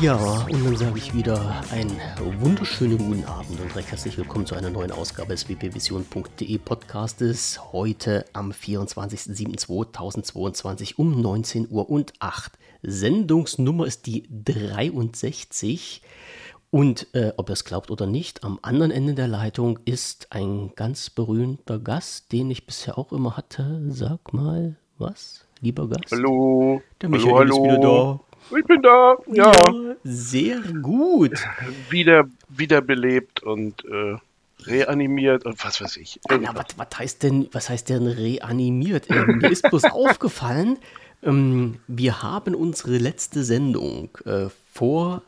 Ja, und dann sage ich wieder einen wunderschönen guten Abend und recht herzlich willkommen zu einer neuen Ausgabe des wpvision.de Podcastes. Heute am 24.07.2022 um 19 Uhr und 8. Sendungsnummer ist die 63. Und äh, ob ihr es glaubt oder nicht, am anderen Ende der Leitung ist ein ganz berühmter Gast, den ich bisher auch immer hatte. Sag mal was, lieber Gast. Hallo. Der Michael hallo, ist wieder da. Ich bin da. Ja. Ja, sehr gut. Wieder, wiederbelebt und äh, reanimiert und was weiß ich. Na, was, was heißt denn, was heißt denn reanimiert? Äh, mir ist bloß aufgefallen, ähm, wir haben unsere letzte Sendung äh, vor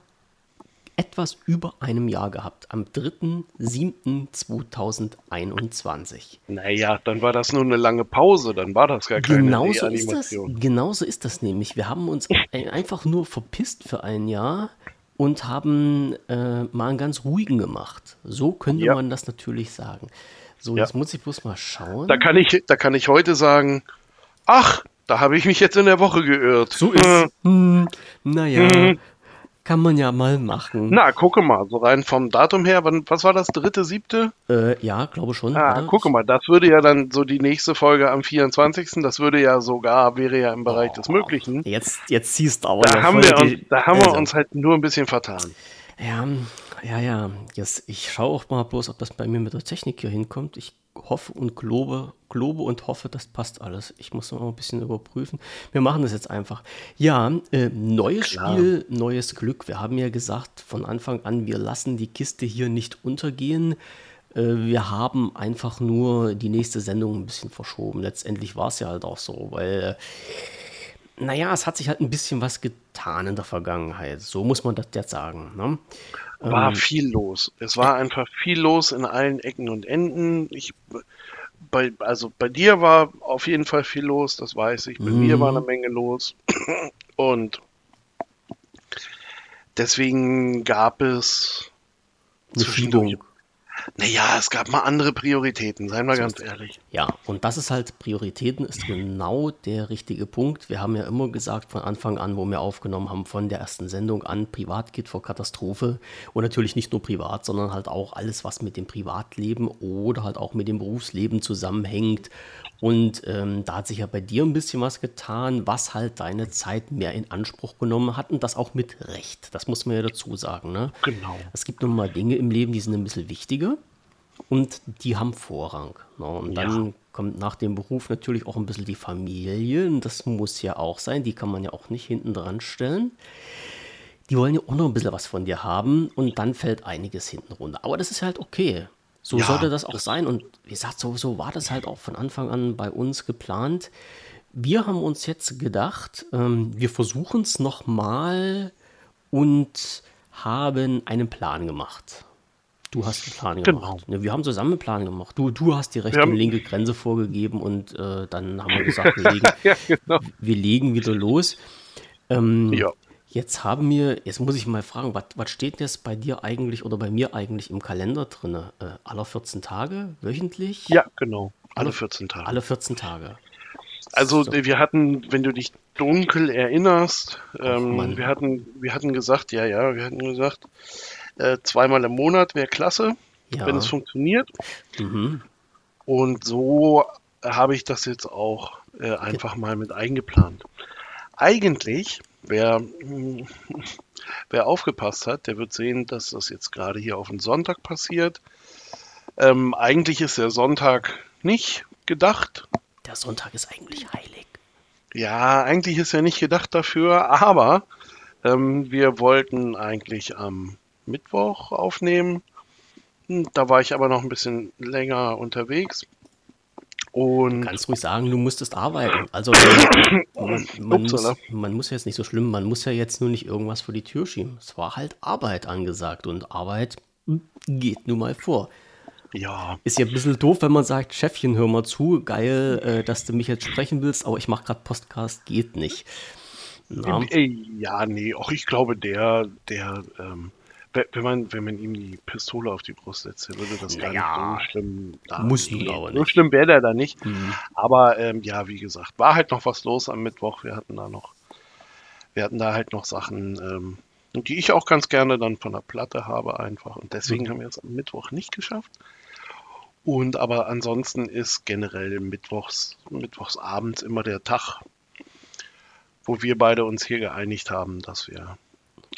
etwas über einem Jahr gehabt, am 3.7.2021. Naja, dann war das nur eine lange Pause, dann war das gar keine Genauso ist, das, genauso ist das nämlich. Wir haben uns ein- einfach nur verpisst für ein Jahr und haben äh, mal einen ganz ruhigen gemacht. So könnte Ja. man das natürlich sagen. So, Ja. jetzt muss ich bloß mal schauen. Da kann ich, da kann ich heute sagen, ach, da habe ich mich jetzt in der Woche geirrt. so ist Äh, hm, Naja, Mhm. Kann man ja mal machen. Na, gucke mal, so rein vom Datum her, wann, was war das, dritte, siebte? Äh, ja, glaube schon. Ah, oder? gucke mal, das würde ja dann so die nächste Folge am 24. Das würde ja sogar, wäre ja im Bereich des Möglichen. Jetzt, jetzt ziehst du aber Da haben, wir uns, die- da haben wir also, uns halt nur ein bisschen vertan. Ja, ja, ja. Jetzt, ich schaue auch mal bloß, ob das bei mir mit der Technik hier hinkommt. Ich hoffe und glaube, glaube und hoffe, das passt alles. Ich muss noch ein bisschen überprüfen. Wir machen das jetzt einfach. Ja, äh, neues Klar. Spiel, neues Glück. Wir haben ja gesagt von Anfang an, wir lassen die Kiste hier nicht untergehen. Äh, Wir haben einfach nur die nächste Sendung ein bisschen verschoben. Letztendlich war es ja halt auch so, weil äh, naja, es hat sich halt ein bisschen was getan in der Vergangenheit. So muss man das jetzt sagen. Ne? War Ähm, viel los. Es war einfach viel los in allen Ecken und Enden. Ich, bei, also bei dir war auf jeden Fall viel los, das weiß ich. Bei mir war eine Menge los. Und deswegen gab es eine zwischendurch. Schiebung. Naja, es gab mal andere Prioritäten, seien wir ganz ehrlich. Ja, und das ist halt, Prioritäten ist genau der richtige Punkt. Wir haben ja immer gesagt von Anfang an, wo wir aufgenommen haben, von der ersten Sendung an, Privat geht vor Katastrophe. Und natürlich nicht nur privat, sondern halt auch alles, was mit dem Privatleben oder halt auch mit dem Berufsleben zusammenhängt. Und ähm, da hat sich ja bei dir ein bisschen was getan, was halt deine Zeit mehr in Anspruch genommen hat und das auch mit Recht. Das muss man ja dazu sagen. Ne? Genau. Es gibt nun mal Dinge im Leben, die sind ein bisschen wichtiger und die haben Vorrang. Ne? Und dann Ja. kommt nach dem Beruf natürlich auch ein bisschen die Familie. Und das muss ja auch sein. Die kann man ja auch nicht hinten dran stellen. Die wollen ja auch noch ein bisschen was von dir haben und dann fällt einiges hinten runter. Aber das ist halt okay. So Ja, sollte das auch sein. Und wie gesagt, so, so war das halt auch von Anfang an bei uns geplant. Wir haben uns jetzt gedacht, ähm, wir versuchen es nochmal und haben einen Plan gemacht. Du hast einen Plan Genau. gemacht. Ne, wir haben zusammen einen Plan gemacht. Du, du hast die rechte und linke Grenze vorgegeben und äh, dann haben wir gesagt, wir legen, Ja, genau. wir legen wieder los. Ähm, Ja. Jetzt haben wir, jetzt muss ich mal fragen, was, was steht jetzt bei dir eigentlich oder bei mir eigentlich im Kalender drin? Äh, aller 14 Tage, wöchentlich? Ja, genau. Alle 14 Tage. Alle 14 Tage. Also So. wir hatten, wenn du dich dunkel erinnerst, ähm, Mann. wir hatten, wir hatten gesagt, ja, ja, wir hatten gesagt, äh, zweimal im Monat wäre klasse, Ja. wenn es funktioniert. Mhm. Und so habe ich das jetzt auch äh, einfach mal mit eingeplant. Eigentlich, wer, hm, wer aufgepasst hat, der wird sehen, dass das jetzt gerade hier auf den Sonntag passiert. Ähm, eigentlich ist der Sonntag nicht gedacht. Der Sonntag ist eigentlich heilig. Ja, eigentlich ist er nicht gedacht dafür, aber ähm, wir wollten eigentlich am Mittwoch aufnehmen. Hm, Da war ich aber noch ein bisschen länger unterwegs. Und Kannst ruhig sagen, du musstest arbeiten. Also man, man, muss, Upsala. man muss jetzt nicht so schlimm, man muss ja jetzt nur nicht irgendwas vor die Tür schieben. Es war halt Arbeit angesagt und Arbeit geht nun mal vor. ja, Ist ja ein bisschen doof, wenn man sagt, Chefchen, hör mal zu, geil, äh, dass du mich jetzt sprechen willst, aber ich mache gerade Podcast, geht nicht. Na, äh, ja, nee, auch ich glaube, der, der ähm, wenn man, wenn man ihm die Pistole auf die Brust setzt, dann würde das naja, gar nicht so schlimm. Da, muss nee, aber nicht. So schlimm wäre der da nicht. Mhm. Aber ähm, ja, wie gesagt, war halt noch was los am Mittwoch. Wir hatten da noch, wir hatten da halt noch Sachen, ähm, die ich auch ganz gerne dann von der Platte habe einfach. Und deswegen mhm. haben wir es am Mittwoch nicht geschafft. Und aber ansonsten ist generell Mittwochs, Mittwochsabends immer der Tag, wo wir beide uns hier geeinigt haben, dass wir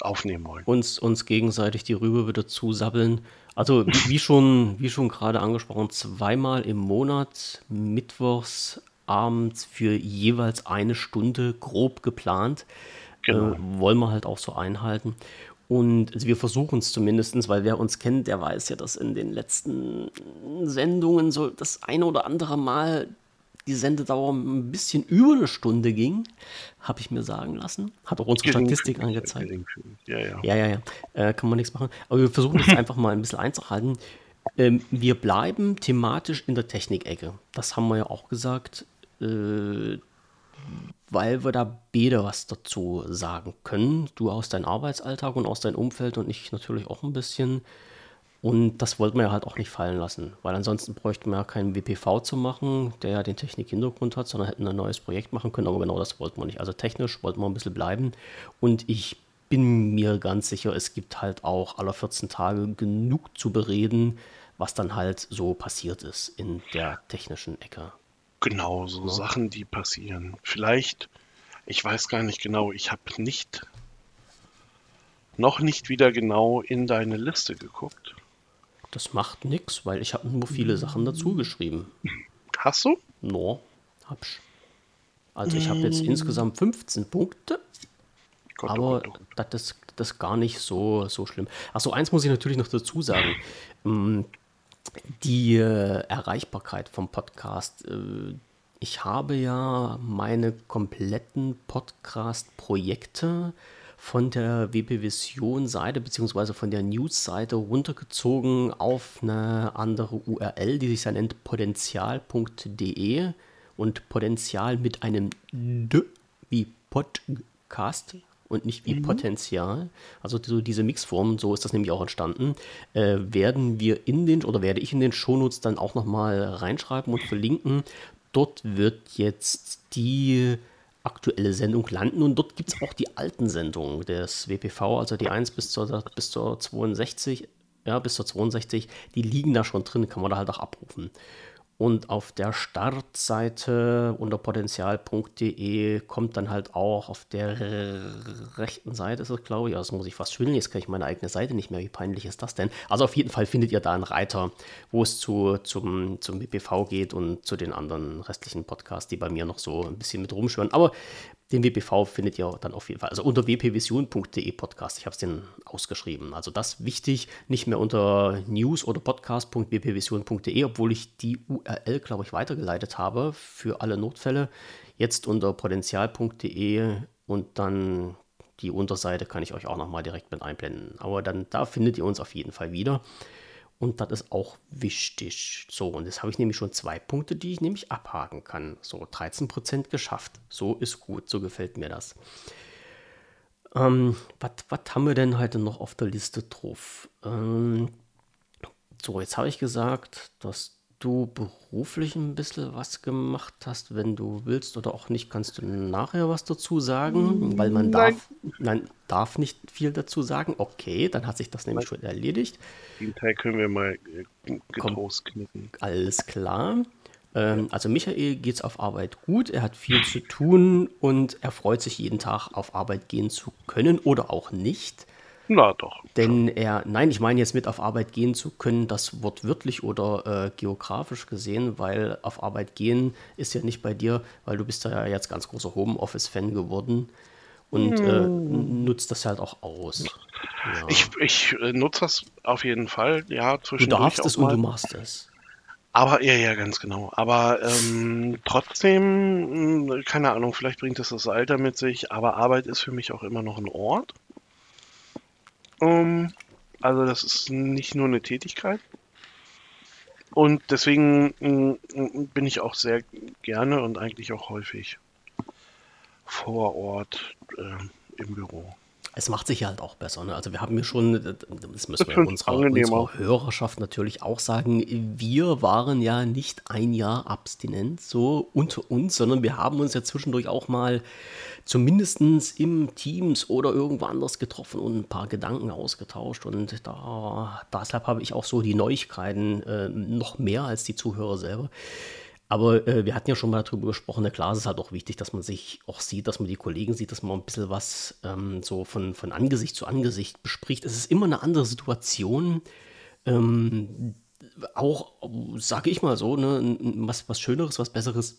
aufnehmen wollen. Uns, uns gegenseitig die Rübe wieder zusabbeln. Also wie schon, wie schon gerade angesprochen, zweimal im Monat, mittwochs abends für jeweils eine Stunde grob geplant. Genau. Äh, wollen wir halt auch so einhalten. Und also wir versuchen es zumindest, weil wer uns kennt, der weiß ja, dass in den letzten Sendungen so das eine oder andere Mal die Sendedauer ein bisschen über eine Stunde ging, habe ich mir sagen lassen. Hat auch unsere Statistik angezeigt. Ja, ja. Ja, ja, ja. Äh, kann man nichts machen. Aber wir versuchen das einfach mal ein bisschen einzuhalten. Ähm, wir bleiben thematisch in der Technikecke. Das haben wir ja auch gesagt, äh, weil wir da beide was dazu sagen können. Du aus deinem Arbeitsalltag und aus deinem Umfeld und ich natürlich auch ein bisschen. Und das wollten wir ja halt auch nicht fallen lassen, weil ansonsten bräuchten wir ja keinen WPV zu machen, der ja den Technik-Hintergrund hat, sondern hätten ein neues Projekt machen können. Aber genau das wollten wir nicht. Also technisch wollten wir ein bisschen bleiben. Und ich bin mir ganz sicher, es gibt halt auch alle 14 Tage genug zu bereden, was dann halt so passiert ist in der technischen Ecke. Genau, so ja. Sachen, die passieren. Vielleicht, ich weiß gar nicht genau, ich habe nicht, noch nicht wieder genau in deine Liste geguckt. Das macht nichts, weil ich habe nur viele Sachen dazu geschrieben. Hast du? No, hab's. Also ich habe jetzt mm. insgesamt 15 Punkte. Gott, oh aber Gott, oh Gott. das ist das gar nicht so, so schlimm. Achso, eins muss ich natürlich noch dazu sagen. Mm, die äh, Erreichbarkeit vom Podcast. Äh, ich habe ja meine kompletten Podcast-Projekte von der WP Vision Seite bzw. von der News-Seite runtergezogen auf eine andere URL, die sich dann nennt potenzial.de und Potenzial mit einem D wie Podcast und nicht wie mhm. Potenzial. Also so diese Mixform, so ist das nämlich auch entstanden, äh, werden wir in den oder werde ich in den Shownotes dann auch nochmal reinschreiben und verlinken. Dort wird jetzt die aktuelle Sendung landen und dort gibt es auch die alten Sendungen des WPV, also die 1 bis zur, bis zur 62, ja, bis zur 62, die liegen da schon drin, kann man da halt auch abrufen. Und auf der Startseite unter potenzial.de kommt dann halt auch auf der rechten Seite ist es, glaube ich, also das muss ich fast schwindeln, jetzt kann ich meine eigene Seite nicht mehr, wie peinlich ist das denn? Also auf jeden Fall findet ihr da einen Reiter, wo es zu, zum, zum BPV geht und zu den anderen restlichen Podcasts, die bei mir noch so ein bisschen mit rumschwören. Aber den WPV findet ihr dann auf jeden Fall, also unter wpvision.de Podcast. Ich habe es den ausgeschrieben. Also das wichtig, nicht mehr unter news- oder podcast.wpvision.de, obwohl ich die URL, glaube ich, weitergeleitet habe für alle Notfälle. Jetzt unter potenzial.de und dann die Unterseite kann ich euch auch nochmal direkt mit einblenden. Aber dann da findet ihr uns auf jeden Fall wieder. Und das ist auch wichtig. So, und jetzt habe ich nämlich schon zwei Punkte, die ich nämlich abhaken kann. So, 13% geschafft. So ist gut, so gefällt mir das. Ähm, was haben wir denn heute noch auf der Liste drauf? Ähm, so, jetzt habe ich gesagt, dass du beruflich ein bisschen was gemacht hast. Wenn du willst oder auch nicht, kannst du nachher was dazu sagen, weil man nein. darf, nein, darf nicht viel dazu sagen. Okay, dann hat sich das nämlich nein. schon erledigt. Den Teil können wir mal äh, getrost knicken. Alles klar. Ähm, also Michael geht es auf Arbeit gut, er hat viel zu tun und er freut sich jeden Tag auf Arbeit gehen zu können oder auch nicht. Na doch. Denn er, nein, ich meine jetzt mit auf Arbeit gehen zu können, das wortwörtlich oder äh, geografisch gesehen, weil auf Arbeit gehen ist ja nicht bei dir, weil du bist ja jetzt ganz großer Homeoffice-Fan geworden und hm. äh, nutzt das halt auch aus. Ja. Ich, ich äh, nutze das auf jeden Fall, ja. Du darfst es und du machst es. Aber, ja, ja, ganz genau. Aber ähm, trotzdem, hm, keine Ahnung, vielleicht bringt es das Alter mit sich, aber Arbeit ist für mich auch immer noch ein Ort. Um, also das ist nicht nur eine Tätigkeit. Und deswegen mm, bin ich auch sehr gerne und eigentlich auch häufig vor Ort äh, im Büro. Es macht sich halt auch besser. Ne? Also wir haben hier schon, das müssen wir unserer, unserer Hörerschaft natürlich auch sagen, wir waren ja nicht ein Jahr abstinent, so unter uns, sondern wir haben uns ja zwischendurch auch mal zumindest im Teams oder irgendwo anders getroffen und ein paar Gedanken ausgetauscht. Und da, deshalb habe ich auch so die Neuigkeiten äh, noch mehr als die Zuhörer selber. Aber äh, wir hatten ja schon mal darüber gesprochen, na klar, es ist halt auch wichtig, dass man sich auch sieht, dass man die Kollegen sieht, dass man ein bisschen was ähm, so von, von Angesicht zu Angesicht bespricht. Es ist immer eine andere Situation. Ähm, auch, sage ich mal so, ne, was, was Schöneres, was Besseres,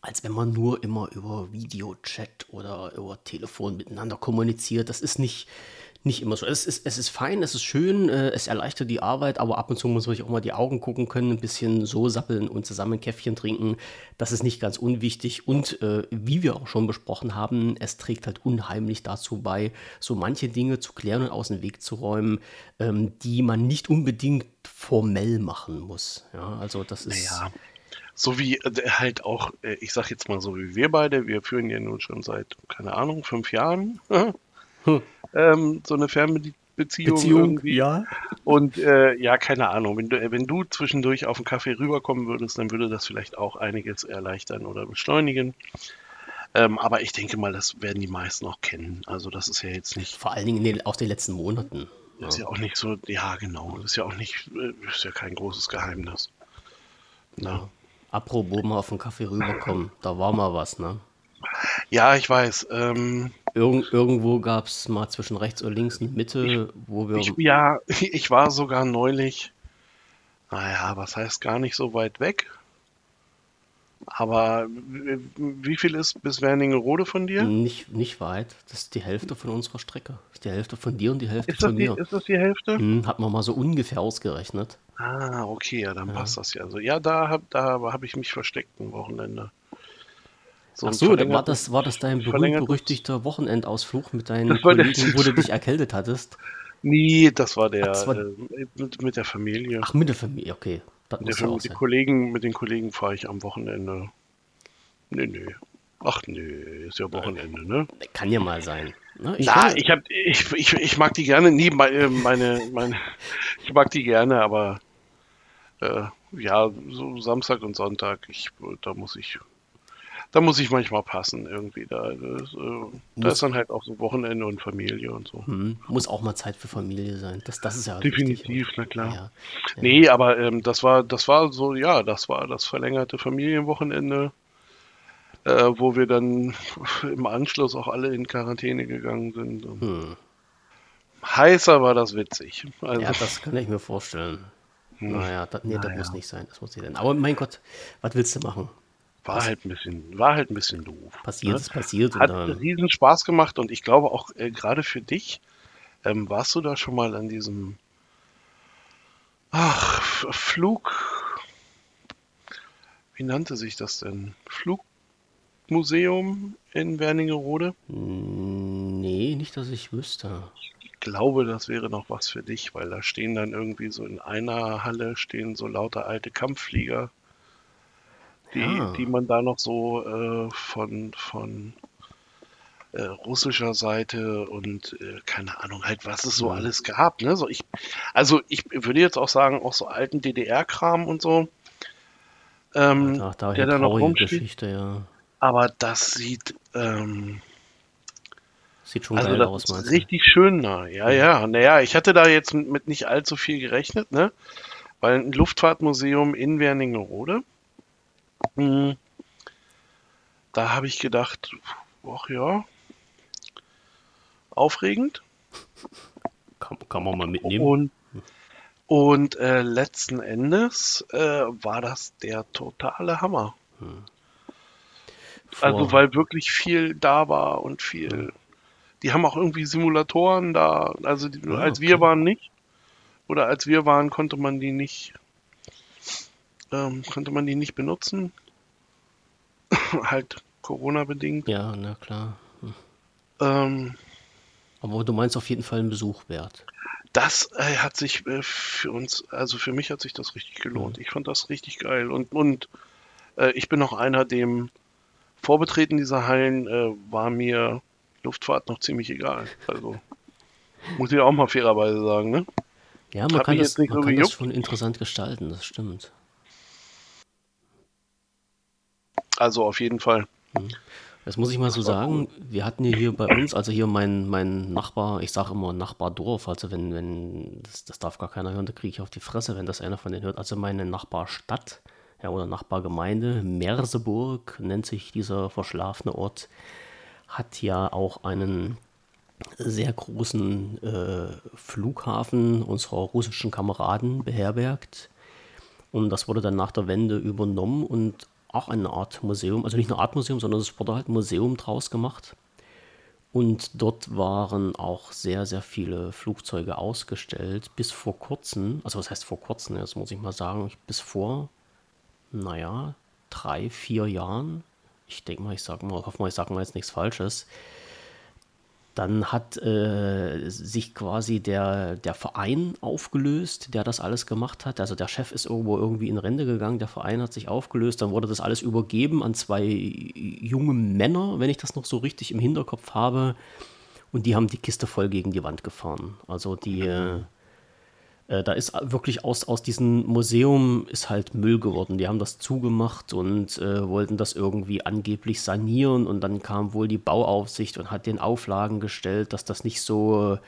als wenn man nur immer über Videochat oder über Telefon miteinander kommuniziert. Das ist nicht, nicht immer so. Es ist, es ist fein, es ist schön, äh, es erleichtert die Arbeit, aber ab und zu muss man sich auch mal die Augen gucken können, ein bisschen so sappeln und zusammen Käffchen trinken. Das ist nicht ganz unwichtig. Und äh, wie wir auch schon besprochen haben, es trägt halt unheimlich dazu bei, so manche Dinge zu klären und aus dem Weg zu räumen, ähm, die man nicht unbedingt formell machen muss. Ja, also das ist. Naja. So wie äh, halt auch, äh, ich sag jetzt mal so wie wir beide, wir führen ja nun schon seit, keine Ahnung, fünf Jahren hm. ähm, so eine Fernbeziehung. Beziehung, irgendwie. ja. Und äh, ja, keine Ahnung, wenn du, wenn du zwischendurch auf einen Kaffee rüberkommen würdest, dann würde das vielleicht auch einiges erleichtern oder beschleunigen. Ähm, aber ich denke mal, das werden die meisten auch kennen. Also das ist ja jetzt nicht. Vor allen Dingen in den, aus den letzten Monaten. Das ist ja auch nicht so, ja genau, das ist ja auch nicht, äh, ist ja kein großes Geheimnis. Na. Apropos mal auf den Kaffee rüberkommen, da war mal was, ne? Ja, ich weiß. Ähm, Irg irgendwo gab es mal zwischen rechts und links eine Mitte, wo wir. Ich, ja, ich war sogar neulich, naja, was heißt gar nicht so weit weg. Aber wie viel ist bis Werningerode von dir? Nicht, nicht weit. Das ist die Hälfte von unserer Strecke. Das ist die Hälfte von dir und die Hälfte von die, mir. Ist das die Hälfte? Hm, hat man mal so ungefähr ausgerechnet. Ah, okay, ja, dann ja. passt das ja. Also ja, da habe da hab ich mich versteckt ein Wochenende. So Ach so, war das, war das dein berühmt-berüchtigter Wochenendausflug mit deinen Kollegen, wo du dich erkältet hattest? Nee, das war der Ach, das war... Äh, mit, mit, der Familie. Ach, mit der Familie, okay. Das mit, der, mit, den Kollegen, mit den Kollegen fahre ich am Wochenende. Nee, nee. Ach nee, ist ja Wochenende, ne? Kann ja mal sein. Ne? Ich Na, ich, hab, ich, ich, ich mag die gerne. Nee, meine, meine, meine ich mag die gerne, aber äh, ja, so Samstag und Sonntag, ich, da muss ich da muss ich manchmal passen irgendwie. Da, das, äh, da ist dann halt auch so Wochenende und Familie und so. Hm, muss auch mal Zeit für Familie sein. Das, das ist ja definitiv, wichtig, na klar. Ja, ja. Nee, aber ähm, das war, das war so, ja, das war das verlängerte Familienwochenende, äh, wo wir dann im Anschluss auch alle in Quarantäne gegangen sind. Hm. Heißer war das witzig. Also, ja, das kann ich mir vorstellen. Hm. Naja, das, nee, naja. das muss nicht sein. Das muss nicht sein. Aber mein Gott, was willst du machen? War halt ein bisschen, war halt ein bisschen doof. Passiert ne? ist passiert. Hat riesen Spaß gemacht und ich glaube auch äh, gerade für dich, ähm, warst du da schon mal an diesem ach, Flug, wie nannte sich das denn? Flugmuseum in Wernigerode? Hm, nee, nicht, dass ich wüsste. Ich glaube, das wäre noch was für dich, weil da stehen dann irgendwie so in einer Halle stehen so lauter alte Kampfflieger die, ah. die man da noch so äh, von, von äh, russischer Seite und äh, keine Ahnung halt, was es so alles gab. Ne? So ich, also ich würde jetzt auch sagen, auch so alten DDR-Kram und so. Ähm, Ach, da der da noch rumsteht. Geschichte, ja. Aber das sieht, ähm, sieht schon also geil aus, meinst Richtig schön nah. Ja, ja. Naja, ich hatte da jetzt mit nicht allzu viel gerechnet, ne? Weil ein Luftfahrtmuseum in Wernigerode hm. Da habe ich gedacht, ach ja, aufregend. Kann, kann man mal mitnehmen. Und, und äh, letzten Endes äh, war das der totale Hammer. Hm. Also weil wirklich viel da war und viel. Hm. Die haben auch irgendwie Simulatoren da. Also die, ja, als okay. wir waren nicht. Oder als wir waren, konnte man die nicht ähm, konnte man die nicht benutzen. halt Corona-bedingt. Ja, na klar. Hm. Ähm, Aber du meinst auf jeden Fall einen Besuch wert. Das äh, hat sich äh, für uns, also für mich hat sich das richtig gelohnt. Mhm. Ich fand das richtig geil. Und, und äh, ich bin auch einer, dem Vorbetreten dieser Hallen äh, war mir Luftfahrt noch ziemlich egal. Also muss ich auch mal fairerweise sagen, ne? Ja, man Hab kann, das, man kann das schon interessant gestalten, das stimmt. Also auf jeden Fall. Mhm. Das muss ich mal so sagen. Wir hatten ja hier bei uns, also hier mein, mein Nachbar, ich sage immer Nachbardorf, also wenn, wenn, das, das darf gar keiner hören, da kriege ich auf die Fresse, wenn das einer von denen hört. Also meine Nachbarstadt, ja, oder Nachbargemeinde, Merseburg nennt sich dieser verschlafene Ort, hat ja auch einen sehr großen äh, Flughafen unserer russischen Kameraden beherbergt. Und das wurde dann nach der Wende übernommen und auch eine Art Museum, also nicht eine Art Museum, sondern es wurde halt ein Museum draus gemacht. Und dort waren auch sehr, sehr viele Flugzeuge ausgestellt, bis vor kurzem, also was heißt vor kurzem, das muss ich mal sagen, bis vor, naja, drei, vier Jahren, ich denke mal, ich sage mal, hoffe mal, ich sage mal jetzt nichts Falsches, dann hat äh, sich quasi der, der Verein aufgelöst, der das alles gemacht hat. Also der Chef ist irgendwo irgendwie in Rente gegangen, der Verein hat sich aufgelöst, dann wurde das alles übergeben an zwei junge Männer, wenn ich das noch so richtig im Hinterkopf habe. Und die haben die Kiste voll gegen die Wand gefahren. Also die, äh, äh, da ist wirklich aus, aus diesem Museum ist halt Müll geworden. Die haben das zugemacht und äh, wollten das irgendwie angeblich sanieren und dann kam wohl die Bauaufsicht und hat den Auflagen gestellt, dass das nicht so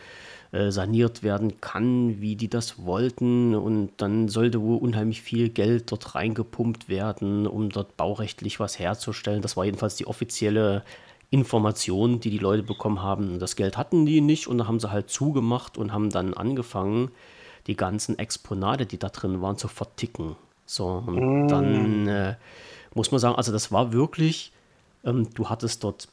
äh, saniert werden kann, wie die das wollten und dann sollte wohl unheimlich viel Geld dort reingepumpt werden, um dort baurechtlich was herzustellen. Das war jedenfalls die offizielle Information, die die Leute bekommen haben. Das Geld hatten die nicht und da haben sie halt zugemacht und haben dann angefangen, die ganzen Exponate, die da drin waren, zu verticken. So, und mm. dann äh, muss man sagen, also das war wirklich, ähm, du hattest dort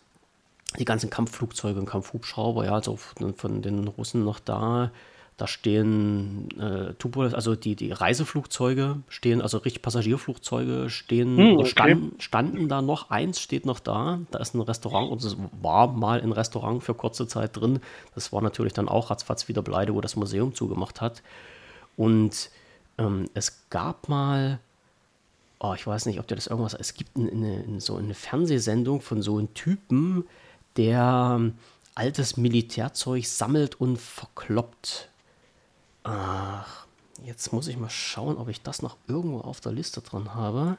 die ganzen Kampfflugzeuge und Kampfhubschrauber, ja, also von den Russen noch da. Da stehen äh, Tupolev, also die, die Reiseflugzeuge stehen, also richtig Passagierflugzeuge stehen, hm, okay. standen, standen da noch. Eins steht noch da. Da ist ein Restaurant und es war mal ein Restaurant für kurze Zeit drin. Das war natürlich dann auch ratzfatz wieder pleite, wo das Museum zugemacht hat. Und ähm, es gab mal, oh, ich weiß nicht, ob der das irgendwas, es gibt eine, eine, so eine Fernsehsendung von so einem Typen, der ähm, altes Militärzeug sammelt und verkloppt. Ach, jetzt muss ich mal schauen, ob ich das noch irgendwo auf der Liste dran habe.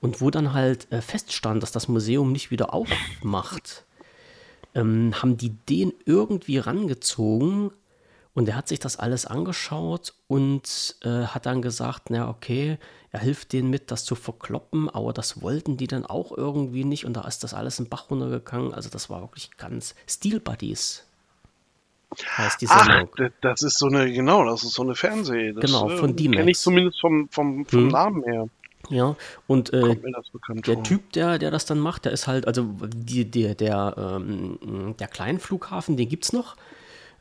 Und wo dann halt äh, feststand, dass das Museum nicht wieder aufmacht, ähm, haben die den irgendwie rangezogen und er hat sich das alles angeschaut und äh, hat dann gesagt, na okay, er hilft denen mit, das zu verkloppen, aber das wollten die dann auch irgendwie nicht und da ist das alles im Bach runtergegangen. Also das war wirklich ganz Steel Buddies. Heißt die Sendung. Ach, das ist so eine, genau, das ist so eine Fernseh. Das, genau, von äh, Kenne ich zumindest vom, vom, vom hm. Namen her. Ja, und äh, der vor. Typ, der, der das dann macht, der ist halt, also die, die, der, ähm, der Kleinflughafen, den gibt es noch.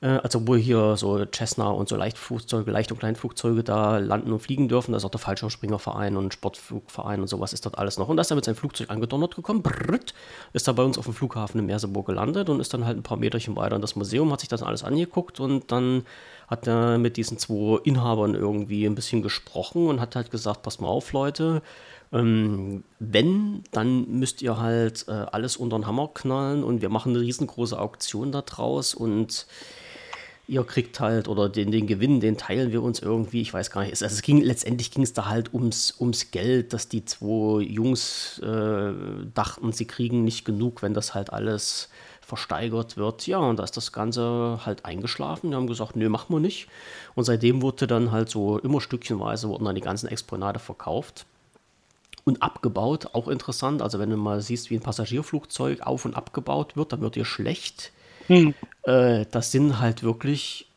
Äh, also wo hier so Cessna und so Leichtflugzeuge, Leicht- und Kleinflugzeuge da landen und fliegen dürfen. Da ist auch der Fallschirmspringerverein und Sportflugverein und sowas ist dort alles noch. Und da ist er mit seinem Flugzeug angedonnert gekommen, brrrt, ist da bei uns auf dem Flughafen in Merseburg gelandet und ist dann halt ein paar Meterchen weiter in das Museum, hat sich das alles angeguckt und dann hat er mit diesen zwei Inhabern irgendwie ein bisschen gesprochen und hat halt gesagt, pass mal auf, Leute, ähm, wenn, dann müsst ihr halt äh, alles unter den Hammer knallen und wir machen eine riesengroße Auktion da draus und ihr kriegt halt, oder den, den Gewinn, den teilen wir uns irgendwie, ich weiß gar nicht. Also es ging, letztendlich ging es da halt ums, ums Geld, dass die zwei Jungs äh, dachten, sie kriegen nicht genug, wenn das halt alles versteigert wird. Ja, und da ist das Ganze halt eingeschlafen. Die haben gesagt, nö, machen wir nicht. Und seitdem wurde dann halt so immer stückchenweise wurden dann die ganzen Exponate verkauft und abgebaut. Auch interessant. Also wenn du mal siehst, wie ein Passagierflugzeug auf und abgebaut wird, dann wird dir schlecht. Hm. Äh, das sind halt wirklich,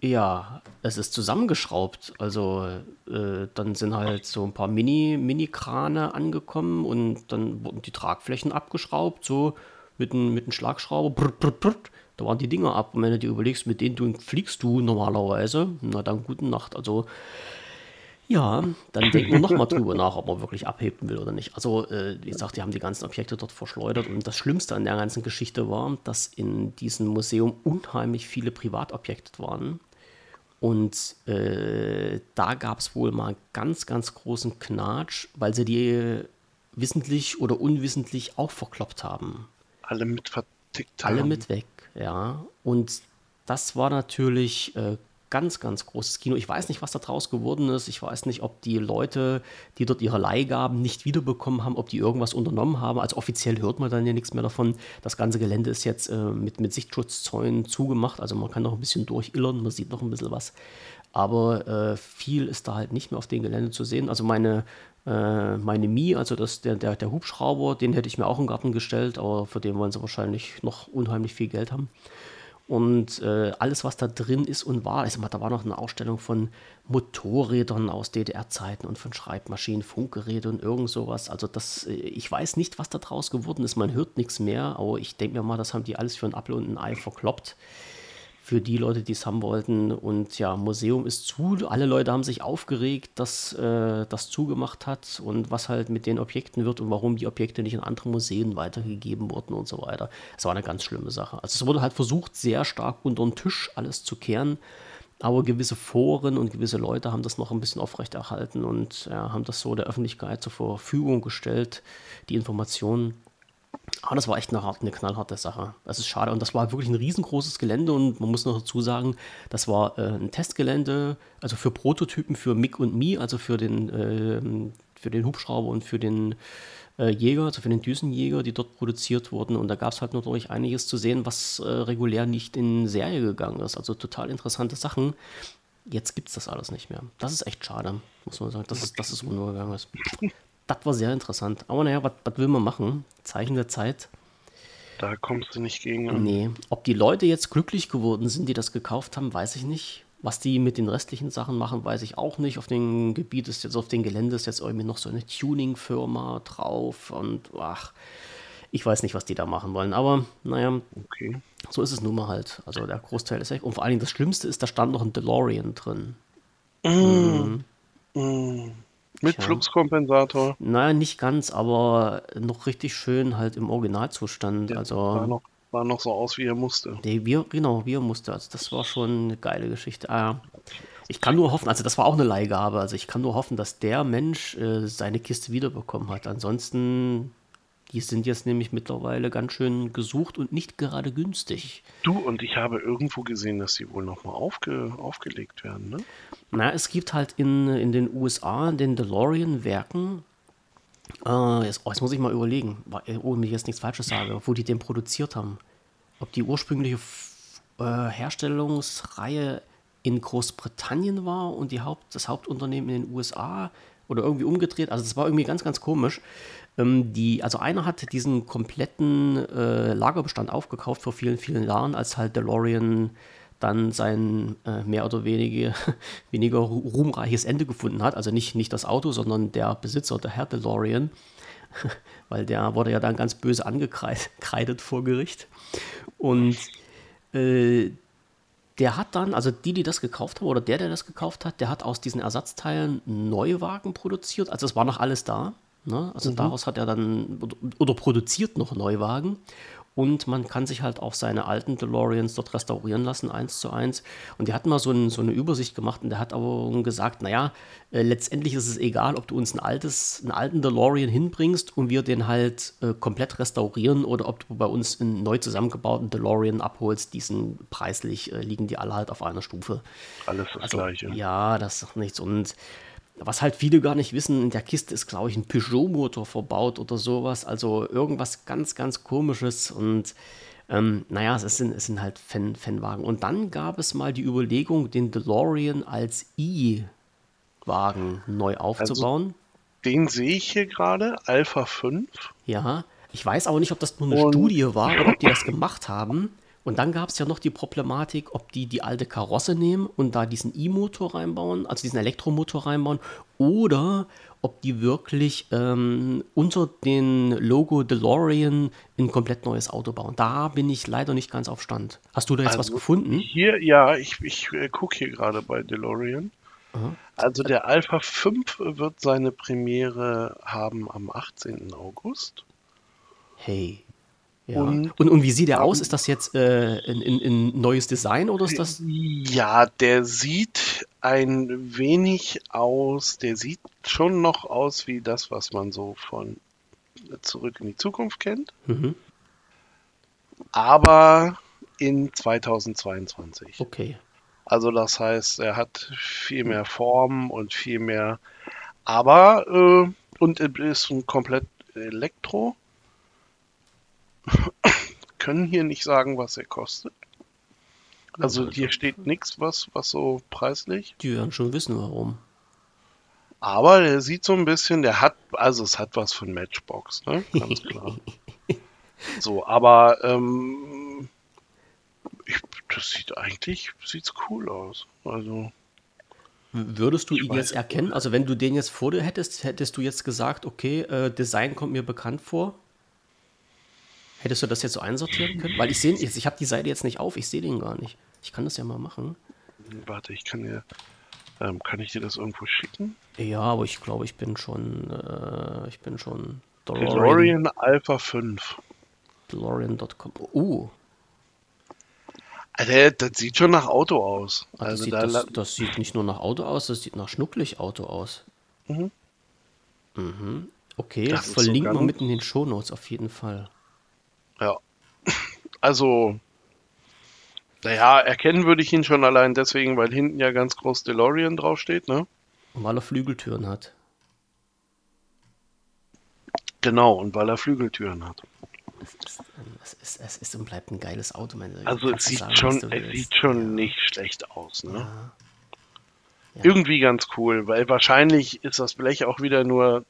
ja, es ist zusammengeschraubt. Also äh, dann sind halt so ein paar Mini, Mini-Krane angekommen und dann wurden die Tragflächen abgeschraubt, so mit einem mit Schlagschrauber. Brr, brr, brr, da waren die Dinger ab. Und wenn du dir überlegst, mit denen du fliegst du normalerweise, na dann gute Nacht. Also ja, dann denken wir nochmal drüber nach, ob man wirklich abheben will oder nicht. Also, äh, wie gesagt, die haben die ganzen Objekte dort verschleudert und das Schlimmste an der ganzen Geschichte war, dass in diesem Museum unheimlich viele Privatobjekte waren. Und äh, da gab es wohl mal ganz, ganz großen Knatsch, weil sie die wissentlich oder unwissentlich auch verkloppt haben. Alle mit vertickt alle haben. mit weg, ja. Und das war natürlich äh, ganz, ganz großes Kino. Ich weiß nicht, was da draus geworden ist. Ich weiß nicht, ob die Leute, die dort ihre Leihgaben nicht wiederbekommen haben, ob die irgendwas unternommen haben. Also offiziell hört man dann ja nichts mehr davon. Das ganze Gelände ist jetzt äh, mit, mit Sichtschutzzäunen zugemacht. Also man kann noch ein bisschen durchillern, man sieht noch ein bisschen was. Aber äh, viel ist da halt nicht mehr auf dem Gelände zu sehen. Also meine, äh, meine Mi, also das, der, der, der Hubschrauber, den hätte ich mir auch im Garten gestellt, aber für den wollen sie wahrscheinlich noch unheimlich viel Geld haben. Und äh, alles, was da drin ist und war, ich sag mal, da war noch eine Ausstellung von Motorrädern aus DDR-Zeiten und von Schreibmaschinen, Funkgeräte und irgend sowas. Also das, äh, ich weiß nicht, was da draus geworden ist. Man hört nichts mehr, aber ich denke mir mal, das haben die alles für ein Apfel und ein Ei verkloppt. Für die Leute, die es haben wollten. Und ja, Museum ist zu. Alle Leute haben sich aufgeregt, dass äh, das zugemacht hat und was halt mit den Objekten wird und warum die Objekte nicht in andere Museen weitergegeben wurden und so weiter. Es war eine ganz schlimme Sache. Also es wurde halt versucht, sehr stark unter den Tisch alles zu kehren. Aber gewisse Foren und gewisse Leute haben das noch ein bisschen aufrechterhalten und ja, haben das so der Öffentlichkeit zur Verfügung gestellt, die Informationen. Aber das war echt eine, hart, eine knallharte Sache. Das ist schade. Und das war wirklich ein riesengroßes Gelände. Und man muss noch dazu sagen, das war äh, ein Testgelände, also für Prototypen für MIG und Mi, also für den, äh, für den Hubschrauber und für den äh, Jäger, also für den Düsenjäger, die dort produziert wurden. Und da gab es halt natürlich einiges zu sehen, was äh, regulär nicht in Serie gegangen ist. Also total interessante Sachen. Jetzt gibt es das alles nicht mehr. Das ist echt schade, muss man sagen, dass, es- dass es untergegangen ist. Das war sehr interessant. Aber naja, was will man machen? Zeichen der Zeit. Da kommst du nicht gegen an. Nee. Ob die Leute jetzt glücklich geworden sind, die das gekauft haben, weiß ich nicht. Was die mit den restlichen Sachen machen, weiß ich auch nicht. Auf dem Gebiet ist jetzt, auf dem Gelände ist jetzt irgendwie noch so eine Tuning-Firma drauf und ach, ich weiß nicht, was die da machen wollen. Aber naja, Okay. so ist es nun mal halt. Also der Großteil ist echt. Und vor allen Dingen das Schlimmste ist, da stand noch ein DeLorean drin. Mit Tja. Fluxkompensator. Naja, nicht ganz, aber noch richtig schön halt im Originalzustand. Sah Also, noch, sah noch so aus, wie er musste. nee, wir, genau, wir musste. Also, das war schon eine geile Geschichte. Ah, ja. ich kann nur hoffen, also das war auch eine Leihgabe. Also, ich kann nur hoffen, dass der Mensch äh, seine Kiste wiederbekommen hat. Ansonsten, die sind jetzt nämlich mittlerweile ganz schön gesucht und nicht gerade günstig. Du, und ich habe irgendwo gesehen, dass sie wohl nochmal aufge, aufgelegt werden, ne? Na, es gibt halt in, in den USA, in den DeLorean-Werken, äh, jetzt, oh, jetzt muss ich mal überlegen, äh, ohne mich jetzt nichts Falsches sage, wo die den produziert haben. Ob die ursprüngliche äh, Herstellungsreihe in Großbritannien war und die Haupt, das Hauptunternehmen in den USA oder irgendwie umgedreht. Also das war irgendwie ganz, ganz komisch. Ähm, die, also einer hat diesen kompletten äh, Lagerbestand aufgekauft vor vielen, vielen Jahren, als halt DeLorean dann sein äh, mehr oder weniger, weniger ru- ruhmreiches Ende gefunden hat. Also nicht, nicht das Auto, sondern der Besitzer, der Herr DeLorean. Weil der wurde ja dann ganz böse angekreidet vor Gericht. Und äh, der hat dann, also die, die das gekauft haben, oder der, der das gekauft hat, der hat aus diesen Ersatzteilen neue Wagen produziert. Also es war noch alles da. Ne? Also daraus hat er dann oder, produziert noch Neuwagen. Und man kann sich halt auch seine alten DeLoreans dort restaurieren lassen, eins zu eins. Und die hatten mal so, ein, so eine Übersicht gemacht und der hat aber gesagt, naja, äh, letztendlich ist es egal, ob du uns ein altes, einen alten DeLorean hinbringst und wir den halt äh, komplett restaurieren oder ob du bei uns einen neu zusammengebauten DeLorean abholst, diesen preislich äh, liegen die alle halt auf einer Stufe. Alles das Also, Gleiche. ja, das ist doch nichts. Und was halt viele gar nicht wissen, in der Kiste ist, glaube ich, ein Peugeot-Motor verbaut oder sowas. Also irgendwas ganz, ganz komisches. Und ähm, naja, es sind, es sind halt Fan Fanwagen. Und dann gab es mal die Überlegung, den DeLorean als E-Wagen neu aufzubauen. Den sehe ich hier gerade, Alpha 5. Ja, ich weiß aber nicht, ob das nur eine Und- Studie war oder ob die das gemacht haben. Und dann gab es ja noch die Problematik, ob die die alte Karosse nehmen und da diesen E-Motor reinbauen, also diesen Elektromotor reinbauen, oder ob die wirklich ähm, unter den Logo DeLorean ein komplett neues Auto bauen. Da bin ich leider nicht ganz auf Stand. Hast du da jetzt was Also, gefunden? Hier, ja, ich, ich äh, gucke hier gerade bei DeLorean. Also der Alpha 5 wird seine Premiere haben am 18. August. Hey. Ja. Und- Und, und, wie sieht der aus? Ist das jetzt äh, ein, neues Design oder ist das Ja, der sieht ein wenig aus, der sieht schon noch aus wie das, was man so von Zurück in die Zukunft kennt. Mhm. aber in 2022. Okay. Also das heißt, er hat viel mehr Form und viel mehr, aber äh, und ist ein komplett Elektro. Können hier nicht sagen, was er kostet. Also hier steht nichts, was, was so preislich. Die werden schon wissen, warum. Aber der sieht so ein bisschen, der hat, also es hat was von Matchbox, ne? Ganz klar. so, aber ähm, ich, das sieht eigentlich sieht's cool aus. Also. Würdest du ihn jetzt erkennen? Also wenn du den jetzt vor dir hättest, hättest du jetzt gesagt, okay, äh, Design kommt mir bekannt vor? Hättest du das jetzt so einsortieren können? Weil ich sehe, ich, ich habe die Seite jetzt nicht auf, ich sehe den gar nicht. Ich kann das ja mal machen. Warte, ich kann dir, ähm, kann ich dir das irgendwo schicken? Ja, aber ich glaube, ich bin schon, äh, ich bin schon DeLorean, DeLorean Alpha 5. DeLorean.com. Uh. Also, das sieht schon nach Auto aus. Ah, das, also sieht, da das, das sieht nicht nur nach Auto aus, das sieht nach schnucklig Auto aus. Mhm. Mhm. Okay, Das verlinken wir mit in den Shownotes auf jeden Fall. Ja. Also, naja, erkennen würde ich ihn schon allein deswegen, weil hinten ja ganz groß DeLorean draufsteht, ne? Und weil er Flügeltüren hat. Genau, und weil er Flügeltüren hat. Es ist, es ist, es ist und bleibt ein geiles Auto, meine Also es sieht sagen, schon, es willst. sieht schon nicht schlecht aus, ne? Ja. Ja. Irgendwie ganz cool, weil wahrscheinlich ist das Blech auch wieder nur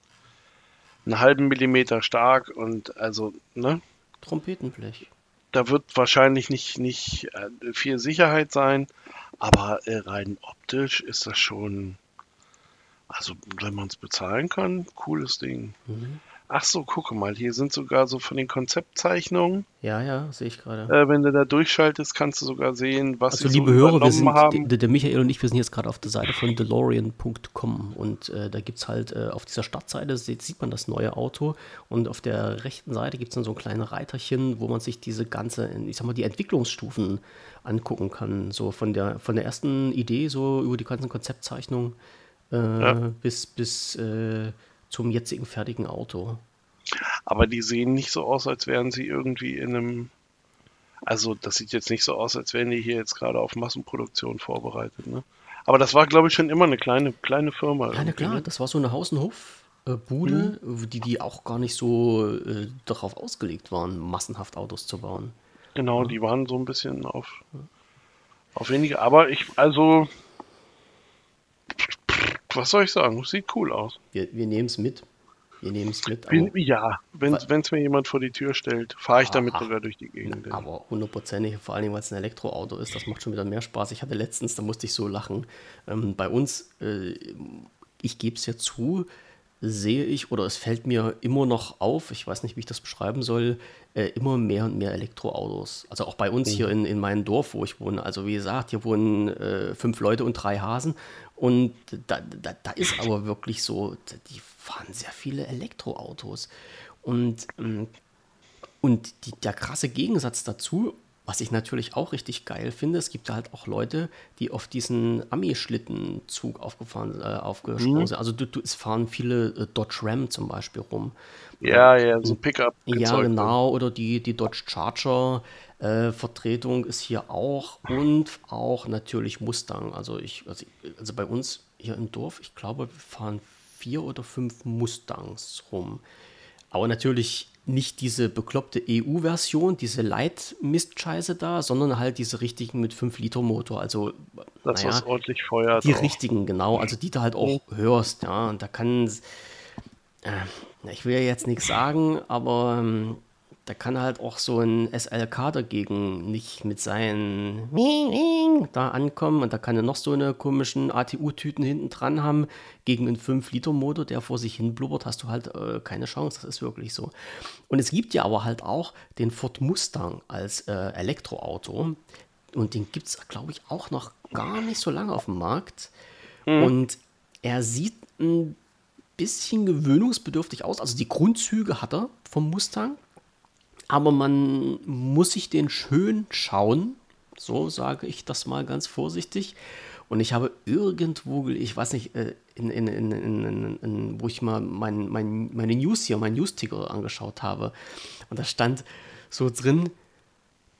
einen halben Millimeter stark und also, ne? Trompetenblech. Da wird wahrscheinlich nicht, nicht äh, viel Sicherheit sein, aber äh, rein optisch ist das schon, also wenn man es bezahlen kann, cooles Ding. Mhm. Ach so, gucke mal, hier sind sogar so von den Konzeptzeichnungen, Ja, ja, sehe ich gerade. äh, wenn du da durchschaltest, kannst du sogar sehen, was Also sie liebe so Hörer, wir sind, haben. der, der Michael und ich, wir sind jetzt gerade auf der Seite von DeLorean.com und äh, da gibt es halt äh, auf dieser Startseite sieht, sieht man das neue Auto und auf der rechten Seite gibt es dann so ein kleines Reiterchen, wo man sich diese ganze, ich sag mal, die Entwicklungsstufen angucken kann. So von der, von der ersten Idee, so über die ganzen Konzeptzeichnungen äh, Ja. bis, bis äh, zum jetzigen fertigen Auto. Aber die sehen nicht so aus, als wären sie irgendwie in einem. Also, das sieht jetzt nicht so aus, als wären die hier jetzt gerade auf Massenproduktion vorbereitet, ne? Aber das war, glaube ich, schon immer eine kleine, kleine Firma. Ja, na klar, ne? das war so eine Haus- und Hof-Bude, die, die auch gar nicht so äh, darauf ausgelegt waren, massenhaft Autos zu bauen. Genau, die waren so ein bisschen auf, auf wenige. Aber ich, also. Was soll ich sagen? Sieht cool aus. Wir, wir nehmen es mit. Wir nehmen es mit, Bin, ja, wenn es mir jemand vor die Tür stellt, fahre ich damit Ah, sogar durch die Gegend. ja. aber hundertprozentig, vor allem, weil es ein Elektroauto ist, das macht schon wieder mehr Spaß. Ich hatte letztens, da musste ich so lachen, ähm, bei uns, äh, ich gebe es ja zu, sehe ich oder es fällt mir immer noch auf, ich weiß nicht, wie ich das beschreiben soll, äh, immer mehr und mehr Elektroautos. Also auch bei uns hier in, in meinem Dorf, wo ich wohne. Also wie gesagt, hier wohnen äh, fünf Leute und drei Hasen. Und da, da, da ist aber wirklich so, die fahren sehr viele Elektroautos. Und, ähm, und die, der krasse Gegensatz dazu, was ich natürlich auch richtig geil finde, es gibt halt auch Leute, die auf diesen Ami-Schlittenzug aufgefahren, äh, aufgesprungen sind. Also du, du, es fahren viele äh, Dodge Ram zum Beispiel rum. Ja, ja, so Pickup. Ja, genau. Oder die, die Dodge Charger äh, Vertretung ist hier auch und auch natürlich Mustang. Also ich, also, also bei uns hier im Dorf, ich glaube, wir fahren vier oder fünf Mustangs rum. Aber natürlich nicht diese bekloppte EU-Version, diese Light-Mist-Scheiße da, sondern halt diese richtigen mit 5-Liter-Motor. Also, Das, naja, was ordentlich feuert. die auch. richtigen, genau. Also die du halt auch hörst, ja. Und da kann, äh, ich will ja jetzt nichts sagen, aber ähm, da kann halt auch so ein SLK dagegen nicht mit seinen da ankommen und da kann er noch so eine komischen ATU-Tüten hinten dran haben. Gegen einen 5-Liter-Motor, der vor sich hin blubbert, hast du halt äh, keine Chance. Das ist wirklich so. Und es gibt ja aber halt auch den Ford Mustang als äh, Elektroauto. Und den gibt es, glaube ich, auch noch gar nicht so lange auf dem Markt. Und er sieht ein bisschen gewöhnungsbedürftig aus. Also die Grundzüge hat er vom Mustang. Aber man muss sich den schön schauen. So sage ich das mal ganz vorsichtig. Und ich habe irgendwo, ich weiß nicht, äh, in, in, in, wo ich mal mein, mein, meine News hier, meinen News-Ticker angeschaut habe. Und da stand so drin,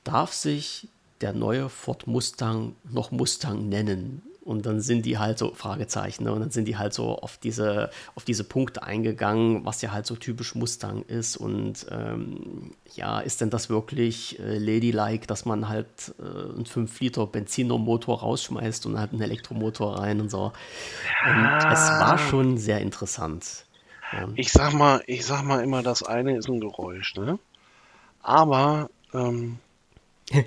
darf sich der neue Ford Mustang noch Mustang nennen? Und dann sind die halt so, Fragezeichen, ne? und dann sind die halt so auf diese, auf diese Punkte eingegangen, was ja halt so typisch Mustang ist. Und ähm, ja, ist denn das wirklich äh, ladylike, dass man halt äh, einen 5-Liter Benzinermotor rausschmeißt und halt einen Elektromotor rein und so. Und es war schon sehr interessant. Ja. Ich sag mal, ich sag mal immer, das eine ist ein Geräusch, ne? Aber ähm,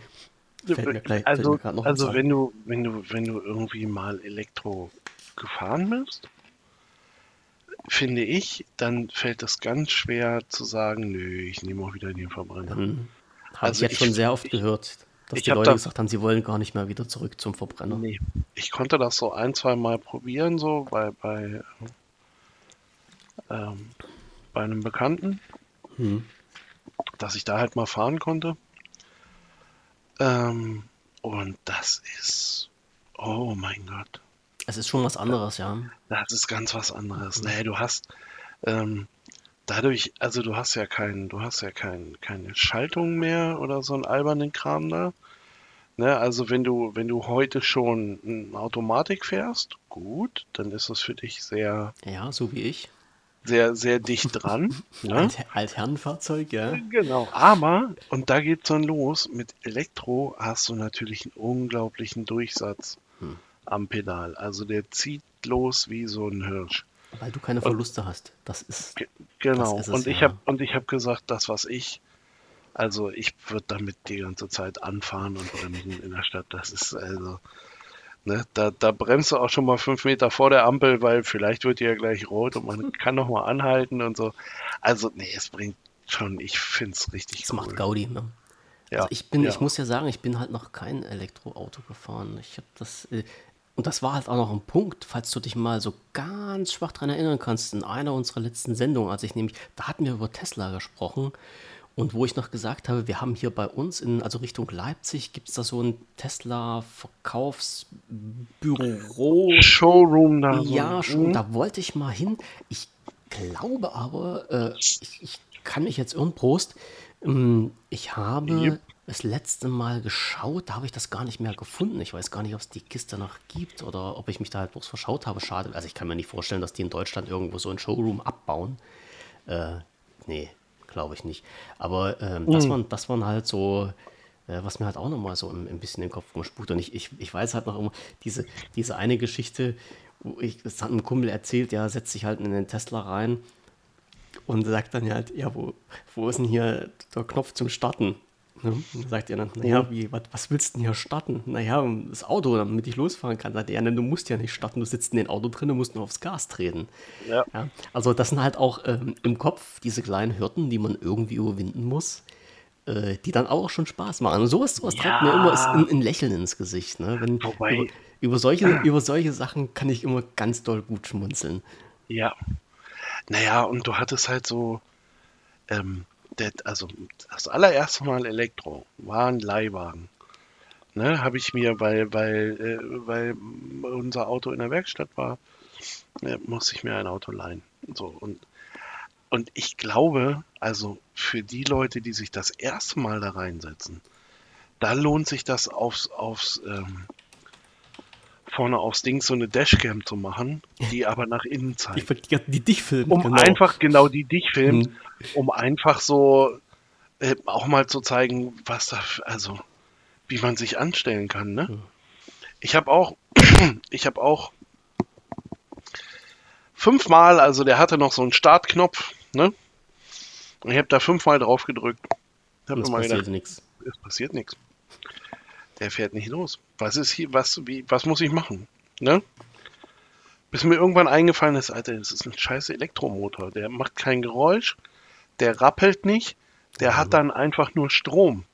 Gleich, also, also wenn du, wenn du, wenn du irgendwie mal Elektro gefahren bist, finde ich, dann fällt das ganz schwer zu sagen, nö, ich nehme auch wieder den Verbrenner. Mhm. Habe also ich jetzt schon sehr oft ich, gehört, dass die Leute da, gesagt haben, sie wollen gar nicht mehr wieder zurück zum Verbrenner. Nee, ich konnte das so ein, zwei Mal probieren, so bei, bei, ähm, bei einem Bekannten, mhm. dass ich da halt mal fahren konnte. Ähm, und das ist, oh mein Gott. Es ist schon was anderes, ja. Das ist ganz was anderes. Mhm. Nee, du hast ähm, dadurch, also du hast ja kein, du hast ja kein, keine Schaltung mehr oder so einen albernen Kram da. Ne, also wenn du, wenn du heute schon eine Automatik fährst, gut, dann ist das für dich sehr. Ja, so wie ich sehr, sehr dicht dran. ne? Alt, Altherrenfahrzeug, ja. Genau. Aber, und da geht's dann los, mit Elektro hast du natürlich einen unglaublichen Durchsatz hm. am Pedal. Also der zieht los wie so ein Hirsch. Weil du keine Verluste und, hast. Das ist. Genau. Das ist es, und, ich ja. hab, und ich habe gesagt, das, was ich. Also ich würde damit die ganze Zeit anfahren und bremsen in der Stadt. Das ist also. Ne, da, da bremst du auch schon mal fünf Meter vor der Ampel, weil vielleicht wird die ja gleich rot und man kann noch mal anhalten und so. Also, nee, es bringt schon, ich finde es richtig Es cool. macht Gaudi, ne? Ja. Also ich bin, ja. ich muss ja sagen, ich bin halt noch kein Elektroauto gefahren. Ich habe das, äh, und das war halt auch noch ein Punkt, falls du dich mal so ganz schwach dran erinnern kannst, in einer unserer letzten Sendungen, als ich nämlich, da hatten wir über Tesla gesprochen und wo ich noch gesagt habe, wir haben hier bei uns, in, also Richtung Leipzig, gibt es da so ein Tesla-Verkaufsbüro. Showroom da. Ja, schon, mhm. da wollte ich mal hin. Ich glaube aber, äh, ich, ich, kann mich jetzt irren, Prost. Ähm, ich habe yep. das letzte Mal geschaut, da habe ich das gar nicht mehr gefunden. Ich weiß gar nicht, ob es die Kiste noch gibt oder ob ich mich da halt bloß verschaut habe. Schade. Also ich kann mir nicht vorstellen, dass die in Deutschland irgendwo so ein Showroom abbauen. Äh, nee, glaube ich nicht. Aber ähm, das, mhm. waren, das waren halt so, äh, was mir halt auch nochmal so ein, ein bisschen den Kopf rumspukt. Und ich, ich, ich weiß halt noch immer, diese, diese eine Geschichte, wo ich, das hat ein Kumpel erzählt, der setzt sich halt in den Tesla rein und sagt dann halt, ja, wo, wo ist denn hier der Knopf zum Starten? Ne? Sagt er dann, naja, wie, was, was willst du denn hier starten? Naja, das Auto, damit ich losfahren kann. Sagt er, ja, ne, du musst ja nicht starten, du sitzt in dem Auto drin, du musst nur aufs Gas treten. Ja. ja also das sind halt auch ähm, im Kopf diese kleinen Hürden, die man irgendwie überwinden muss, äh, die dann auch schon Spaß machen. Und sowas, sowas ja. treibt mir immer ein, ein, Lächeln ins Gesicht. Ne? Wenn, über, über, solche, über solche Sachen kann ich immer ganz doll gut schmunzeln. Ja. Naja, und du hattest halt so, ähm, der, also das allererste Mal Elektro war ein Leihwagen. Ne, habe ich mir, weil, weil, äh, weil unser Auto in der Werkstatt war, äh, musste ich mir ein Auto leihen. So, und, und ich glaube, also für die Leute, die sich das erste Mal da reinsetzen, da lohnt sich das aufs, aufs ähm, vorne aufs Ding so eine Dashcam zu machen, die aber nach innen zeigt. Die, die, die dich filmen. Um genau. einfach, genau, die dich filmt, hm. um einfach so äh, auch mal zu zeigen, was da, also, wie man sich anstellen kann, ne? Hm. Ich habe auch, ich habe auch fünfmal, also der hatte noch so einen Startknopf, ne? Und ich habe da fünfmal drauf gedrückt. Hab es passiert nichts. Es passiert nichts. Der fährt nicht los. Was ist hier, was, wie, was muss ich machen? Ne? Bis mir irgendwann eingefallen ist, Alter, das ist ein scheiß Elektromotor. Der macht kein Geräusch, der rappelt nicht, der ja. hat dann einfach nur Strom.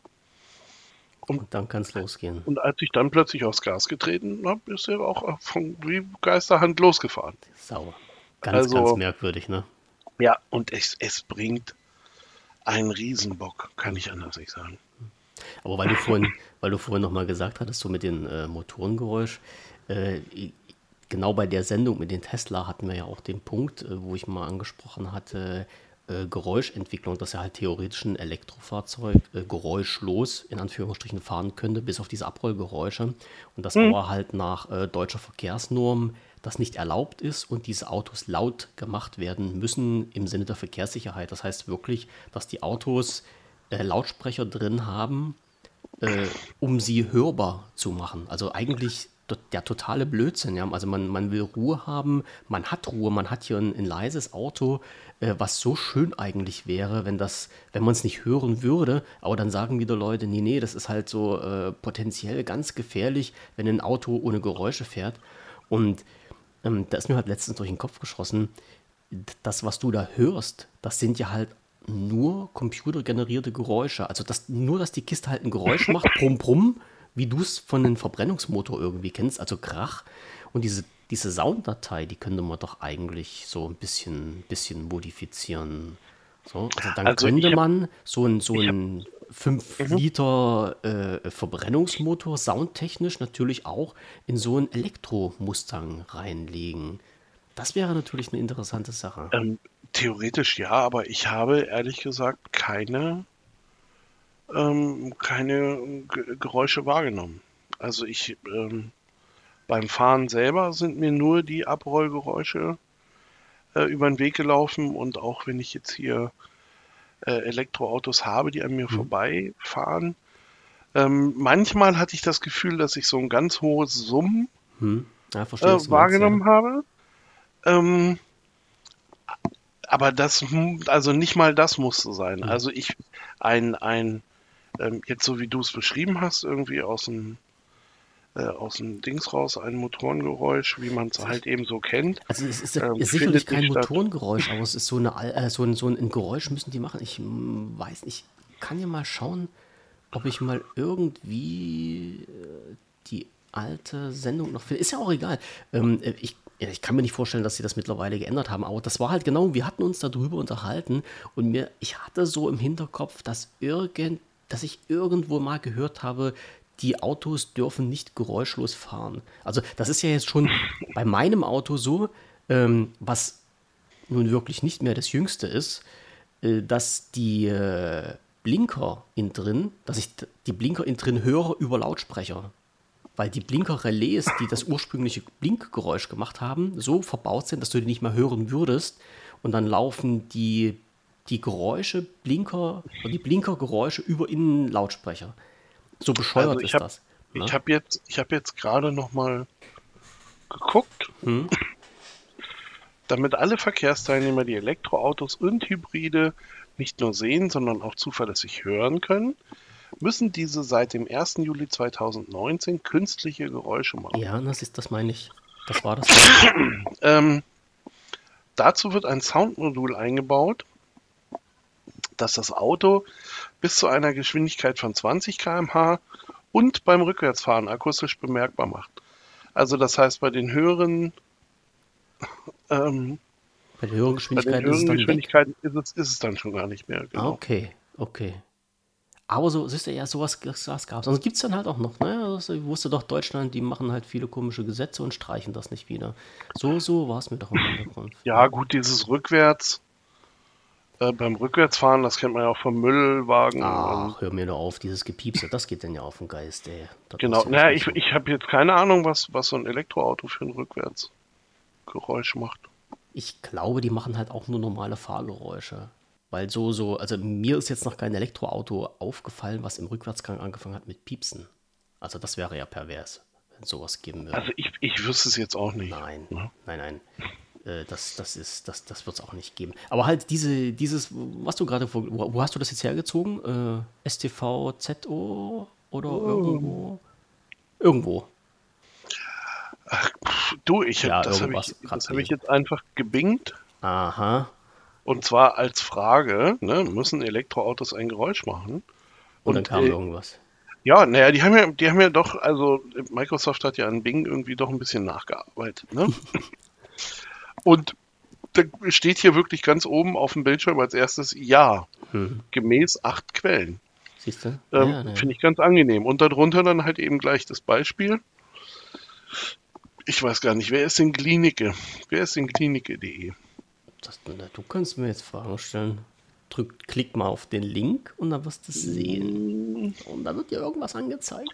Und, und dann kann es losgehen. Und als ich dann plötzlich aufs Gas getreten habe, ist er auch von wie Geisterhand losgefahren. Sauer. Ganz, also, ganz merkwürdig, ne? Ja, und es, es bringt einen Riesenbock, kann ich anders nicht sagen. Aber weil du vorhin, weil du vorhin nochmal gesagt hattest, so mit dem äh, Motorengeräusch, äh, genau bei der Sendung mit den Tesla hatten wir ja auch den Punkt, äh, wo ich mal angesprochen hatte, äh, Geräuschentwicklung, dass er halt theoretisch ein Elektrofahrzeug äh, geräuschlos in Anführungsstrichen fahren könnte, bis auf diese Abrollgeräusche. Und das mhm. aber halt nach äh, deutscher Verkehrsnorm das nicht erlaubt ist und diese Autos laut gemacht werden müssen im Sinne der Verkehrssicherheit. Das heißt wirklich, dass die Autos äh, Lautsprecher drin haben, äh, um sie hörbar zu machen. Also eigentlich der totale Blödsinn. Ja? Also man, man will Ruhe haben, man hat Ruhe, man hat hier ein, ein leises Auto, äh, was so schön eigentlich wäre, wenn das, wenn man es nicht hören würde, aber dann sagen wieder Leute, nee, nee, das ist halt so äh, potenziell ganz gefährlich, wenn ein Auto ohne Geräusche fährt. Und ähm, da ist mir halt letztens durch den Kopf geschossen, das, was du da hörst, das sind ja halt nur computergenerierte Geräusche. Also das, nur, dass die Kiste halt ein Geräusch macht, brumm, brumm, wie du es von einem Verbrennungsmotor irgendwie kennst, also Krach. Und diese, diese Sounddatei, die könnte man doch eigentlich so ein bisschen, bisschen modifizieren. So, also dann also könnte man so ein, so ein 5 mhm. Liter äh, Verbrennungsmotor soundtechnisch natürlich auch in so einen Elektro-Mustang reinlegen. Das wäre natürlich eine interessante Sache. Ähm, theoretisch ja, aber ich habe ehrlich gesagt keine ähm, keine G Geräusche wahrgenommen. Also ich ähm, beim Fahren selber sind mir nur die Abrollgeräusche äh, über den Weg gelaufen und auch wenn ich jetzt hier äh, Elektroautos habe, die an mir mhm. vorbeifahren, ähm, manchmal hatte ich das Gefühl, dass ich so ein ganz hohes Summen hm. ja, äh, wahrgenommen ja. habe. Ähm, aber das, also nicht mal das musste sein. Hm. Also ich, ein, ein ähm, jetzt so wie du es beschrieben hast, irgendwie aus dem äh, aus dem Dings raus ein Motorengeräusch, wie man es halt eben so kennt. Also es ist, ähm, ist sicherlich kein Motorengeräusch, aber es ist so, eine, äh, so, ein, so ein Geräusch müssen die machen. Ich hm, weiß nicht, ich kann ja mal schauen, ob ich mal irgendwie äh, die alte Sendung noch finde. Ist ja auch egal. Ähm, äh, ich, ich kann mir nicht vorstellen, dass sie das mittlerweile geändert haben, aber das war halt genau, wir hatten uns darüber unterhalten und mir, ich hatte so im Hinterkopf, dass irgend dass ich irgendwo mal gehört habe, die Autos dürfen nicht geräuschlos fahren. Also das ist ja jetzt schon bei meinem Auto so, ähm, was nun wirklich nicht mehr das Jüngste ist, äh, dass die äh, Blinker innen drin, dass ich die Blinker innen drin höre über Lautsprecher. Weil die Blinker-Relais, die das ursprüngliche Blinkgeräusch gemacht haben, so verbaut sind, dass du die nicht mehr hören würdest. Und dann laufen die die Geräusche, Blinker, die Blinkergeräusche über Innenlautsprecher. So bescheuert also ist hab, das. Ne? Ich habe jetzt, ich habe jetzt gerade noch mal geguckt, hm? damit alle Verkehrsteilnehmer die Elektroautos und Hybride nicht nur sehen, sondern auch zuverlässig hören können, müssen diese seit dem 1. Juli 2019 künstliche Geräusche machen. Ja, das ist, das meine ich. Das war das. ähm, dazu wird ein Soundmodul eingebaut, dass das Auto bis zu einer Geschwindigkeit von 20 km/h und beim Rückwärtsfahren akustisch bemerkbar macht. Also das heißt, bei den höheren, ähm, bei den höheren Geschwindigkeiten, den höheren ist, Geschwindigkeiten ist, es, ist, es, dann schon gar nicht mehr. Genau. Okay, okay. Aber so, siehst du, ja, sowas, sowas gab es. Also gibt es dann halt auch noch, ne? Also, ich wusste doch, Deutschland, die machen halt viele komische Gesetze und streichen das nicht wieder. So, so war es mir doch im Hintergrund. Ja, gut, dieses Rückwärts, äh, beim Rückwärtsfahren, das kennt man ja auch vom Müllwagen. Ach, hör mir doch auf, dieses Gepiepse, das geht denn ja auf den Geist, ey. Das genau, naja, ich, ich habe jetzt keine Ahnung, was, was so ein Elektroauto für ein Rückwärtsgeräusch macht. Ich glaube, die machen halt auch nur normale Fahrgeräusche. Weil so, so, also mir ist jetzt noch kein Elektroauto aufgefallen, was im Rückwärtsgang angefangen hat mit Piepsen. Also das wäre ja pervers, wenn sowas geben würde. Also ich, ich wüsste es jetzt auch nicht. Nein, ne? nein, nein. Äh, das, das, ist, das, das wird es auch nicht geben. Aber halt diese, dieses, was du gerade, wo, wo hast du das jetzt hergezogen? Äh, STVZO oder oh. irgendwo? Irgendwo. Ach, du, ich hab, ja, das habe ich, hab ich jetzt einfach gebingt. Aha. Und zwar als Frage, ne, müssen Elektroautos ein Geräusch machen? Und, Und dann kam äh, irgendwas. Ja, naja, die haben ja, die haben ja doch, also Microsoft hat ja an Bing irgendwie doch ein bisschen nachgearbeitet, ne? Und da steht hier wirklich ganz oben auf dem Bildschirm als erstes Ja, hm. gemäß acht Quellen. Siehst du? Ähm, ja, Finde ich ganz angenehm. Und darunter dann halt eben gleich das Beispiel. Ich weiß gar nicht, wer ist denn Klinike? Wer ist denn Klinike.de? Das, du kannst mir jetzt Fragen stellen. Drück, klick mal auf den Link und dann wirst du es sehen. Und da wird dir irgendwas angezeigt.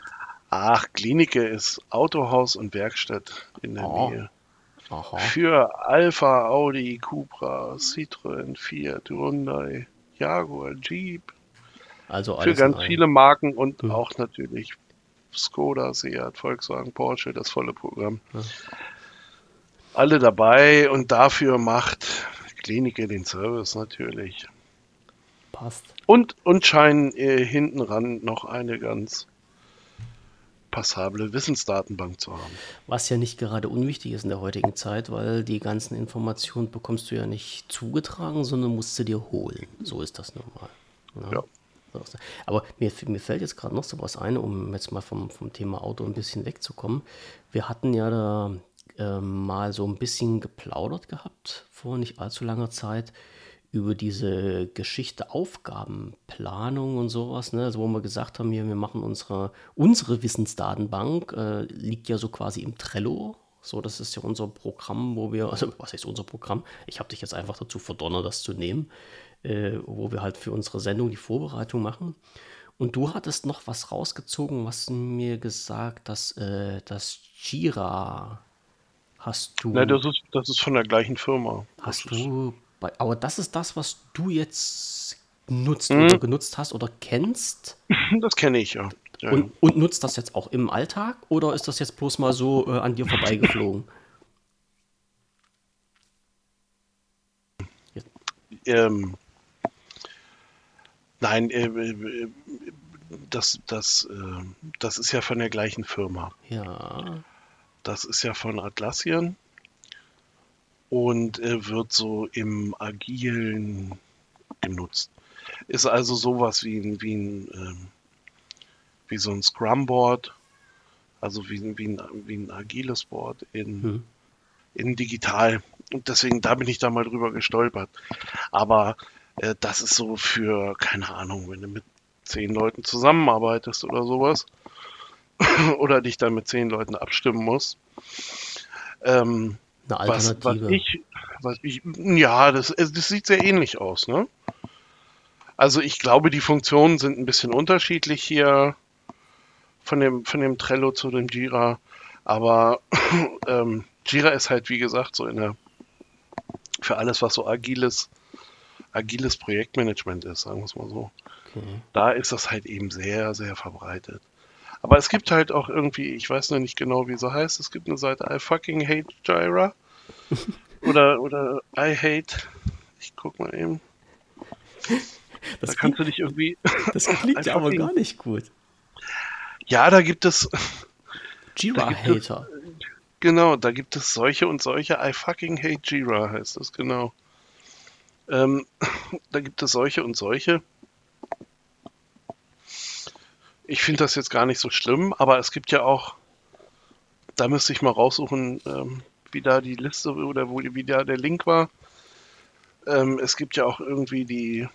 Ach, Klinike ist Autohaus und Werkstatt in der Oh. Nähe. Aha. Für Alpha, Audi, Cupra, Citroën, Fiat, Hyundai, Jaguar, Jeep. Also Für ganz viele Marken und Hm. auch natürlich Skoda, Seat, Volkswagen, Porsche, das volle Programm. Ja. Alle dabei und dafür macht Klinike den Service natürlich. Passt. Und, und scheinen äh, hinten ran noch eine ganz passable Wissensdatenbank zu haben. Was ja nicht gerade unwichtig ist in der heutigen Zeit, weil die ganzen Informationen bekommst du ja nicht zugetragen, sondern musst sie dir holen. So ist das nun mal. Ja. Aber mir, mir fällt jetzt gerade noch so was ein, um jetzt mal vom, vom Thema Auto ein bisschen wegzukommen. Wir hatten ja da ähm, mal so ein bisschen geplaudert gehabt vor nicht allzu langer Zeit über diese Geschichte Aufgabenplanung und sowas, ne? also wo wir gesagt haben, hier, wir machen unsere, unsere Wissensdatenbank, äh, liegt ja so quasi im Trello. So, das ist ja unser Programm, wo wir, also was heißt unser Programm? Ich habe dich jetzt einfach dazu verdonnert, das zu nehmen, äh, wo wir halt für unsere Sendung die Vorbereitung machen. Und du hattest noch was rausgezogen, was mir gesagt, dass äh, das Jira hast du. Ne, das ist, das ist von der gleichen Firma. Hast das du bei, aber das ist das, was du jetzt nutzt Mhm. oder genutzt hast oder kennst das kenne ich, ja. ja, und, und nutzt das jetzt auch im Alltag oder ist das jetzt bloß mal so äh, an dir vorbeigeflogen? Ähm, nein, äh, äh, das, das, äh, das ist ja von der gleichen Firma. Ja, Das ist ja von Atlassian und äh, wird so im Agilen genutzt. Ist also sowas wie ein, wie ein, ähm, wie so ein Scrum-Board, also wie, ein- wie, ein, wie ein agiles Board in, Hm. in digital. Und deswegen, da bin ich da mal drüber gestolpert. Aber äh, das ist so für, keine Ahnung, wenn du mit zehn Leuten zusammenarbeitest oder sowas, oder dich dann mit zehn Leuten abstimmen musst. Ähm, eine was, was Alternative. ich, was ich, ja, das, das sieht sehr ähnlich aus, ne? Also ich glaube, die Funktionen sind ein bisschen unterschiedlich hier von dem, von dem Trello zu dem Jira, aber ähm, Jira ist halt, wie gesagt, so in der, für alles, was so agiles, agiles Projektmanagement ist, sagen wir es mal so. Okay. Da ist das halt eben sehr, sehr verbreitet. Aber es gibt halt auch irgendwie, ich weiß noch nicht genau, wie sie heißt, es gibt eine Seite I fucking hate Jira. oder, oder I hate. Ich guck mal eben. Das, Da kannst klingt, du dich irgendwie. das klingt ja aber gar nicht gut. Ja, da gibt es. Jira-Hater. Genau, da gibt es solche und solche. I fucking hate Jira heißt das, genau. Ähm, da gibt es solche und solche. Ich finde das jetzt gar nicht so schlimm, aber es gibt ja auch, da müsste ich mal raussuchen, ähm, wie da die Liste oder wo, wie da der Link war. Ähm, es gibt ja auch irgendwie die,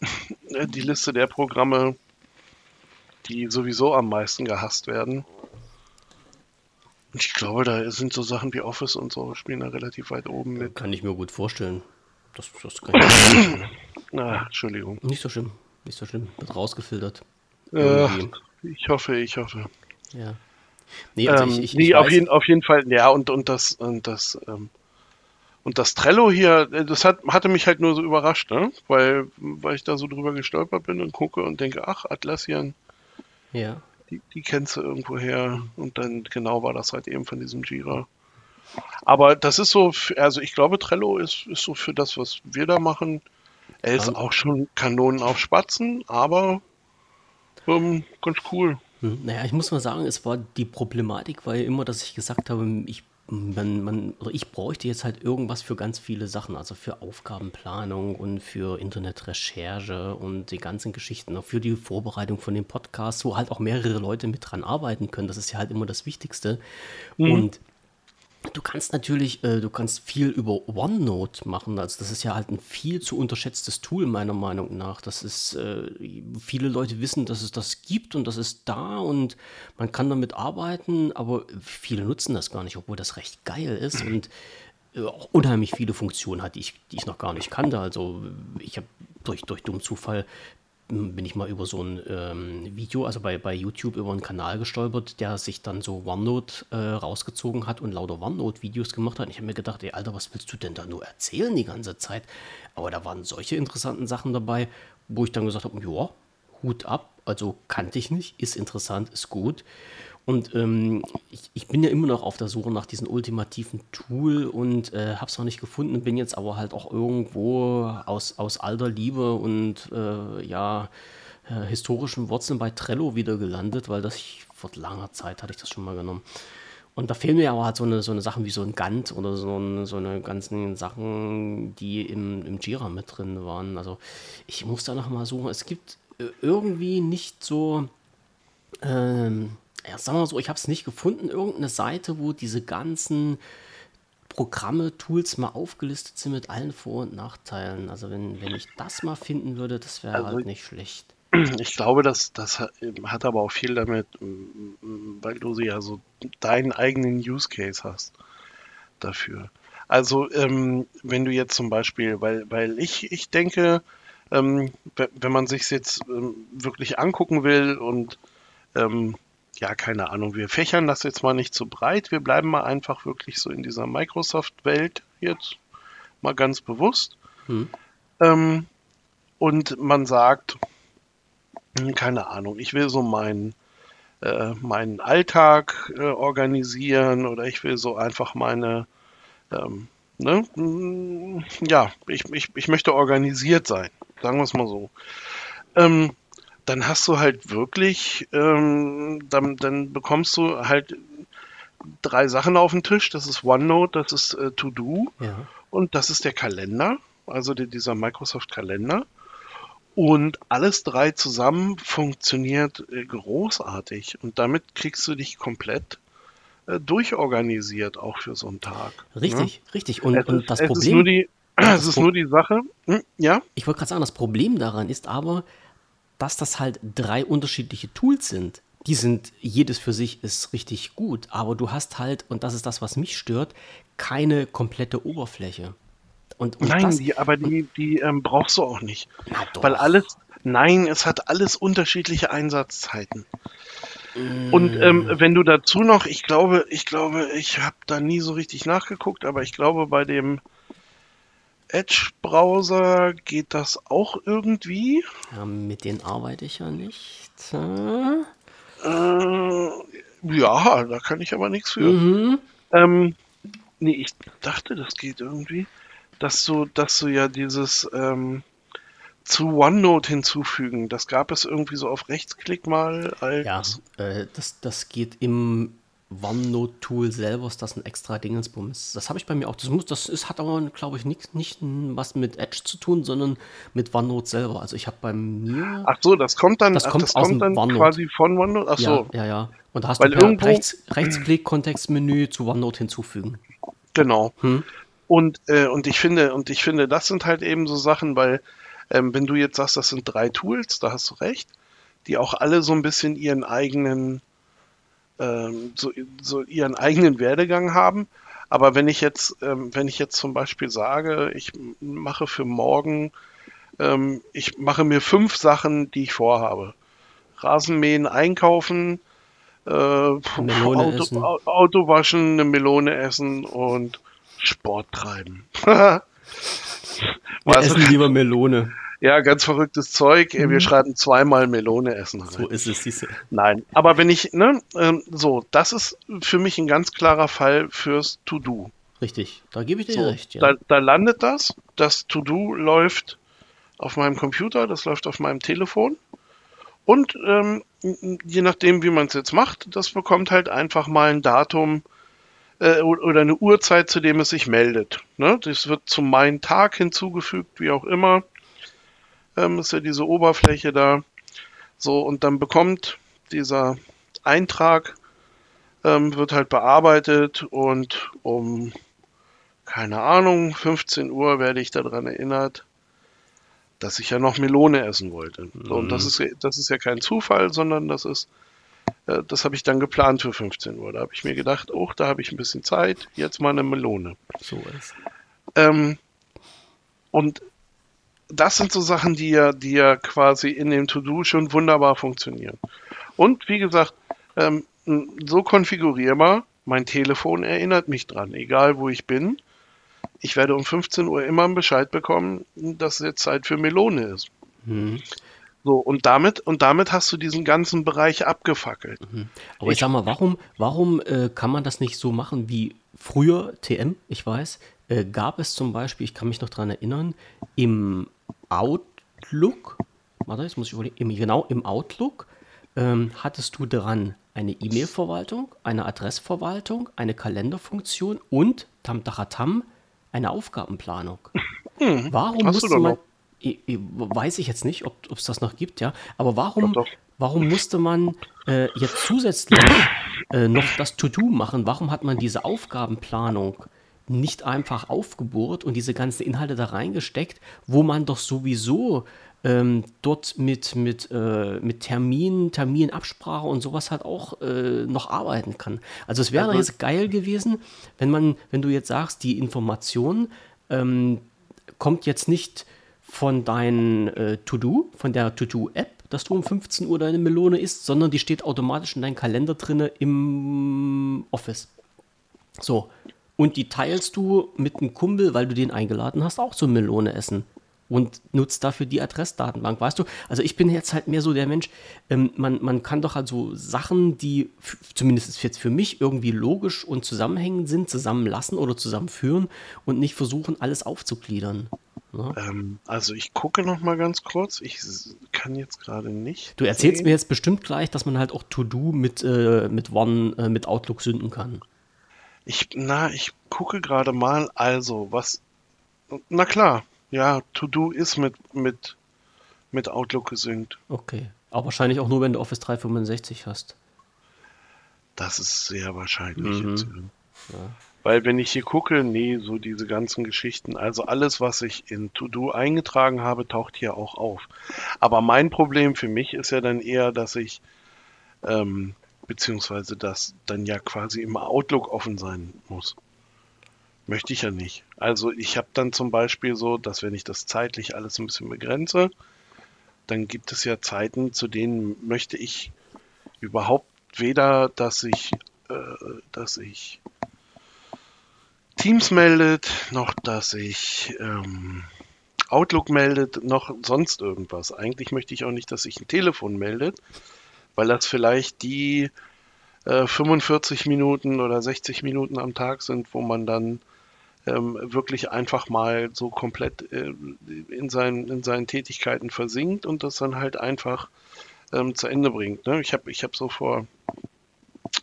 die Liste der Programme, die sowieso am meisten gehasst werden. Und ich glaube, da sind so Sachen wie Office und so spielen da relativ weit oben mit. Kann ich mir gut vorstellen. Das, das kann ich mir. Na, Entschuldigung. Nicht so schlimm. Nicht so schlimm. Wird rausgefiltert. Äh, ich hoffe, ich hoffe. Ja. Nee, also Ähm, ich, ich, nee, ich auf, jeden, auf jeden Fall, ja, und, und das, und das, ähm, und das Trello hier, äh, das hat, hatte mich halt nur so überrascht, ne? Weil, weil ich da so drüber gestolpert bin und gucke und denke, ach, Atlassian, Ja. die, die kennst du irgendwo her. Und dann genau war das halt eben von diesem Jira. Aber das ist so, also ich glaube, Trello ist, ist so für das, was wir da machen. Er ist auch schon Kanonen auf Spatzen, aber ähm, ganz cool. Hm, Naja, ich muss mal sagen, es war die Problematik war ja immer, dass ich gesagt habe, ich, man, man, oder ich bräuchte jetzt halt irgendwas für ganz viele Sachen, also für Aufgabenplanung und für Internetrecherche und die ganzen Geschichten, auch für die Vorbereitung von dem Podcast, wo halt auch mehrere Leute mit dran arbeiten können. Das ist ja halt immer das Wichtigste. Und Du kannst natürlich, äh, du kannst viel über OneNote machen. Also das ist ja halt ein viel zu unterschätztes Tool meiner Meinung nach. Das ist, äh, viele Leute wissen, dass es das gibt und das ist da und man kann damit arbeiten, aber viele nutzen das gar nicht, obwohl das recht geil ist. Und äh, auch unheimlich viele Funktionen hat, die ich, die ich noch gar nicht kannte. Also ich habe durch, durch dummen Zufall bin ich mal über so ein ähm, Video, also bei, bei YouTube über einen Kanal gestolpert, der sich dann so OneNote äh, rausgezogen hat und lauter OneNote-Videos gemacht hat. Und ich habe mir gedacht, ey, Alter, was willst du denn da nur erzählen die ganze Zeit? Aber da waren solche interessanten Sachen dabei, wo ich dann gesagt habe, ja, Hut ab, also kannte ich nicht, ist interessant, ist gut. Und ähm, ich, ich, bin ja immer noch auf der Suche nach diesem ultimativen Tool und äh, habe es noch nicht gefunden, bin jetzt aber halt auch irgendwo aus, aus alter Liebe und äh, ja, äh, historischen Wurzeln bei Trello wieder gelandet, weil das ich, vor langer Zeit hatte ich das schon mal genommen. Und da fehlen mir aber halt so eine, so eine Sachen wie so ein Gantt oder so, ein, so eine ganzen Sachen, die im, im Jira mit drin waren. Also ich muss da noch mal suchen. Es gibt äh, irgendwie nicht so ähm, ja, sagen wir mal so, ich habe es nicht gefunden, irgendeine Seite, wo diese ganzen Programme, Tools mal aufgelistet sind mit allen Vor- und Nachteilen. Also wenn, wenn ich das mal finden würde, das wäre also, halt nicht schlecht. Ich glaube, das, das hat aber auch viel damit, weil du ja so deinen eigenen Use Case hast dafür. Also ähm, wenn du jetzt zum Beispiel, weil, weil ich, ich denke, ähm, wenn man sich jetzt ähm, wirklich angucken will und ähm, ja, keine Ahnung, wir fächern das jetzt mal nicht zu breit. Wir bleiben mal einfach wirklich so in dieser Microsoft-Welt jetzt mal ganz bewusst. Hm. Ähm, und man sagt, hm, keine Ahnung, ich will so meinen äh, meinen Alltag äh, organisieren oder ich will so einfach meine, ähm, ne, hm, ja, ich, ich, ich möchte organisiert sein, sagen wir es mal so. Ähm, dann hast du halt wirklich, ähm, dann, dann bekommst du halt drei Sachen auf den Tisch. Das ist OneNote, das ist äh, To-Do ja. und das ist der Kalender, also die, dieser Microsoft-Kalender. Und alles drei zusammen funktioniert äh, großartig. Und damit kriegst du dich komplett äh, durchorganisiert, auch für so einen Tag. Richtig, ne? richtig. Und, und das Problem. Ist nur die, es ist nur die Sache. Hm, ja? Ich wollte gerade sagen, das Problem daran ist aber, dass das halt drei unterschiedliche Tools sind. Die sind, jedes für sich ist richtig gut, aber du hast halt, und das ist das, was mich stört, keine komplette Oberfläche. Und, und Nein, das, die, aber die, die ähm, brauchst du auch nicht. Weil alles, nein, es hat alles unterschiedliche Einsatzzeiten. Mm. Und ähm, wenn du dazu noch, ich glaube, ich glaube, ich habe da nie so richtig nachgeguckt, aber ich glaube, bei dem Edge-Browser geht das auch irgendwie. Ja, mit denen arbeite ich ja nicht. Äh, ja, da kann ich aber nichts für. Mhm. Ähm, nee, ich dachte, das geht irgendwie. Dass du, dass du ja dieses ähm, zu OneNote hinzufügen, das gab es irgendwie so auf Rechtsklick mal als. Ja, äh, das, das geht im OneNote-Tool selber ist das ein extra Dingensbums. Das habe ich bei mir auch. Das, muss, das ist, hat aber, glaube ich, nicht, nicht was mit Edge zu tun, sondern mit OneNote selber. Also ich habe bei mir. Ach so, das kommt dann, das kommt, das kommt dann OneNote. quasi von OneNote. Ach so. Ja, ja, ja. Und da hast Weil du irgendwo, Rechts, Rechtsklick, Kontextmenü zu OneNote hinzufügen. Genau. Hm? Und, äh, und ich finde, und ich finde, das sind halt eben so Sachen, weil ähm, wenn du jetzt sagst, das sind drei Tools, da hast du recht, die auch alle so ein bisschen ihren eigenen ähm, so, so ihren eigenen Werdegang haben. Aber wenn ich jetzt, ähm, wenn ich jetzt zum Beispiel sage, ich mache für morgen, ähm, ich mache mir fünf Sachen, die ich vorhabe. Rasenmähen, einkaufen, äh, Auto, Auto, waschen, eine Melone essen und Sport treiben. Wir essen lieber Melone. Ja, ganz verrücktes Zeug. Mhm. Wir schreiben zweimal Melone essen. Rein. So ist es, siehste. Nein, aber wenn ich, ne, ähm, so, das ist für mich ein ganz klarer Fall fürs To-Do. Richtig, da gebe ich dir so, recht. Ja. Da, da landet das. Das To-Do läuft auf meinem Computer, das läuft auf meinem Telefon. Und ähm, je nachdem, wie man es jetzt macht, das bekommt halt einfach mal ein Datum äh, oder eine Uhrzeit, zu dem es sich meldet. Ne? Das wird zu meinem Tag hinzugefügt, wie auch immer ähm, ist ja diese Oberfläche da. So, und dann bekommt dieser Eintrag, ähm, wird halt bearbeitet und um, keine Ahnung, 15 Uhr werde ich daran erinnert, dass ich ja noch Melone essen wollte. Mhm. Und das mhm. ist, das ist ja kein Zufall, sondern das ist Äh, das habe ich dann geplant für 15 Uhr. Da habe ich mir gedacht, oh, da habe ich ein bisschen Zeit, jetzt mal eine Melone. So ist. Ähm, und das sind so Sachen, die ja, die ja quasi in dem To-Do schon wunderbar funktionieren. Und wie gesagt, ähm, so konfigurierbar, mein Telefon erinnert mich dran, egal wo ich bin. Ich werde um 15 Uhr immer einen Bescheid bekommen, dass es jetzt Zeit für Melone ist. Mhm. So, und damit, und damit hast du diesen ganzen Bereich abgefackelt. Mhm. Aber ich, ich, sag mal, warum, warum äh, kann man das nicht so machen wie früher TM? Ich weiß, äh, gab es zum Beispiel, ich kann mich noch daran erinnern, im Outlook, warte, jetzt muss ich überlegen, im, genau im Outlook ähm, hattest du dran eine E-Mail-Verwaltung, eine Adressverwaltung, eine Kalenderfunktion und, tam, tam, eine Aufgabenplanung. Hm, Warum musste man, ich, ich, weiß ich jetzt nicht, ob es das noch gibt, ja. Aber warum, doch, doch. warum musste man äh, jetzt zusätzlich äh, noch das To-Do machen? Warum hat man diese Aufgabenplanung nicht einfach aufgebohrt und diese ganzen Inhalte da reingesteckt, wo man doch sowieso ähm, dort mit, mit, äh, mit Termin, Terminabsprache und sowas halt auch äh, noch arbeiten kann. Also es wäre also, jetzt geil gewesen, wenn man, wenn du jetzt sagst, die Information ähm, kommt jetzt nicht von deinem äh, To-Do, von der To-Do-App, dass du um 15 Uhr deine Melone isst, sondern die steht automatisch in deinem Kalender drinne im Office. So. Und die teilst du mit einem Kumpel, weil du den eingeladen hast, auch zum Melone essen. Und nutzt dafür die Adressdatenbank, weißt du? Also ich bin jetzt halt mehr so der Mensch, ähm, man, man kann doch also Sachen, die zumindest jetzt für mich irgendwie logisch und zusammenhängend sind, zusammenlassen oder zusammenführen und nicht versuchen, alles aufzugliedern. Ne? Ähm, also ich gucke noch mal ganz kurz. Ich kann jetzt gerade nicht. Du erzählst sehen. mir jetzt bestimmt gleich, dass man halt auch To-Do mit, äh, mit One, äh, mit Outlook sünden kann. Ich, na, ich gucke gerade mal. Also, was. Na klar, ja, To-Do ist mit, mit, mit Outlook gesynkt. Okay. Aber wahrscheinlich auch nur, wenn du Office 365 hast. Das ist sehr wahrscheinlich. Mhm. Jetzt, ja. Weil wenn ich hier gucke, nee, so diese ganzen Geschichten, also alles, was ich in To-Do eingetragen habe, taucht hier auch auf. Aber mein Problem für mich ist ja dann eher, dass ich, ähm, beziehungsweise dass dann ja quasi im Outlook offen sein muss. Möchte ich ja nicht. Also ich habe dann zum Beispiel so, dass wenn ich das zeitlich alles ein bisschen begrenze, dann gibt es ja Zeiten, zu denen möchte ich überhaupt weder, dass ich, äh, dass ich Teams meldet, noch dass sich ähm, Outlook meldet, noch sonst irgendwas. Eigentlich möchte ich auch nicht, dass sich ein Telefon meldet, weil das vielleicht die äh, 45 Minuten oder 60 Minuten am Tag sind, wo man dann ähm, wirklich einfach mal so komplett äh, in, seinen, in seinen Tätigkeiten versinkt und das dann halt einfach ähm, zu Ende bringt. Ne? Ich habe ich hab so vor,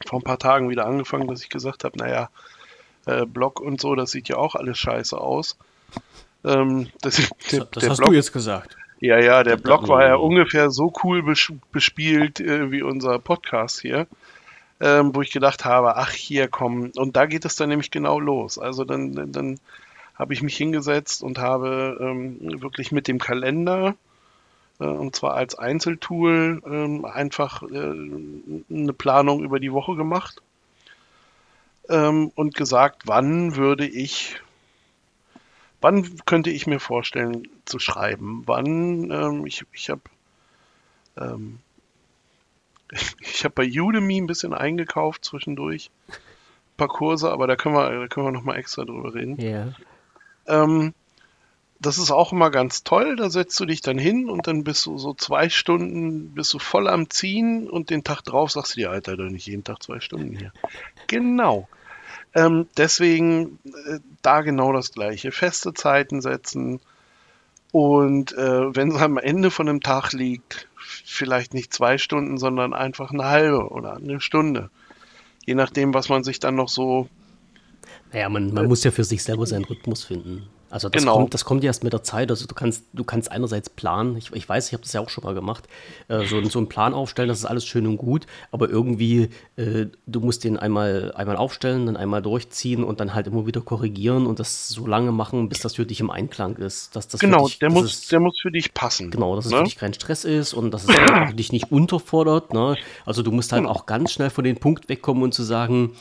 vor ein paar Tagen wieder angefangen, dass ich gesagt habe, naja, äh, Blog und so, das sieht ja auch alles scheiße aus. Ähm, das, der, das hast Blog, du jetzt gesagt. Ja, ja, der Blog war ja ungefähr so cool bespielt äh, wie unser Podcast hier, ähm, wo ich gedacht habe, ach hier komm, und da geht es dann nämlich genau los. Also dann, dann habe ich mich hingesetzt und habe ähm, wirklich mit dem Kalender äh, und zwar als Einzeltool ähm, einfach äh, eine Planung über die Woche gemacht ähm, und gesagt, wann würde ich, wann könnte ich mir vorstellen zu schreiben, wann, ähm, ich, ich habe ähm, ich habe bei Udemy ein bisschen eingekauft zwischendurch, ein paar Kurse, aber da können wir, da können wir noch mal extra drüber reden. Ja. Ähm, das ist auch immer ganz toll. Da setzt du dich dann hin und dann bist du so zwei Stunden, bist du voll am Ziehen und den Tag drauf sagst du dir, Alter, doch nicht jeden Tag zwei Stunden hier. Genau. Ähm, deswegen äh, da genau das gleiche. Feste Zeiten setzen und äh, wenn es am Ende von einem Tag liegt, vielleicht nicht zwei Stunden, sondern einfach eine halbe oder eine Stunde. Je nachdem, was man sich dann noch so. Naja, man, man äh, muss ja für sich selber seinen Rhythmus finden. Also das, Genau. kommt, das kommt erst mit der Zeit. Also du kannst, du kannst einerseits planen, ich, ich weiß, ich habe das ja auch schon mal gemacht, äh, so, so einen Plan aufstellen, das ist alles schön und gut, aber irgendwie, äh, du musst den einmal, einmal aufstellen, dann einmal durchziehen und dann halt immer wieder korrigieren und das so lange machen, bis das für dich im Einklang ist. Dass das Genau, dich, der muss, es- der muss für dich passen. Genau, dass es ne? für dich kein Stress ist und dass es dich nicht unterfordert. Ne? Also du musst halt Genau. auch ganz schnell von dem Punkt wegkommen und zu sagen,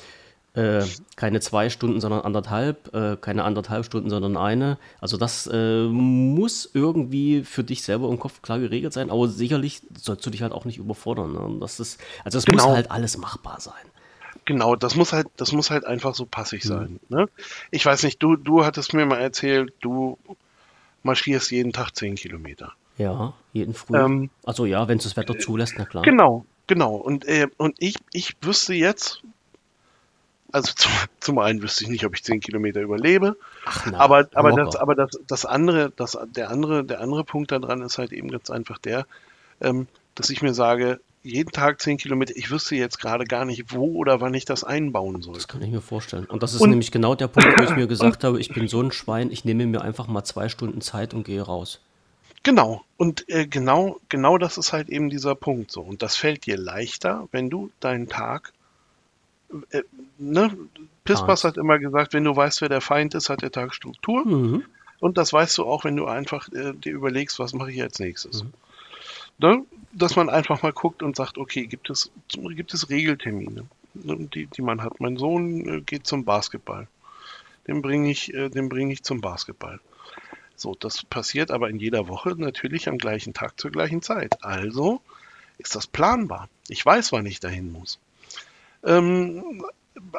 äh, keine zwei Stunden, sondern anderthalb, äh, keine anderthalb Stunden, sondern eine. Also das äh, muss irgendwie für dich selber im Kopf klar geregelt sein, aber sicherlich sollst du dich halt auch nicht überfordern. Ne? Das ist, also es muss Genau. halt alles machbar sein. Genau, das muss halt, das muss halt einfach so passig Mhm. sein. Ne? Ich weiß nicht, du, du hattest mir mal erzählt, du marschierst jeden Tag 10 Kilometer. Ja, jeden Früh. Ähm, also ja, wenn es das Wetter zulässt, na klar. Genau, genau. Und, äh, und ich, ich wüsste jetzt, also zum, zum einen wüsste ich nicht, ob ich 10 Kilometer überlebe, Ach, na, aber, aber, locker. das, aber das, das andere, das, der andere, der andere Punkt daran ist halt eben ganz einfach der, ähm, dass ich mir sage, jeden Tag 10 Kilometer, ich wüsste jetzt gerade gar nicht, wo oder wann ich das einbauen soll. Das kann ich mir vorstellen. Und das ist Und- nämlich genau der Punkt, wo ich mir gesagt habe, ich bin so ein Schwein, ich nehme mir einfach mal zwei Stunden Zeit und gehe raus. Genau. Und äh, genau, genau das ist halt eben dieser Punkt so. Und das fällt dir leichter, wenn du deinen Tag, äh, ne? Pispas Planst. hat immer gesagt, wenn du weißt, wer der Feind ist, hat der Tag Struktur. Mhm. Und das weißt du auch, wenn du einfach äh, dir überlegst, was mache ich als nächstes. Mhm. Ne? Dass man einfach mal guckt und sagt, okay, gibt es, gibt es Regeltermine, ne, die, die man hat. Mein Sohn äh, geht zum Basketball. Den bringe ich, äh, den bringe ich zum Basketball. So, das passiert aber in jeder Woche natürlich am gleichen Tag zur gleichen Zeit. Also ist das planbar. Ich weiß, wann ich dahin muss. Ähm,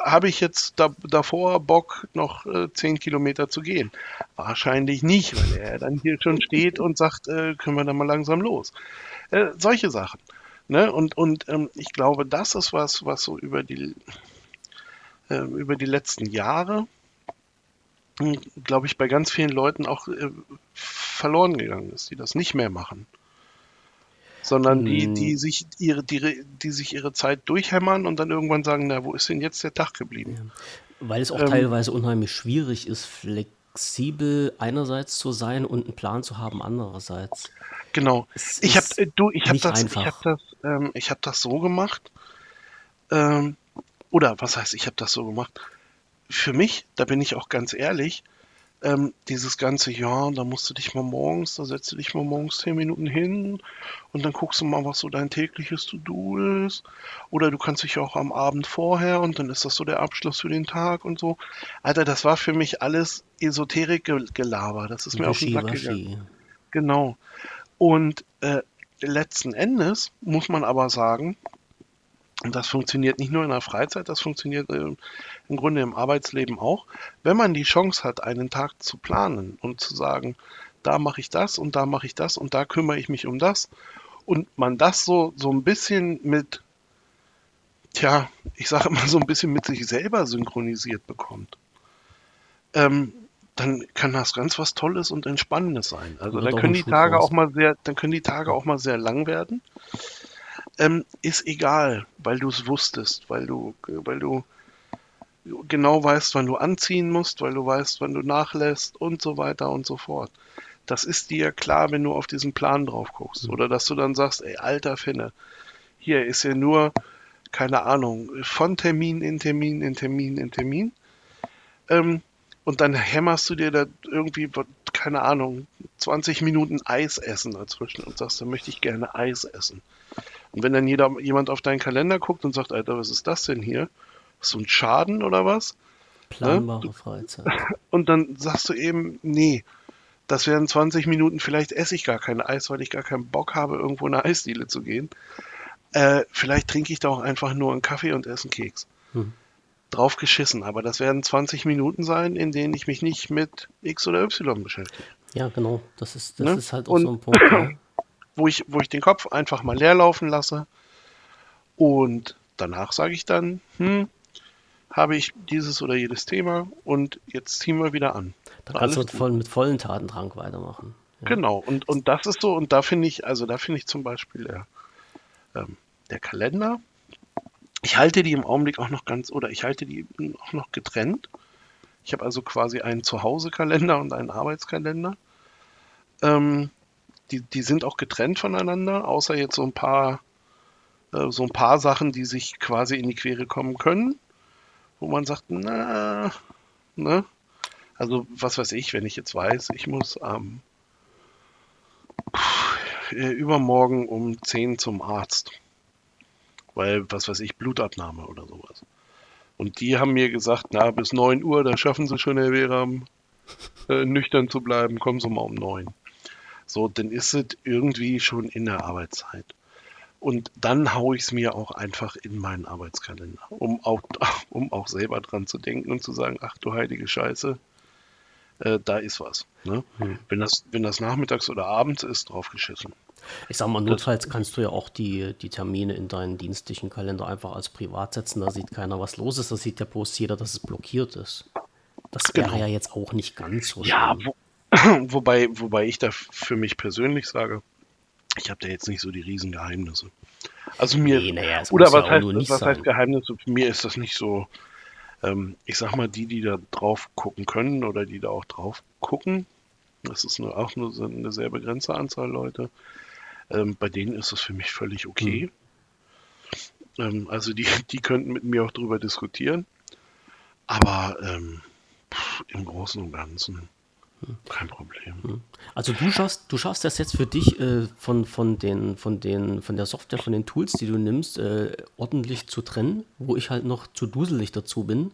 habe ich jetzt da, davor Bock, noch äh, 10 Kilometer zu gehen? Wahrscheinlich nicht, weil er dann hier schon steht und sagt, äh, können wir dann mal langsam los. Äh, solche Sachen. Ne? Und, und ähm, ich glaube, das ist was, was so über die, äh, über die letzten Jahre, glaube ich, bei ganz vielen Leuten auch äh, verloren gegangen ist, die das nicht mehr machen. Sondern die, Hm. die sich ihre, die, die sich ihre Zeit durchhämmern und dann irgendwann sagen, na, wo ist denn jetzt der Tag geblieben? Weil es auch Ähm, teilweise unheimlich schwierig ist, flexibel einerseits zu sein und einen Plan zu haben andererseits. Genau. Es Ich habe äh, du, ich habe das, ich einfach. habe das, ähm, ich habe das so gemacht. Ähm, oder was heißt, ich habe das so gemacht? Für mich, da bin ich auch ganz ehrlich, ähm, dieses ganze Jahr, da musst du dich mal morgens, da setzt du dich mal morgens zehn Minuten hin und dann guckst du mal, was so dein tägliches To-Do ist. Oder du kannst dich auch am Abend vorher und dann ist das so der Abschluss für den Tag und so. Alter, das war für mich alles Esoterik-Gelaber. Das ist mir auf den Sack gegangen. Genau. Und äh, letzten Endes muss man aber sagen, und das funktioniert nicht nur in der Freizeit, das funktioniert äh, im Grunde im Arbeitsleben auch, wenn man die Chance hat, einen Tag zu planen und zu sagen, da mache ich das und da mache ich das und da kümmere ich mich um das und man das so, so ein bisschen mit, tja, ich sage immer so ein bisschen mit sich selber synchronisiert bekommt, ähm, dann kann das ganz was Tolles und Entspannendes sein. Also dann können die Tage auch mal sehr, dann können die Tage auch mal sehr lang werden. Ähm, ist egal, weil du es wusstest, weil du, weil du genau weißt, wann du anziehen musst, weil du weißt, wann du nachlässt und so weiter und so fort. Das ist dir klar, wenn du auf diesen Plan drauf guckst. Oder dass du dann sagst, ey, alter Finne, hier ist ja nur, keine Ahnung, von Termin in Termin in Termin in Termin. Ähm, und dann hämmerst du dir da irgendwie, keine Ahnung, 20 Minuten Eis essen dazwischen und sagst, dann möchte ich gerne Eis essen. Und wenn dann jeder, jemand auf deinen Kalender guckt und sagt, Alter, was ist das denn hier? Ist so ein Schaden oder was? Planbare Freizeit. Und dann sagst du eben, nee, das wären 20 Minuten, vielleicht esse ich gar kein Eis, weil ich gar keinen Bock habe, irgendwo in eine Eisdiele zu gehen. Äh, vielleicht trinke ich da auch einfach nur einen Kaffee und esse einen Keks. Hm. Drauf geschissen, aber das werden 20 Minuten sein, in denen ich mich nicht mit X oder Y beschäftige. Ja, genau. Das ist, das Ne? ist halt auch Und- so ein Punkt. Ja. Wo ich, wo ich den Kopf einfach mal leer laufen lasse. Und danach sage ich dann, hm, habe ich dieses oder jedes Thema und jetzt ziehen wir wieder an. Da kannst du Alles mit, voll, mit vollen Tatendrang weitermachen. Ja. Genau, und, und das ist so, und da finde ich, also da finde ich zum Beispiel der, ähm, der Kalender, ich halte die im Augenblick auch noch ganz, oder ich halte die auch noch getrennt. Ich habe also quasi einen Zuhause-Kalender und einen Arbeitskalender. Ähm, die, die sind auch getrennt voneinander, außer jetzt so ein paar, äh, so ein paar Sachen, die sich quasi in die Quere kommen können, wo man sagt, na, ne? Also was weiß ich, wenn ich jetzt weiß, ich muss am ähm, übermorgen um 10 zum Arzt. Weil, was weiß ich, Blutabnahme oder sowas. Und die haben mir gesagt, na, bis 9 Uhr, da schaffen sie schon, Herr Wehram, äh, nüchtern zu bleiben, kommen Sie mal um 9. So, dann ist es irgendwie schon in der Arbeitszeit. Und dann haue ich es mir auch einfach in meinen Arbeitskalender, um auch, um auch selber dran zu denken und zu sagen, ach du heilige Scheiße, äh, da ist was. Ne? Hm. Wenn, das, wenn das nachmittags oder abends ist, drauf geschissen. Ich sag mal, notfalls kannst du ja auch die, die Termine in deinen dienstlichen Kalender einfach als privat setzen. Da sieht keiner, was los ist. Da sieht der Post jeder, dass es blockiert ist. Das wäre genau. ja jetzt auch nicht ganz so ja, schlimm. Wo, wobei, wobei ich da für mich persönlich sage, ich habe da jetzt nicht so die Riesengeheimnisse. Also mir, nee, naja, oder was, heißt, was heißt Geheimnisse? Für mir ist das nicht so, ähm, ich sag mal, die, die da drauf gucken können oder die da auch drauf gucken, das ist nur, auch nur eine sehr begrenzte Anzahl Leute, ähm, bei denen ist das für mich völlig okay. Mhm. Ähm, also die, die könnten mit mir auch drüber diskutieren, aber ähm, pff, im Großen und Ganzen kein Problem. Also du schaffst, du schaffst das jetzt für dich äh, von, von, den, von, den, von der Software, von den Tools, die du nimmst, äh, ordentlich zu trennen, wo ich halt noch zu duselig dazu bin.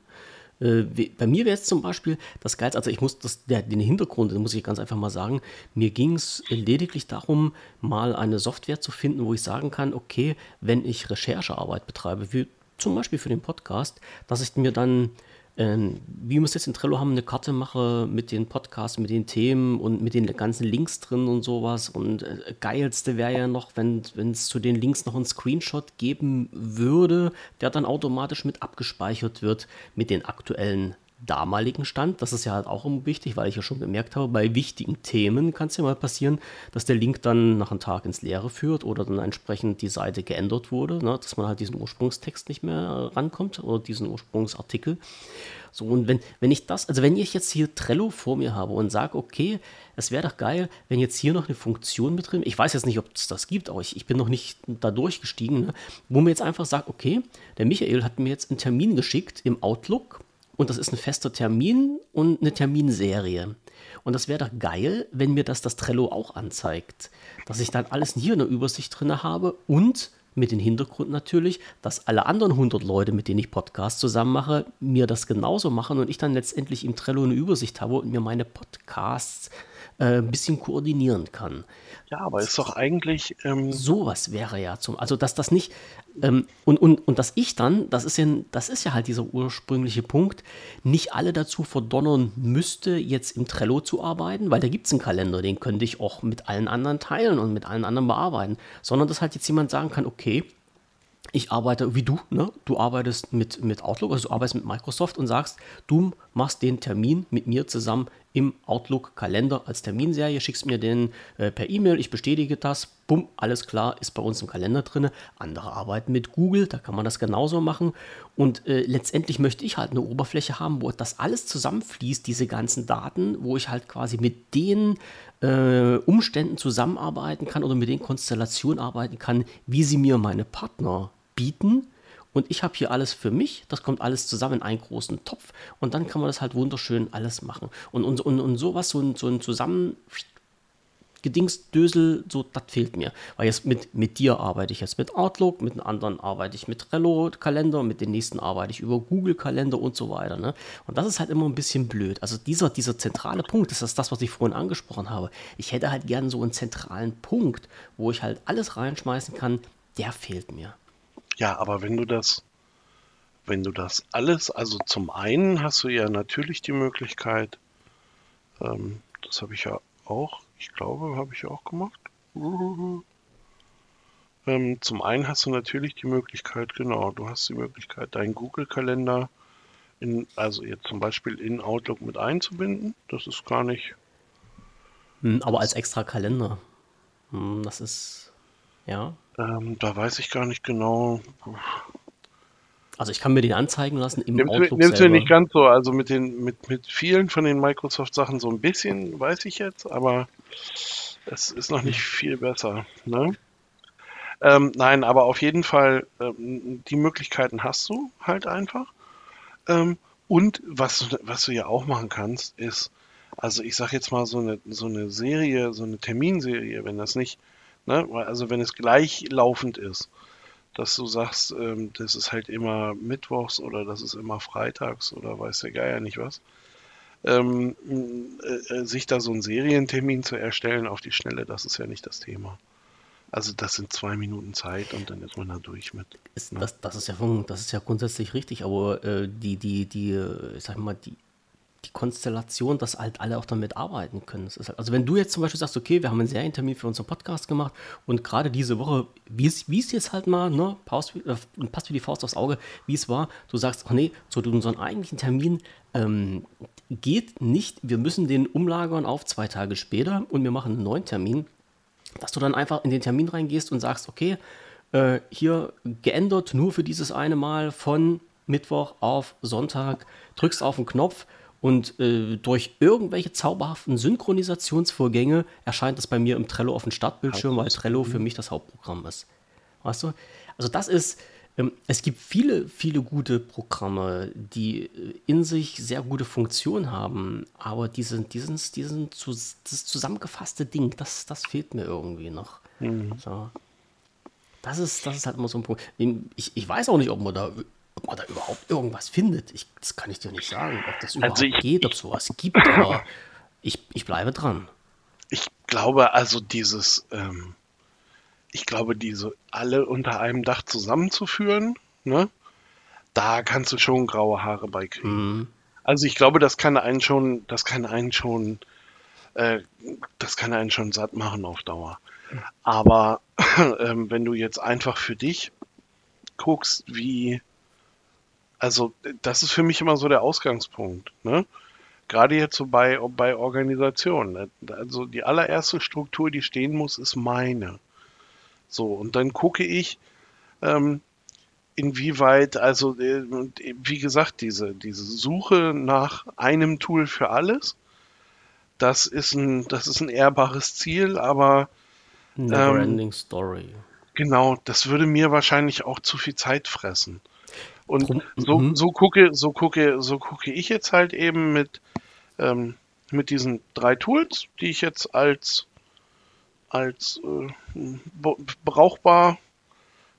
Äh, bei mir wäre es zum Beispiel das Geilste, also ich muss das, der, den Hintergrund, den muss ich ganz einfach mal sagen, mir ging es lediglich darum, mal eine Software zu finden, wo ich sagen kann, okay, wenn ich Recherchearbeit betreibe, wie zum Beispiel für den Podcast, dass ich mir dann ähm, wie es jetzt in Trello haben, eine Karte mache mit den Podcasts, mit den Themen und mit den ganzen Links drin und sowas. Und äh, geilste wäre ja noch, wenn es zu den Links noch einen Screenshot geben würde, der dann automatisch mit abgespeichert wird mit den aktuellen damaligen Stand. Das ist ja halt auch wichtig, weil ich ja schon gemerkt habe, bei wichtigen Themen kann es ja mal passieren, dass der Link dann nach einem Tag ins Leere führt oder dann entsprechend die Seite geändert wurde, ne, dass man halt diesen Ursprungstext nicht mehr rankommt oder diesen Ursprungsartikel. So, und wenn, wenn ich das, also wenn ich jetzt hier Trello vor mir habe und sage, okay, es wäre doch geil, wenn jetzt hier noch eine Funktion mit drin, ich weiß jetzt nicht, ob es das gibt, aber ich, ich bin noch nicht da durchgestiegen, ne, wo mir jetzt einfach sagt, okay, der Michael hat mir jetzt einen Termin geschickt im Outlook und das ist ein fester Termin und eine Terminserie. Und das wäre doch geil, wenn mir das das Trello auch anzeigt. Dass ich dann alles hier in der Übersicht drin habe und mit dem Hintergrund natürlich, dass alle anderen 100 Leute, mit denen ich Podcasts zusammen mache, mir das genauso machen und ich dann letztendlich im Trello eine Übersicht habe und mir meine Podcasts äh, ein bisschen koordinieren kann. Ja, aber ist doch eigentlich. Ähm Sowas wäre ja zum. Also, dass das nicht. Ähm, und, und, und dass ich dann, das ist, ja, das ist ja halt dieser ursprüngliche Punkt, nicht alle dazu verdonnern müsste, jetzt im Trello zu arbeiten, weil da gibt es einen Kalender, den könnte ich auch mit allen anderen teilen und mit allen anderen bearbeiten. Sondern dass halt jetzt jemand sagen kann, okay, ich arbeite wie du, ne? Du arbeitest mit, mit Outlook, also du arbeitest mit Microsoft und sagst, du machst den Termin mit mir zusammen im Outlook-Kalender als Terminserie, schickst mir den äh, per E-Mail, ich bestätige das, bumm, alles klar, ist bei uns im Kalender drin. Andere arbeiten mit Google, da kann man das genauso machen. Und äh, letztendlich möchte ich halt eine Oberfläche haben, wo das alles zusammenfließt, diese ganzen Daten, wo ich halt quasi mit den äh, Umständen zusammenarbeiten kann oder mit den Konstellationen arbeiten kann, wie sie mir meine Partner bieten und ich habe hier alles für mich, das kommt alles zusammen in einen großen Topf und dann kann man das halt wunderschön alles machen. Und, und, und, und sowas, so ein, so ein zusammen Gedingsdösel, so, das fehlt mir. Weil jetzt mit, mit dir arbeite ich jetzt mit Outlook, mit den anderen arbeite ich mit Trello-Kalender, mit den nächsten arbeite ich über Google-Kalender und so weiter. Ne? Und das ist halt immer ein bisschen blöd. Also dieser, dieser zentrale Punkt, das ist das, was ich vorhin angesprochen habe. Ich hätte halt gern so einen zentralen Punkt, wo ich halt alles reinschmeißen kann, der fehlt mir. Ja, aber wenn du das, wenn du das alles, also zum einen hast du ja natürlich die Möglichkeit, ähm, das habe ich ja auch, ich glaube, habe ich auch gemacht. Ähm, zum einen hast du natürlich die Möglichkeit, genau, du hast die Möglichkeit, deinen Google-Kalender in, also jetzt zum Beispiel in Outlook mit einzubinden. Das ist gar nicht. Hm, aber als extra Kalender. Hm, das ist, ja. Ähm, da weiß ich gar nicht genau. Also ich kann mir den anzeigen lassen im Nimmst, Outlook nimmst du nicht ganz so, also mit den mit, mit vielen von den Microsoft-Sachen so ein bisschen, weiß ich jetzt, aber es ist noch nicht viel besser. Ne? Ähm, nein, aber auf jeden Fall, ähm, die Möglichkeiten hast du halt einfach. Ähm, und was, du- was du ja auch machen kannst, ist, also ich sag jetzt mal so eine, so eine Serie, so eine Terminserie, wenn das nicht, ne, also wenn es gleichlaufend ist, dass du sagst, ähm, das ist halt immer mittwochs oder das ist immer freitags oder weiß der Geier nicht was, ähm, äh, äh, sich da so einen Serientermin zu erstellen auf die Schnelle, das ist ja nicht das Thema. Also das sind zwei Minuten Zeit und dann ist man da durch mit. Ist, das, das, ist ja das ist ja grundsätzlich richtig, aber äh, die, die, die, äh, ich sag mal, die, die Konstellation, dass halt alle auch damit arbeiten können. Halt, also wenn du jetzt zum Beispiel sagst, okay, wir haben einen Serientermin für unseren Podcast gemacht und gerade diese Woche, wie es jetzt halt mal, ne, passt, äh, passt wie die Faust aufs Auge, wie es war, du sagst, ach nee, zu unserem eigentlichen Termin ähm, geht nicht, wir müssen den umlagern auf zwei Tage später und wir machen einen neuen Termin, dass du dann einfach in den Termin reingehst und sagst, okay, äh, hier geändert nur für dieses eine Mal von Mittwoch auf Sonntag, drückst auf den Knopf und äh, durch irgendwelche zauberhaften Synchronisationsvorgänge erscheint das bei mir im Trello auf dem Startbildschirm, weil Trello für mich das Hauptprogramm ist. Weißt du? Also das ist, ähm, es gibt viele, viele gute Programme, die äh, in sich sehr gute Funktionen haben, aber diesen, diesen, diesen das zusammengefasste Ding, das, das fehlt mir irgendwie noch. So. Das ist, das ist halt immer so ein Punkt. Ich, ich weiß auch nicht, ob man da, ob man da überhaupt irgendwas findet. Ich, das kann ich dir nicht sagen, ob das überhaupt ich- geht, ob es sowas gibt, aber ich, ich bleibe dran. Ich glaube also dieses, ähm, ich glaube diese alle unter einem Dach zusammenzuführen, ne, da kannst du schon graue Haare bei kriegen. Mhm. Also ich glaube, das kann einen schon, das kann einen schon, äh, das kann einen schon satt machen auf Dauer. Aber ähm, wenn du jetzt einfach für dich guckst, wie, also das ist für mich immer so der Ausgangspunkt, ne? Gerade jetzt so bei, bei Organisationen. ne? Also die allererste Struktur, die stehen muss, ist meine. So, und dann gucke ich, ähm, inwieweit, also äh, äh, wie gesagt, diese, diese Suche nach einem Tool für alles, das ist ein, das ist ein ehrbares Ziel, aber Neverending Story. genau, das würde mir wahrscheinlich auch zu viel Zeit fressen. Und Drum- so, mhm. so gucke, so gucke, so gucke ich jetzt halt eben mit, ähm, mit diesen drei Tools, die ich jetzt als, als äh, brauchbar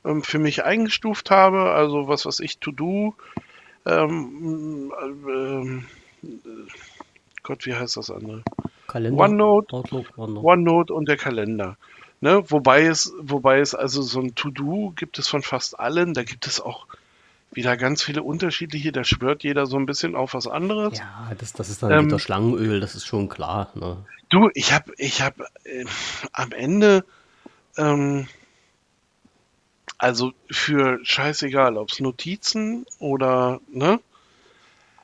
ähm, für mich eingestuft habe. Also was weiß ich, To-Do, ähm, äh, ähm, äh, Gott, wie heißt das andere? Kalender. OneNote, Outlook, OneNote. OneNote und der Kalender. Ne? Wobei es, wobei es also so ein To-Do gibt es von fast allen. Da gibt es auch wieder ganz viele unterschiedliche. Da schwört jeder so ein bisschen auf was anderes. Ja, das, das ist dann Ähm, wieder Schlangenöl, das ist schon klar. Ne? Du, ich habe, ich habe äh, am Ende, ähm, also für scheißegal, ob es Notizen oder, ne?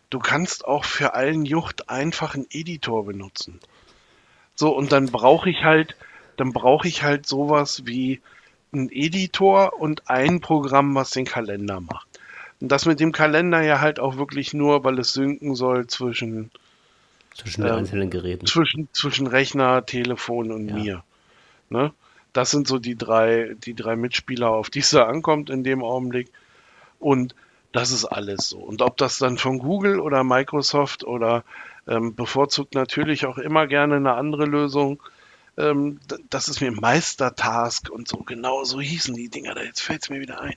Du kannst auch für allen Jucht einfach einen Editor benutzen. So, und dann brauche ich halt, dann brauche ich halt sowas wie einen Editor und ein Programm, was den Kalender macht. Und das mit dem Kalender ja halt auch wirklich nur, weil es synken soll zwischen Zwischen den ähm, einzelnen Geräten. zwischen, zwischen Rechner, Telefon und Ja. mir. Ne? Das sind so die drei, die drei Mitspieler, auf die es da ankommt in dem Augenblick. Und das ist alles so. Und ob das dann von Google oder Microsoft oder ähm, bevorzugt natürlich auch immer gerne eine andere Lösung, ähm, das ist mir Meistertask und so. Genau so hießen die Dinger da. Jetzt fällt es mir wieder ein.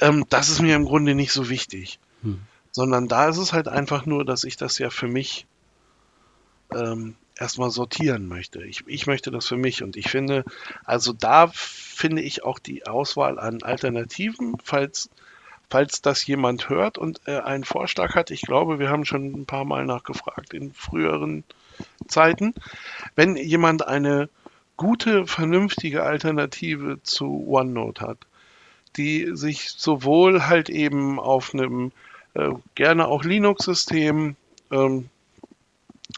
Ähm, das ist mir im Grunde nicht so wichtig. Hm. Sondern da ist es halt einfach nur, dass ich das ja für mich ähm, erstmal sortieren möchte. Ich, ich möchte das für mich und ich finde, also da finde ich auch die Auswahl an Alternativen, falls, falls das jemand hört und äh, einen Vorschlag hat. Ich glaube, wir haben schon ein paar Mal nachgefragt in früheren Zeiten. Wenn jemand eine gute, vernünftige Alternative zu OneNote hat, die sich sowohl halt eben auf einem äh, gerne auch Linux-System ähm,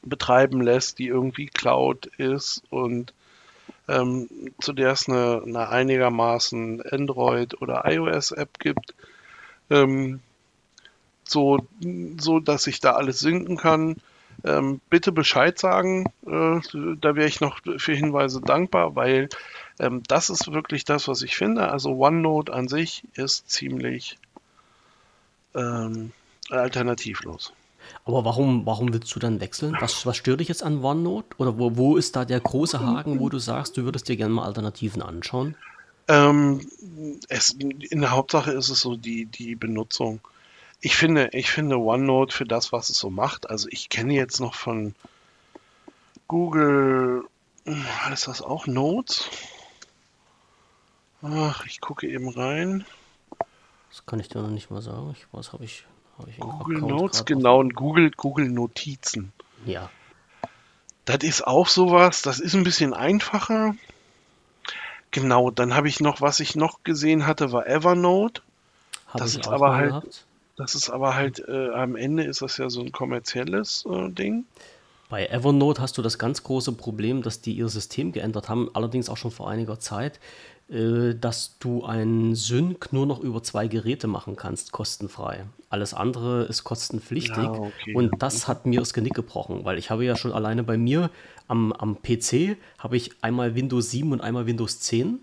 betreiben lässt, die irgendwie Cloud ist und ähm, zu der es eine, eine einigermaßen Android- oder iOS-App gibt, ähm, so, so, dass ich da alles sinken kann. Ähm, bitte Bescheid sagen, äh, da wäre ich noch für Hinweise dankbar, weil ähm, das ist wirklich das, was ich finde. Also OneNote an sich ist ziemlich ähm, alternativlos. Aber warum, warum willst du dann wechseln? Was, was stört dich jetzt an OneNote? Oder wo, wo ist da der große Haken, wo du sagst, du würdest dir gerne mal Alternativen anschauen? Ähm, es, in der Hauptsache ist es so die, die Benutzung. Ich finde, ich finde OneNote für das, was es so macht. Also ich kenne jetzt noch von Google, heißt das auch Notes? Ach, ich gucke eben rein. Das kann ich dir noch nicht mal sagen. Ich, was habe ich ich Google Notes, genau, und Google, Google Notizen. Ja. Das ist auch sowas, das ist ein bisschen einfacher. Genau, dann habe ich noch, was ich noch gesehen hatte, war Evernote. Hab das ist aber halt, gehabt. Das ist aber halt, äh, am Ende ist das ja so ein kommerzielles äh, Ding. Bei Evernote hast du das ganz große Problem, dass die ihr System geändert haben, allerdings auch schon vor einiger Zeit. Äh, dass du ein Sync nur noch über zwei Geräte machen kannst, kostenfrei. Alles andere ist kostenpflichtig. Ja, okay. Und das hat mir das Genick gebrochen, weil ich habe ja schon alleine bei mir am, am PC habe ich einmal Windows 7 und einmal Windows 10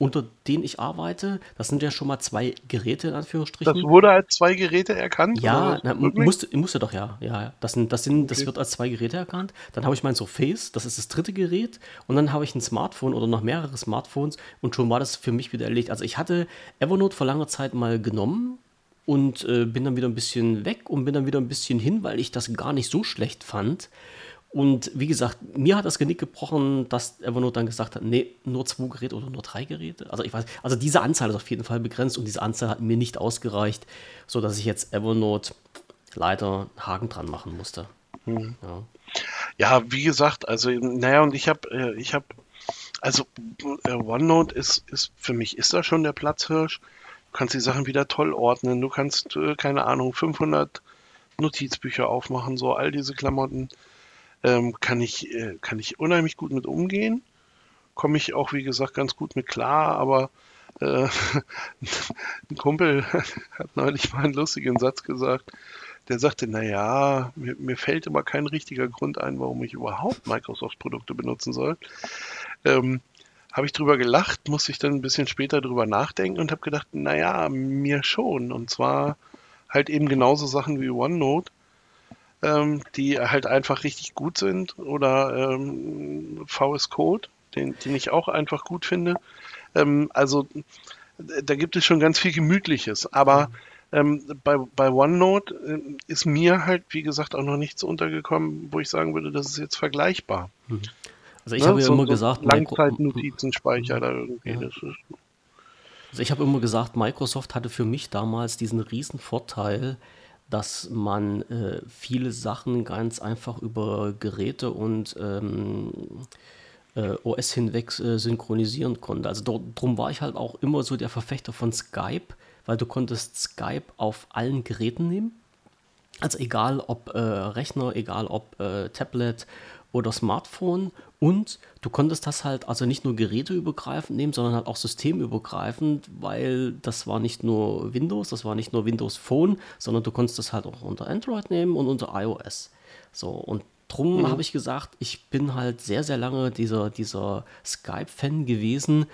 unter denen ich arbeite. Das sind ja schon mal zwei Geräte in Anführungsstrichen. Das wurde als zwei Geräte erkannt? Ja, na, musste, musste doch, ja. ja das, sind, das, sind, okay. das wird als zwei Geräte erkannt. Dann habe ich mein Surface, das ist das dritte Gerät. Und dann habe ich ein Smartphone oder noch mehrere Smartphones und schon war das für mich wieder erledigt. Also ich hatte Evernote vor langer Zeit mal genommen und äh, bin dann wieder ein bisschen weg und bin dann wieder ein bisschen hin, weil ich das gar nicht so schlecht fand. Und wie gesagt, mir hat das Genick gebrochen, dass Evernote dann gesagt hat, nee, nur zwei Geräte oder nur drei Geräte. Also ich weiß, also diese Anzahl ist auf jeden Fall begrenzt und diese Anzahl hat mir nicht ausgereicht, sodass ich jetzt Evernote leider einen Haken dran machen musste. Hm. Ja. ja. wie gesagt, also naja, und ich habe, äh, ich habe, also äh, OneNote ist, ist für mich ist da schon der Platzhirsch. Du kannst die Sachen wieder toll ordnen. Du kannst, äh, keine Ahnung, 500 Notizbücher aufmachen, so all diese Klamotten ähm, kann, ich, äh, kann ich unheimlich gut mit umgehen. Komme ich auch, wie gesagt, ganz gut mit klar, aber äh, ein Kumpel hat neulich mal einen lustigen Satz gesagt. Der sagte, naja, mir, mir fällt immer kein richtiger Grund ein, warum ich überhaupt Microsoft-Produkte benutzen soll. Ähm, habe ich drüber gelacht, musste ich dann ein bisschen später drüber nachdenken und habe gedacht, naja, mir schon. Und zwar halt eben genauso Sachen wie OneNote ähm, die halt einfach richtig gut sind oder ähm, VS Code, den, den ich auch einfach gut finde. Ähm, also da gibt es schon ganz viel Gemütliches, aber ähm, bei, bei OneNote äh, ist mir halt, wie gesagt, auch noch nichts untergekommen, wo ich sagen würde, das ist jetzt vergleichbar. Mhm. Also ich ne? habe ja so, immer so gesagt, Langzeitnotizenspeicher mhm. da irgendwie. Ja. Also ich habe immer gesagt, Microsoft hatte für mich damals diesen riesen Vorteil, dass man äh, viele Sachen ganz einfach über Geräte und ähm, äh, OS hinweg äh, synchronisieren konnte. Also darum war ich halt auch immer so der Verfechter von Skype, weil du konntest Skype auf allen Geräten nehmen. Also egal ob äh, Rechner, egal ob äh, Tablet oder Smartphone und du konntest das halt also nicht nur geräteübergreifend nehmen, sondern halt auch systemübergreifend, weil das war nicht nur Windows, das war nicht nur Windows Phone, sondern du konntest das halt auch unter Android nehmen und unter iOS. So, und drum mhm. habe ich gesagt, ich bin halt sehr, sehr lange dieser, dieser Skype-Fan gewesen,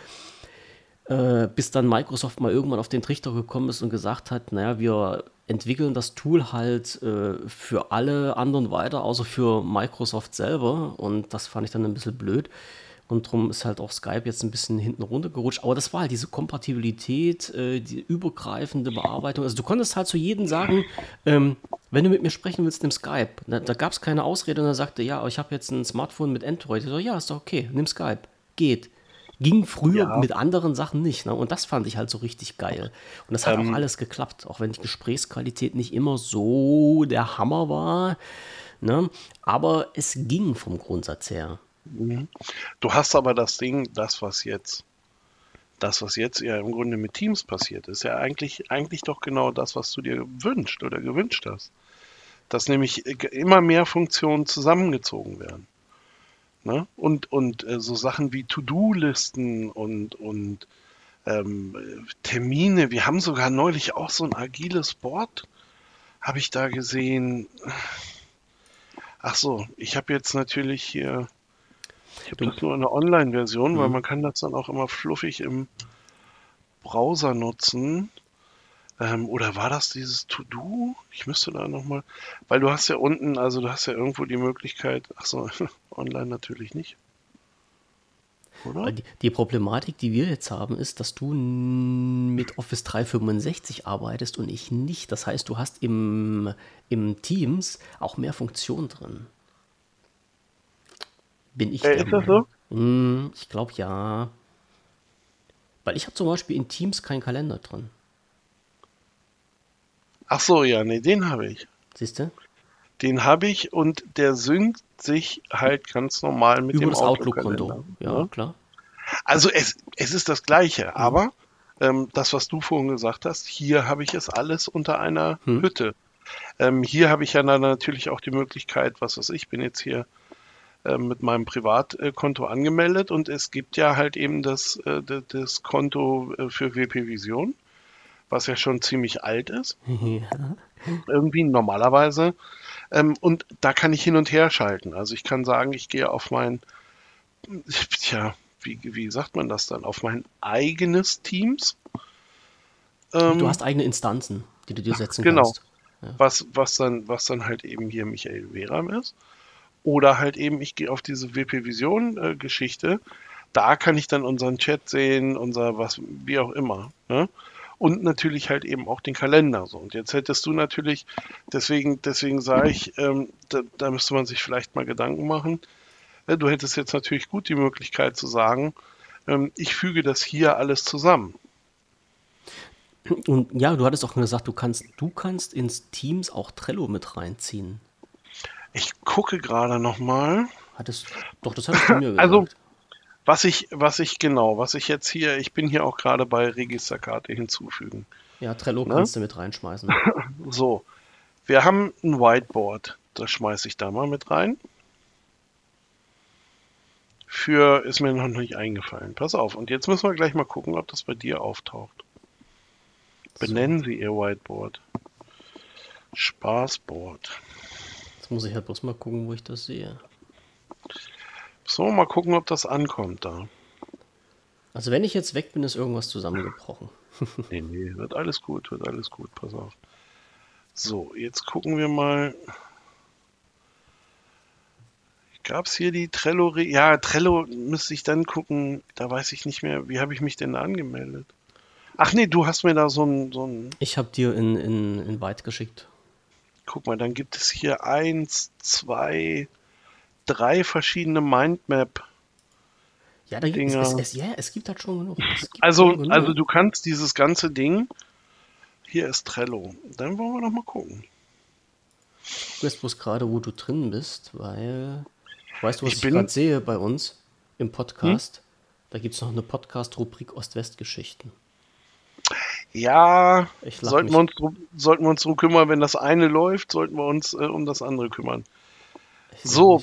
äh, bis dann Microsoft mal irgendwann auf den Trichter gekommen ist und gesagt hat, naja, wir entwickeln das Tool halt äh, für alle anderen weiter, außer für Microsoft selber. Und das fand ich dann ein bisschen blöd. Und darum ist halt auch Skype jetzt ein bisschen hinten runtergerutscht. Aber das war halt diese Kompatibilität, äh, die übergreifende Bearbeitung. Also du konntest halt zu jedem sagen, ähm, wenn du mit mir sprechen willst, nimm Skype. Da, da gab es keine Ausrede und er sagte, ja, ich habe jetzt ein Smartphone mit Android. Ich so, ja, ist doch okay, nimm Skype. Geht. Ging früher ja. mit anderen Sachen nicht. Ne? Und das fand ich halt so richtig geil. Und das hat ähm, auch alles geklappt, auch wenn die Gesprächsqualität nicht immer so der Hammer war. Ne? Aber es ging vom Grundsatz her. Mhm. Du hast aber das Ding, das, was jetzt, das, was jetzt ja im Grunde mit Teams passiert, ist ja eigentlich, eigentlich doch genau das, was du dir wünscht oder gewünscht hast. Dass nämlich immer mehr Funktionen zusammengezogen werden. Ne? Und, und äh, so Sachen wie To-Do-Listen und, und ähm, Termine. Wir haben sogar neulich auch so ein agiles Board, habe ich da gesehen. Ach so, ich habe jetzt natürlich hier, ich habe das nur eine Online-Version, mhm. weil man kann das dann auch immer fluffig im Browser nutzen. Ähm, oder war das dieses To-Do? Ich müsste da nochmal, weil du hast ja unten, also du hast ja irgendwo die Möglichkeit, ach so, online natürlich nicht. Oder? Die, die, Problematik, die wir jetzt haben, ist, dass du mit Office 365 arbeitest und ich nicht. Das heißt, du hast im, im Teams auch mehr Funktionen drin. Bin ich äh, Ist das so? Hm, ich glaube ja. Weil ich habe zum Beispiel in Teams keinen Kalender drin. Ach so, ja, nee, den habe ich. Siehst du? Den habe ich und der synkt sich halt ganz normal mit Über dem Outlook-Konto. ja, ne? klar. Also es, es ist das Gleiche, mhm. aber ähm, das, was du vorhin gesagt hast, hier habe ich es alles unter einer mhm. Hütte. Ähm, hier habe ich ja natürlich auch die Möglichkeit, was weiß ich, bin jetzt hier äh, mit meinem Privatkonto angemeldet und es gibt ja halt eben das, äh, das Konto äh, für WP Vision, was ja schon ziemlich alt ist. Ja. Irgendwie normalerweise ähm, und da kann ich hin und her schalten. Also ich kann sagen, ich gehe auf mein, tja, wie, wie sagt man das dann, auf mein eigenes Teams. Ähm, du hast eigene Instanzen, die du dir setzen genau. kannst. Genau. Ja. Was, was, dann, was dann halt eben hier Michael Veram ist. Oder halt eben, ich gehe auf diese WP Vision äh, Geschichte. Da kann ich dann unseren Chat sehen, unser was, wie auch immer. Ne? Und natürlich halt eben auch den Kalender. So. Und jetzt hättest du natürlich, deswegen, deswegen sage ich, ähm, da, da, müsste man sich vielleicht mal Gedanken machen. Du hättest jetzt natürlich gut die Möglichkeit zu sagen, ähm, ich füge das hier alles zusammen. Und ja, du hattest auch gesagt, du kannst, du kannst ins Teams auch Trello mit reinziehen. Ich gucke gerade noch mal. Hattest, doch, das hattest du mir gesagt. Also, was ich, was ich genau, was ich jetzt hier, ich bin hier auch gerade bei Registerkarte hinzufügen. Ja, Trello ne? kannst du mit reinschmeißen. so, wir haben ein Whiteboard, das schmeiße ich da mal mit rein. Für ist mir noch nicht eingefallen. Pass auf, und jetzt müssen wir gleich mal gucken, ob das bei dir auftaucht. Benennen so. Sie Ihr Whiteboard. Spaßboard. Jetzt muss ich halt bloß mal gucken, wo ich das sehe. So, mal gucken, ob das ankommt da. Also wenn ich jetzt weg bin, ist irgendwas zusammengebrochen. nee, nee, wird alles gut, wird alles gut, pass auf. So, jetzt gucken wir mal. Gab es hier die Trello? -Re ja, Trello müsste ich dann gucken. Da weiß ich nicht mehr, wie habe ich mich denn da angemeldet? Ach nee, du hast mir da so ein. So ein ich habe dir in, in, in Weit geschickt. Guck mal, dann gibt es hier eins, zwei, drei verschiedene Mindmap. Ja, da gibt es, es, ja, es gibt halt schon genug. Also, genug. also du kannst dieses ganze Ding. Hier ist Trello. Dann wollen wir noch mal gucken. Du weißt bloß gerade, wo du drin bist, weil. Weißt du, was ich, ich gerade sehe bei uns im Podcast? Hm? Da gibt es noch eine Podcast-Rubrik Ost-West-Geschichten. Ja, sollten wir, uns, sollten wir uns drum kümmern, wenn das eine läuft, sollten wir uns äh, um das andere kümmern. So.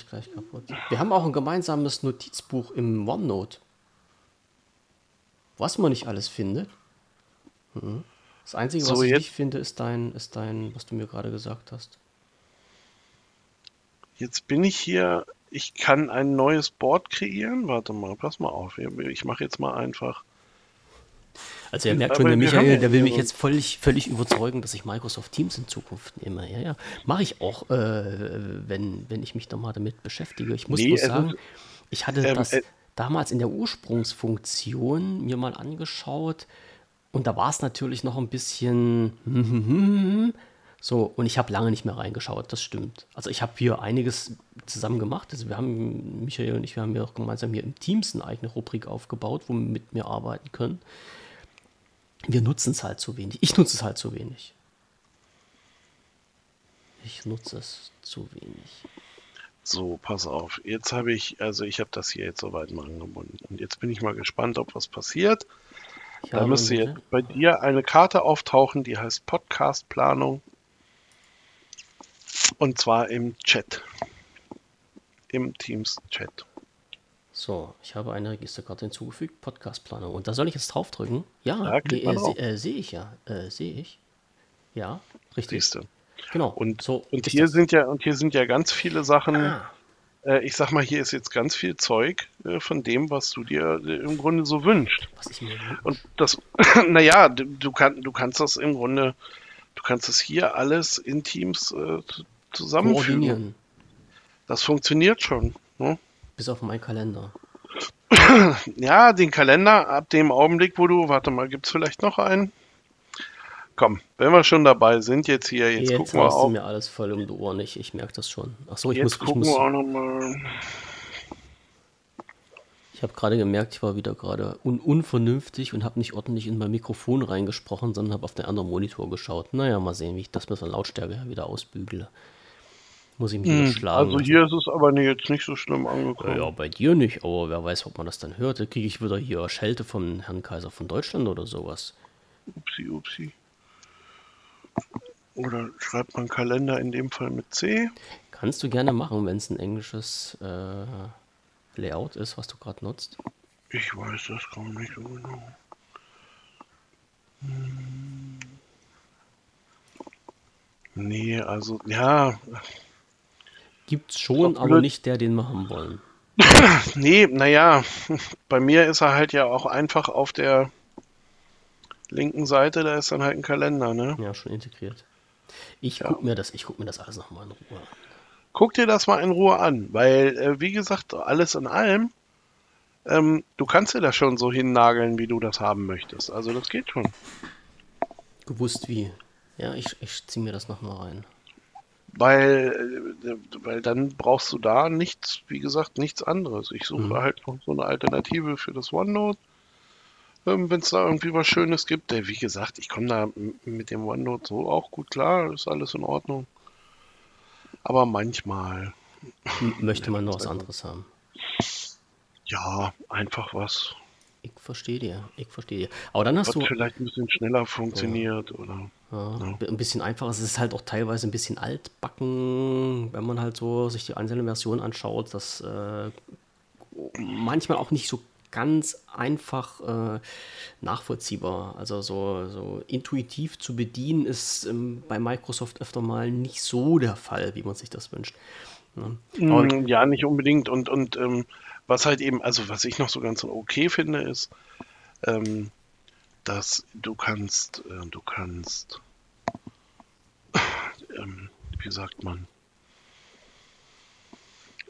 Wir haben auch ein gemeinsames Notizbuch im OneNote. Was man nicht alles findet. Mhm. Das Einzige, was so, ich nicht finde, ist dein, ist dein, was du mir gerade gesagt hast. Jetzt bin ich hier. Ich kann ein neues Board kreieren. Warte mal, pass mal auf. Ich mache jetzt mal einfach also er merkt schon, der Michael, der will mich jetzt völlig, völlig überzeugen, dass ich Microsoft Teams in Zukunft nehme. Ja, ja. Mache ich auch, äh, wenn, wenn ich mich nochmal damit beschäftige. Ich muss nee, bloß sagen, ich hatte ähm, das äh, damals in der Ursprungsfunktion mir mal angeschaut und da war es natürlich noch ein bisschen so, und ich habe lange nicht mehr reingeschaut, das stimmt. Also ich habe hier einiges zusammen gemacht. Also wir haben, Michael und ich, wir haben ja auch gemeinsam hier im Teams eine eigene Rubrik aufgebaut, womit wir arbeiten können wir nutzen es halt zu wenig. Ich nutze es halt zu wenig. Ich nutze es zu wenig. So, pass auf. Jetzt habe ich, also ich habe das hier jetzt soweit mal angebunden. Und jetzt bin ich mal gespannt, ob was passiert. da müsste jetzt bei dir eine Karte auftauchen, die heißt Podcast Planung. Und zwar im Chat. Im Teams Chat. So, ich habe eine Registerkarte hinzugefügt, Podcastplanung. Und da soll ich jetzt draufdrücken? Ja, Ja, klickt äh, äh, sehe ich ja. Äh, sehe ich. Ja, richtig. Siehst du. Genau. Und, so und hier das. sind ja, und hier sind ja ganz viele Sachen, Ah, äh, ich sag mal, hier ist jetzt ganz viel Zeug äh, von dem, was du dir äh, im Grunde so wünschst. was ich mir. Und das, naja, du, du, kann, du kannst das im Grunde, du kannst das hier alles in Teams äh, zusammenfügen. Das funktioniert schon. Ne? Bis auf meinen Kalender. Ja, den Kalender ab dem Augenblick, wo du, warte mal, gibt's vielleicht noch einen? Komm, wenn wir schon dabei sind, jetzt hier, jetzt, Jetzt, gucken wir auch. mir alles voll um die Ohren. Ich, ich merke das schon. Achso, ich Jetzt muss. Ich, gucken muss, wir auch nochmal. ich habe gerade gemerkt, ich war wieder gerade un unvernünftig und habe nicht ordentlich in mein Mikrofon reingesprochen, sondern habe auf den anderen Monitor geschaut. Naja, mal sehen, wie ich das mit der Lautstärke wieder ausbügele. Muss ich mich wieder schlagen. Also hier ist es aber nee, jetzt nicht so schlimm angekommen. Ja, bei dir nicht, aber wer weiß, ob man das dann hört. Da kriege ich wieder hier Schelte von Herrn Kaiser von Deutschland oder sowas. Upsi, upsi. Oder schreibt man Kalender in dem Fall mit C? Kannst du gerne machen, wenn es ein englisches äh, Layout ist, was du gerade nutzt. Ich weiß das gar nicht so genau. Hm. Nee, also, ja, Gibt's schon, Doch aber nicht der, den wir haben wollen. nee, naja, bei mir ist er halt ja auch einfach auf der linken Seite, da ist dann halt ein Kalender, ne? Ja, schon integriert. Ich Ja. guck mir das, ich guck mir das alles nochmal in Ruhe an. Guck dir das mal in Ruhe an, weil, äh, wie gesagt, alles in allem, ähm, du kannst dir das schon so hinnageln, wie du das haben möchtest. Also das geht schon. Gewusst wie. Ja, ich, ich zieh mir das nochmal rein. Weil, äh, weil dann brauchst du da nichts, wie gesagt, nichts anderes. Ich suche Mhm. halt noch so eine Alternative für das OneNote. Ähm, Wenn es da irgendwie was Schönes gibt, äh, wie gesagt, ich komme da mit dem OneNote so auch gut klar, ist alles in Ordnung. Aber manchmal, möchte man noch was anderes haben. ja, einfach was, Ich verstehe dir, ich verstehe dir. Aber dann hast was du vielleicht ein bisschen schneller funktioniert oder. Ja, ein bisschen einfacher. Es ist halt auch teilweise ein bisschen altbacken, wenn man halt so sich die einzelnen Versionen anschaut. Das äh, manchmal auch nicht so ganz einfach äh, nachvollziehbar. Also so, so intuitiv zu bedienen ist ähm, bei Microsoft öfter mal nicht so der Fall, wie man sich das wünscht. Ne? Aber Mm, Ja, nicht unbedingt. Und, und ähm, was halt eben, also was ich noch so ganz okay finde, ist, ähm, dass du kannst, äh, du kannst, ähm, wie sagt man,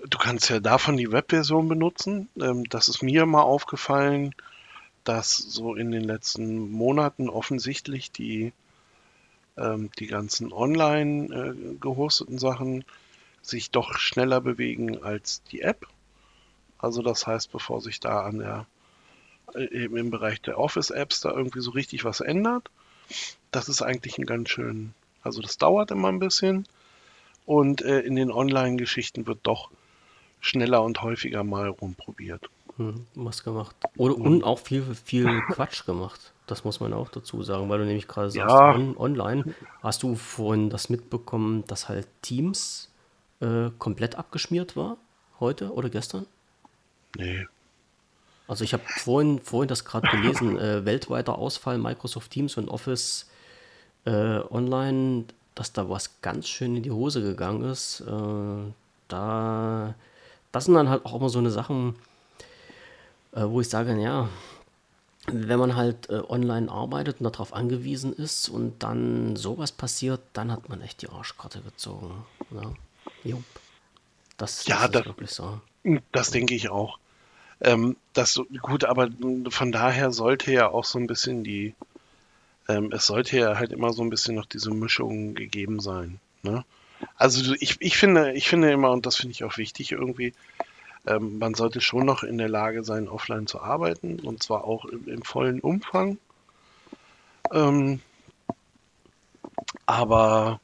du kannst ja davon die Webversion benutzen. Ähm, das ist mir mal aufgefallen, dass so in den letzten Monaten offensichtlich die, ähm, die ganzen online äh, gehosteten Sachen sich doch schneller bewegen als die App. Also das heißt, bevor sich da an der eben im Bereich der Office-Apps da irgendwie so richtig was ändert, das ist eigentlich ein ganz schön, also das dauert immer ein bisschen und äh, in den Online-Geschichten wird doch schneller und häufiger mal rumprobiert. Hm, was gemacht. Oder, und auch viel, viel Quatsch gemacht. Das muss man auch dazu sagen, weil du nämlich gerade sagst, Ja. on, online. Hast du vorhin das mitbekommen, dass halt Teams äh, komplett abgeschmiert war? Heute oder gestern? Nee. Also ich habe vorhin, vorhin das gerade gelesen, äh, weltweiter Ausfall Microsoft Teams und Office äh, Online, dass da was ganz schön in die Hose gegangen ist. Äh, da, das sind dann halt auch immer so eine Sachen, äh, wo ich sage, ja, wenn man halt äh, online arbeitet und darauf angewiesen ist und dann sowas passiert, dann hat man echt die Arschkarte gezogen. Ja, Jupp. Das, Ja, das ist das- wirklich so. Das denke ich auch. Ähm, das gut, aber von daher sollte ja auch so ein bisschen die, ähm, es sollte ja halt immer so ein bisschen noch diese Mischung gegeben sein. Ne? Also ich, ich finde, ich finde immer, und das finde ich auch wichtig irgendwie, ähm, man sollte schon noch in der Lage sein, offline zu arbeiten, und zwar auch im, im vollen Umfang. Ähm, aber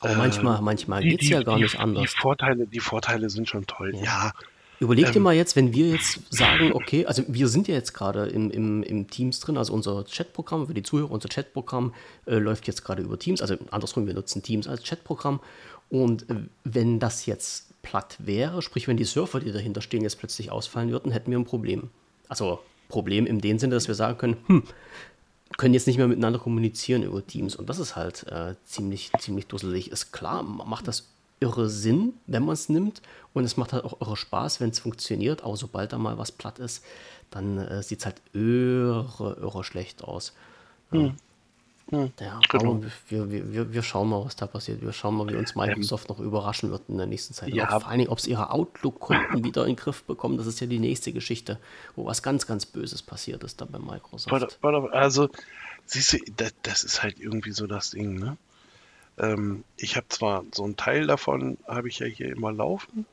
Aber Äh, manchmal, manchmal geht es ja gar die, nicht anders. Die Vorteile, die Vorteile sind schon toll. Ja. Ja, Überleg dir Ähm. mal jetzt, wenn wir jetzt sagen, okay, also wir sind ja jetzt gerade im, im, im Teams drin, also unser Chatprogramm für die Zuhörer, unser Chatprogramm äh, läuft jetzt gerade über Teams, also andersrum, wir nutzen Teams als Chatprogramm und äh, wenn das jetzt platt wäre, sprich wenn die Surfer, die dahinter stehen, jetzt plötzlich ausfallen würden, hätten wir ein Problem. Also Problem in dem Sinne, dass wir sagen können, hm, können jetzt nicht mehr miteinander kommunizieren über Teams. Und das ist halt äh, ziemlich, ziemlich dusselig. Ist klar, macht das irre Sinn, wenn man es nimmt. Und es macht halt auch irre Spaß, wenn es funktioniert. Aber sobald da mal was platt ist, dann äh, sieht es halt irre, irre schlecht aus. Hm. Hm, ja, genau. wir, wir, wir, wir schauen mal, was da passiert. Wir schauen mal, wie uns Microsoft ähm, noch überraschen wird in der nächsten Zeit. Ja. vor allen Dingen, ob sie ihre Outlook-Konten wieder in den Griff bekommen. Das ist ja die nächste Geschichte, wo was ganz, ganz Böses passiert ist da bei Microsoft. Also, siehst du, das, das ist halt irgendwie so das Ding, ne? Ähm, ich habe zwar so einen Teil davon, habe ich ja hier immer laufen.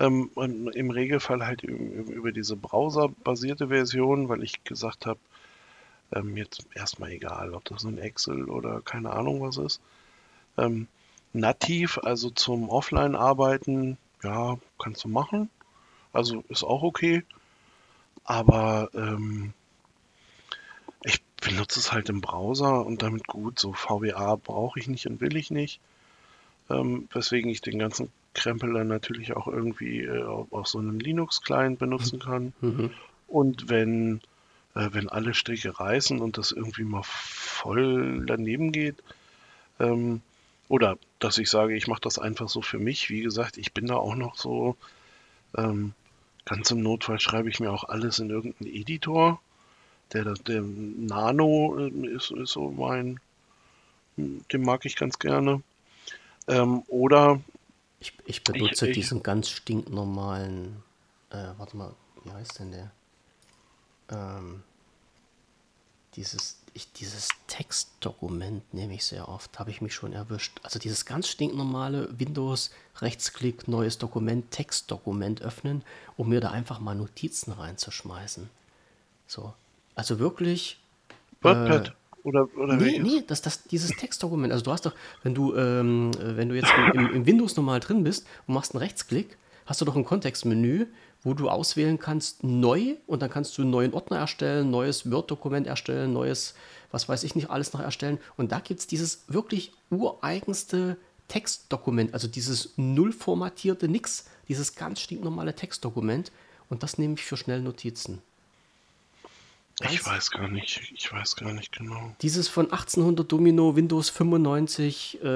Ähm, Im Regelfall halt über diese browserbasierte Version, weil ich gesagt habe, ähm, jetzt erstmal egal, ob das ein Excel oder keine Ahnung was ist. Ähm, nativ, also zum Offline-Arbeiten, ja, kannst du machen. Also ist auch okay. Aber ähm, ich benutze es halt im Browser und damit gut. So VBA brauche ich nicht und will ich nicht. Ähm, weswegen ich den ganzen Krempel dann natürlich auch irgendwie äh, auf, so einem Linux-Client benutzen kann. Mhm. Und wenn äh, wenn alle Stricke reißen und das irgendwie mal voll daneben geht. Ähm, oder dass ich sage, ich mache das einfach so für mich. Wie gesagt, ich bin da auch noch so, ähm, ganz im Notfall schreibe ich mir auch alles in irgendeinen Editor. Der, der Nano äh, ist, ist so mein, den mag ich ganz gerne. Ähm, oder ich, ich benutze ich, diesen ich, ganz stinknormalen, äh, warte mal, wie heißt denn der? ähm, dieses, ich, dieses Textdokument nehme ich sehr oft, habe ich mich schon erwischt. Also dieses ganz stinknormale Windows Rechtsklick, neues Dokument, Textdokument öffnen, um mir da einfach mal Notizen reinzuschmeißen. So. Also wirklich. WordPad. Äh, oder, oder nee, nee, das, das, dieses Textdokument. Also du hast doch, wenn du, ähm, wenn du jetzt im, im, Windows normal drin bist und machst einen Rechtsklick, hast du doch ein Kontextmenü wo du auswählen kannst, neu und dann kannst du einen neuen Ordner erstellen, neues Word-Dokument erstellen, neues, was weiß ich nicht, alles noch erstellen. Und da gibt es dieses wirklich ureigenste Textdokument, also dieses null formatierte Nix, dieses ganz stinknormale Textdokument. Und das nehme ich für schnelle Notizen. Ganz ich weiß gar nicht, ich weiß gar nicht genau. Dieses von 1800 Domino Windows 95, äh,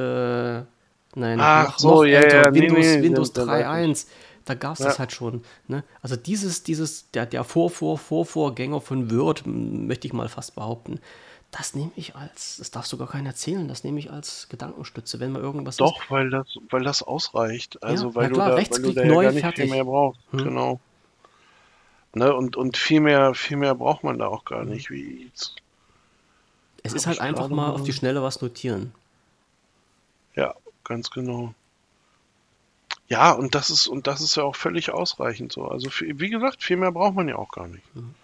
nein, Ach, noch, so, noch ja, älter, ja, Windows, nee, nee, Windows 3.1 da gab es ja. das halt schon. Ne? Also dieses, dieses, der, der Vor, Vor, Vorvorgänger von Word, möchte ich mal fast behaupten, das nehme ich als, das darf sogar keiner erzählen, das nehme ich als Gedankenstütze, wenn man irgendwas Doch, ist. weil das, weil das ausreicht. Also ja, weil, klar, du da, weil du da neu, ja gar nicht fertig. viel mehr brauchst. Hm. Genau. Ne, und, und viel mehr, viel mehr braucht man da auch gar hm. nicht. Wie es ist halt einfach mal auf die Schnelle was notieren. Ja, ganz genau. Ja, und das ist, und das ist ja auch völlig ausreichend so. Also wie gesagt, viel mehr braucht man ja auch gar nicht. Mhm.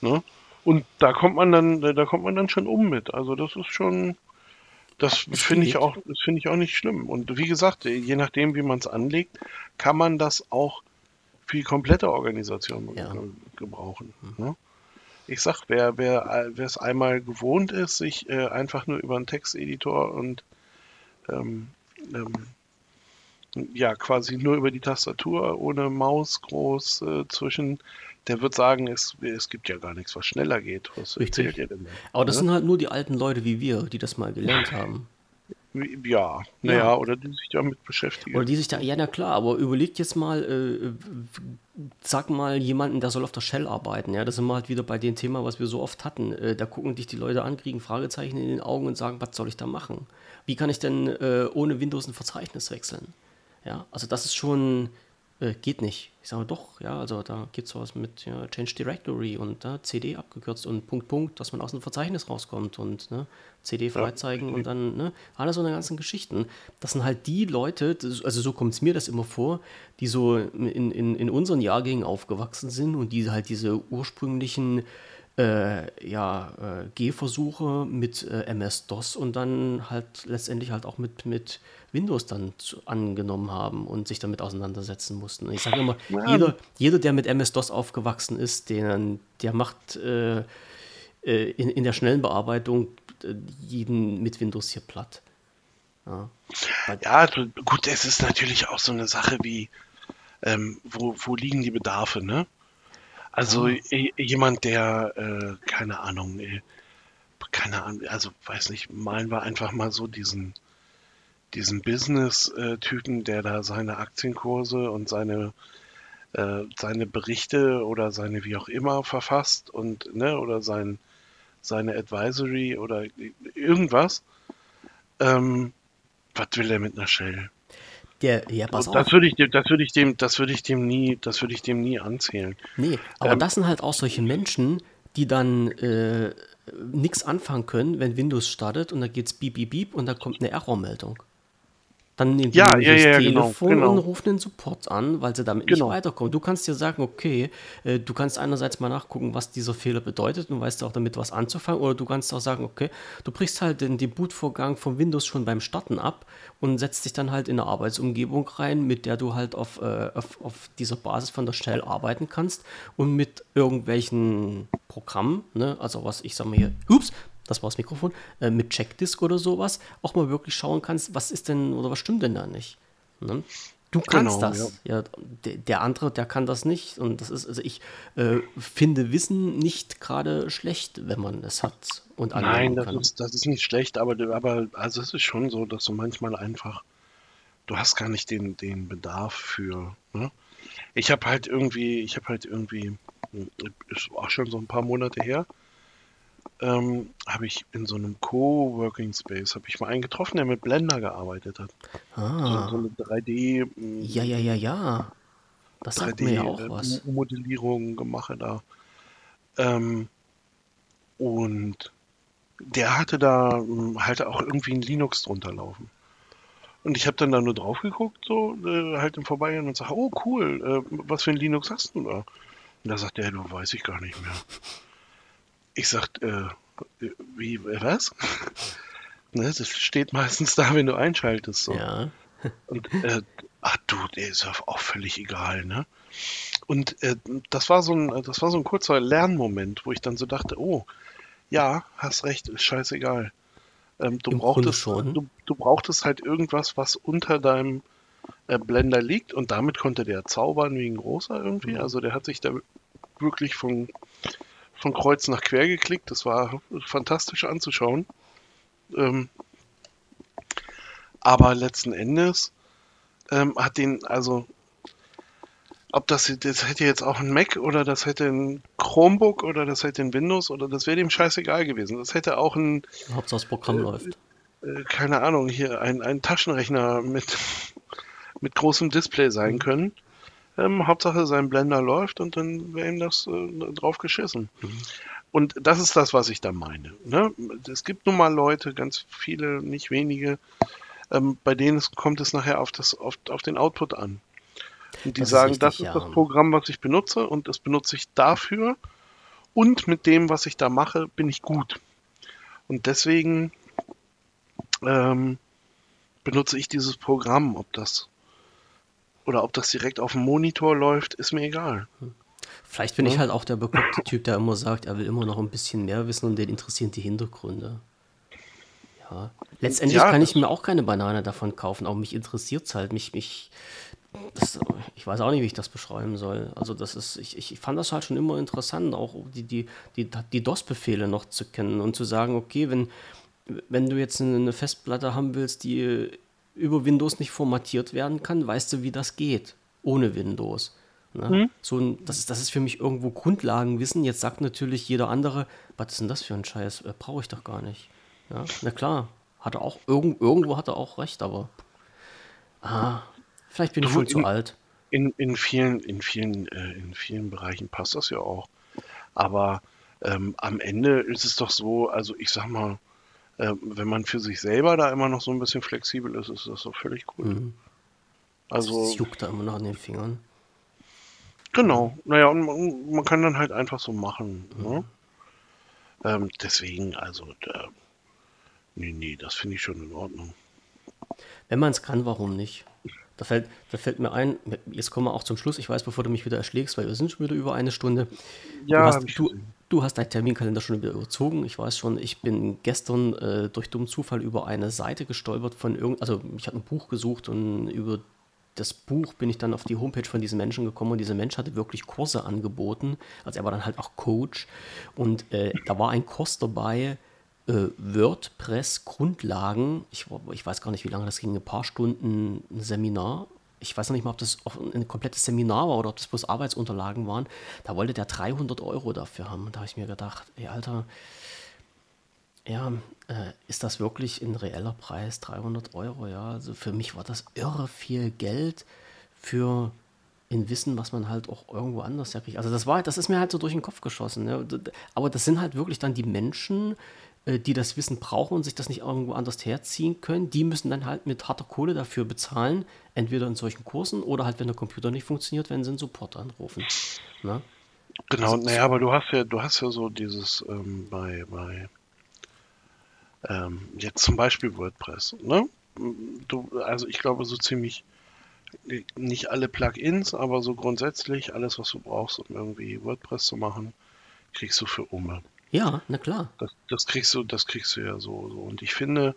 Ne? Und da kommt man dann, da kommt man dann schon um mit. Also das ist schon, das finde ich auch, das finde ich auch nicht schlimm. Und wie gesagt, je nachdem, wie man es anlegt, kann man das auch die komplette Organisation ja. gebrauchen. Mhm. Ne? Ich sag, wer, wer, wer es einmal gewohnt ist, sich äh, einfach nur über einen Texteditor und ähm, ähm, ja quasi nur über die Tastatur, ohne Maus groß äh, zwischen, der wird sagen, es, es gibt ja gar nichts, was schneller geht. Was Richtig. Denn, Aber das ne? sind halt nur die alten Leute wie wir, die das mal gelernt haben. Ja, naja, ja. oder die sich damit beschäftigen. Oder die sich da, ja, na klar, aber überlegt jetzt mal, äh, sag mal jemanden, der soll auf der Shell arbeiten, ja, das sind wir halt wieder bei dem Thema, was wir so oft hatten. Äh, da gucken dich die Leute an, kriegen Fragezeichen in den Augen und sagen, was soll ich da machen? Wie kann ich denn äh, ohne Windows ein Verzeichnis wechseln? Ja, also das ist schon, äh, geht nicht. Ich sage doch, ja, also da gibt es sowas mit ja, Change Directory und ja, CD abgekürzt und Punkt, Punkt, dass man aus dem Verzeichnis rauskommt und ne, CD freizeigen ja. und dann, ne, alle so eine ganzen Geschichten. Das sind halt die Leute, das, also so kommt es mir das immer vor, die so in, in, in unseren Jahrgängen aufgewachsen sind und die halt diese ursprünglichen äh, ja, äh, Gehversuche mit äh, MS-DOS und dann halt letztendlich halt auch mit, mit Windows dann zu, angenommen haben und sich damit auseinandersetzen mussten. Und ich sage immer, ja. jeder, jeder, der mit MS-DOS aufgewachsen ist, den, der macht äh, äh, in, in der schnellen Bearbeitung äh, jeden mit Windows hier platt. Ja, ja also, gut, es ist natürlich auch so eine Sache wie, ähm, wo, wo liegen die Bedarfe, ne? Also ja. jemand, der, äh, keine Ahnung, äh, keine Ahnung, also weiß nicht, malen wir einfach mal so diesen, diesen Business-Typen, der da seine Aktienkurse und seine, äh, seine Berichte oder seine wie auch immer verfasst und, ne, oder sein, seine Advisory oder irgendwas. Ähm, was will er mit einer Shell? Der, ja, pass das auf. Würde ich, das würde ich dem, das würde ich dem nie, das würde ich dem nie anzählen. Nee, aber ähm, das sind halt auch solche Menschen, die dann äh, nichts anfangen können, wenn Windows startet und da geht's beep, beep, beep und da kommt eine Error-Meldung. Dann nehmen die ja, ja, ja, das genau, Telefon genau, genau. und rufen den Support an, weil sie damit genau. nicht weiterkommen. Du kannst dir sagen, okay, äh, du kannst einerseits mal nachgucken, was dieser Fehler bedeutet und weißt auch damit was anzufangen, oder du kannst auch sagen, okay, du brichst halt den, den Bootvorgang von Windows schon beim Starten ab und setzt dich dann halt in eine Arbeitsumgebung rein, mit der du halt auf, äh, auf, auf dieser Basis von der Shell arbeiten kannst und mit irgendwelchen Programmen, ne, also was ich sag mal hier, ups, das war das Mikrofon, äh, mit Checkdisk oder sowas auch mal wirklich schauen kannst, was ist denn oder was stimmt denn da nicht. Ne? Du kannst genau, das. Ja. ja der, der, andere, der kann das nicht. Und das ist, also ich äh, finde Wissen nicht gerade schlecht, wenn man es hat und Nein, das kann. ist, das ist nicht schlecht, aber, aber also es ist schon so, dass du manchmal einfach, du hast gar nicht den, den Bedarf für. Ne? Ich habe halt irgendwie, ich habe halt irgendwie, ist auch schon so ein paar Monate her, ähm, habe ich in so einem Co-Working Space, habe ich mal einen getroffen, der mit Blender gearbeitet hat. Ah. So, so eine 3D. Ja, ja, ja, ja. Das 3D, sagt mir ja auch was. Modellierung gemacht da. Ähm, und der hatte da hm, halt auch irgendwie ein Linux drunter laufen. Und ich habe dann da nur drauf geguckt, so äh, halt im Vorbeigehen und sage, oh cool, äh, was für ein Linux hast du da? Und da sagt der, du weiß ich gar nicht mehr. Ich sag, äh, wie, was? ne, das steht meistens da, wenn du einschaltest. So. Ja. Und, äh, ach du, der ist auch völlig egal, ne? Und äh, das war so ein, das war so ein kurzer Lernmoment, wo ich dann so dachte, oh, ja, hast recht, ist scheißegal. Ähm, du, brauchtest, du, du, brauchtest halt irgendwas, was unter deinem äh, Blender liegt und damit konnte der zaubern wie ein großer irgendwie. Mhm. Also der hat sich da wirklich von von Kreuz nach Quer geklickt. Das war fantastisch anzuschauen. Ähm, aber letzten Endes ähm, hat den, also, ob das, das hätte jetzt auch ein Mac oder das hätte ein Chromebook oder das hätte ein Windows oder das wäre dem scheißegal gewesen. Das hätte auch ein. Hauptsache das Programm äh, läuft. Äh, keine Ahnung, hier ein, ein Taschenrechner mit, mit großem Display sein mhm. können. Ähm, Hauptsache sein Blender läuft und dann wäre ihm das äh, drauf geschissen. Mhm. Und das ist das, was ich da meine. Ne? Es gibt nun mal Leute, ganz viele, nicht wenige, ähm, bei denen es, kommt es nachher auf, das, auf, auf den Output an. Und die das sagen, ist richtig, das ist ja. das Programm, was ich benutze und das benutze ich dafür. Und mit dem, was ich da mache, bin ich gut. Und deswegen ähm, benutze ich dieses Programm, ob das oder ob das direkt auf dem Monitor läuft, ist mir egal. Vielleicht bin ja? ich halt auch der bekloppte Typ, der immer sagt, er will immer noch ein bisschen mehr wissen und den interessieren die Hintergründe. Ja. Letztendlich ja, kann ich mir auch keine Banane davon kaufen, auch mich interessiert es halt. Mich, mich, das, ich weiß auch nicht, wie ich das beschreiben soll. Also das ist, ich, ich fand das halt schon immer interessant, auch die, die, die, die DOS-Befehle noch zu kennen und zu sagen, okay, wenn, wenn du jetzt eine Festplatte haben willst, die über Windows nicht formatiert werden kann, weißt du, wie das geht, ohne Windows. Ne? Mhm. So ein, das, ist, das ist für mich irgendwo Grundlagenwissen. Jetzt sagt natürlich jeder andere, was ist denn das für ein Scheiß? Äh, Brauche ich doch gar nicht. Ja, na klar, hat er auch, irgend, irgendwo hat er auch recht, aber ah, vielleicht bin ich schon zu alt. In, in vielen, in vielen, äh, in vielen Bereichen passt das ja auch. Aber ähm, am Ende ist es doch so, also ich sag mal, äh, wenn man für sich selber da immer noch so ein bisschen flexibel ist, ist das doch völlig cool. Mhm. Also, es juckt da immer noch an den Fingern. Genau, naja, und man, man kann dann halt einfach so machen. Mhm. Ne? Ähm, deswegen, also, da, nee, nee, das finde ich schon in Ordnung. Wenn man es kann, warum nicht? Da fällt, da fällt mir ein, jetzt kommen wir auch zum Schluss. Ich weiß, bevor du mich wieder erschlägst, weil wir sind schon wieder über eine Stunde. Ja, du hast, du, Du hast deinen Terminkalender schon wieder überzogen. Ich weiß schon, ich bin gestern äh, durch dummen Zufall über eine Seite gestolpert von irgend, also ich habe ein Buch gesucht und über das Buch bin ich dann auf die Homepage von diesem Menschen gekommen und dieser Mensch hatte wirklich Kurse angeboten. Also er war dann halt auch Coach und äh, da war ein Kurs dabei, äh, WordPress-Grundlagen. Ich, ich weiß gar nicht, wie lange das ging, ein paar Stunden ein Seminar. Ich weiß noch nicht mal, ob das ein komplettes Seminar war oder ob das bloß Arbeitsunterlagen waren. Da wollte der 300 Euro dafür haben. Und da habe ich mir gedacht, ey, Alter, ja, äh, ist das wirklich ein reeller Preis? 300 Euro, ja. Also für mich war das irre viel Geld für ein Wissen, was man halt auch irgendwo anders herkriegt. Also das war, das ist mir halt so durch den Kopf geschossen. Ne? Aber das sind halt wirklich dann die Menschen, die das Wissen brauchen und sich das nicht irgendwo anders herziehen können, die müssen dann halt mit harter Kohle dafür bezahlen, entweder in solchen Kursen oder halt, wenn der Computer nicht funktioniert, wenn sie einen Support anrufen. Ne? Genau, also, naja, aber du hast ja, du hast ja so dieses ähm, bei, bei ähm, jetzt zum Beispiel WordPress, ne? Du, also ich glaube so ziemlich nicht alle Plugins, aber so grundsätzlich alles, was du brauchst, um irgendwie WordPress zu machen, kriegst du für Umme. Ja, na klar. Das, das, kriegst du, das kriegst du ja so. so. Und ich finde,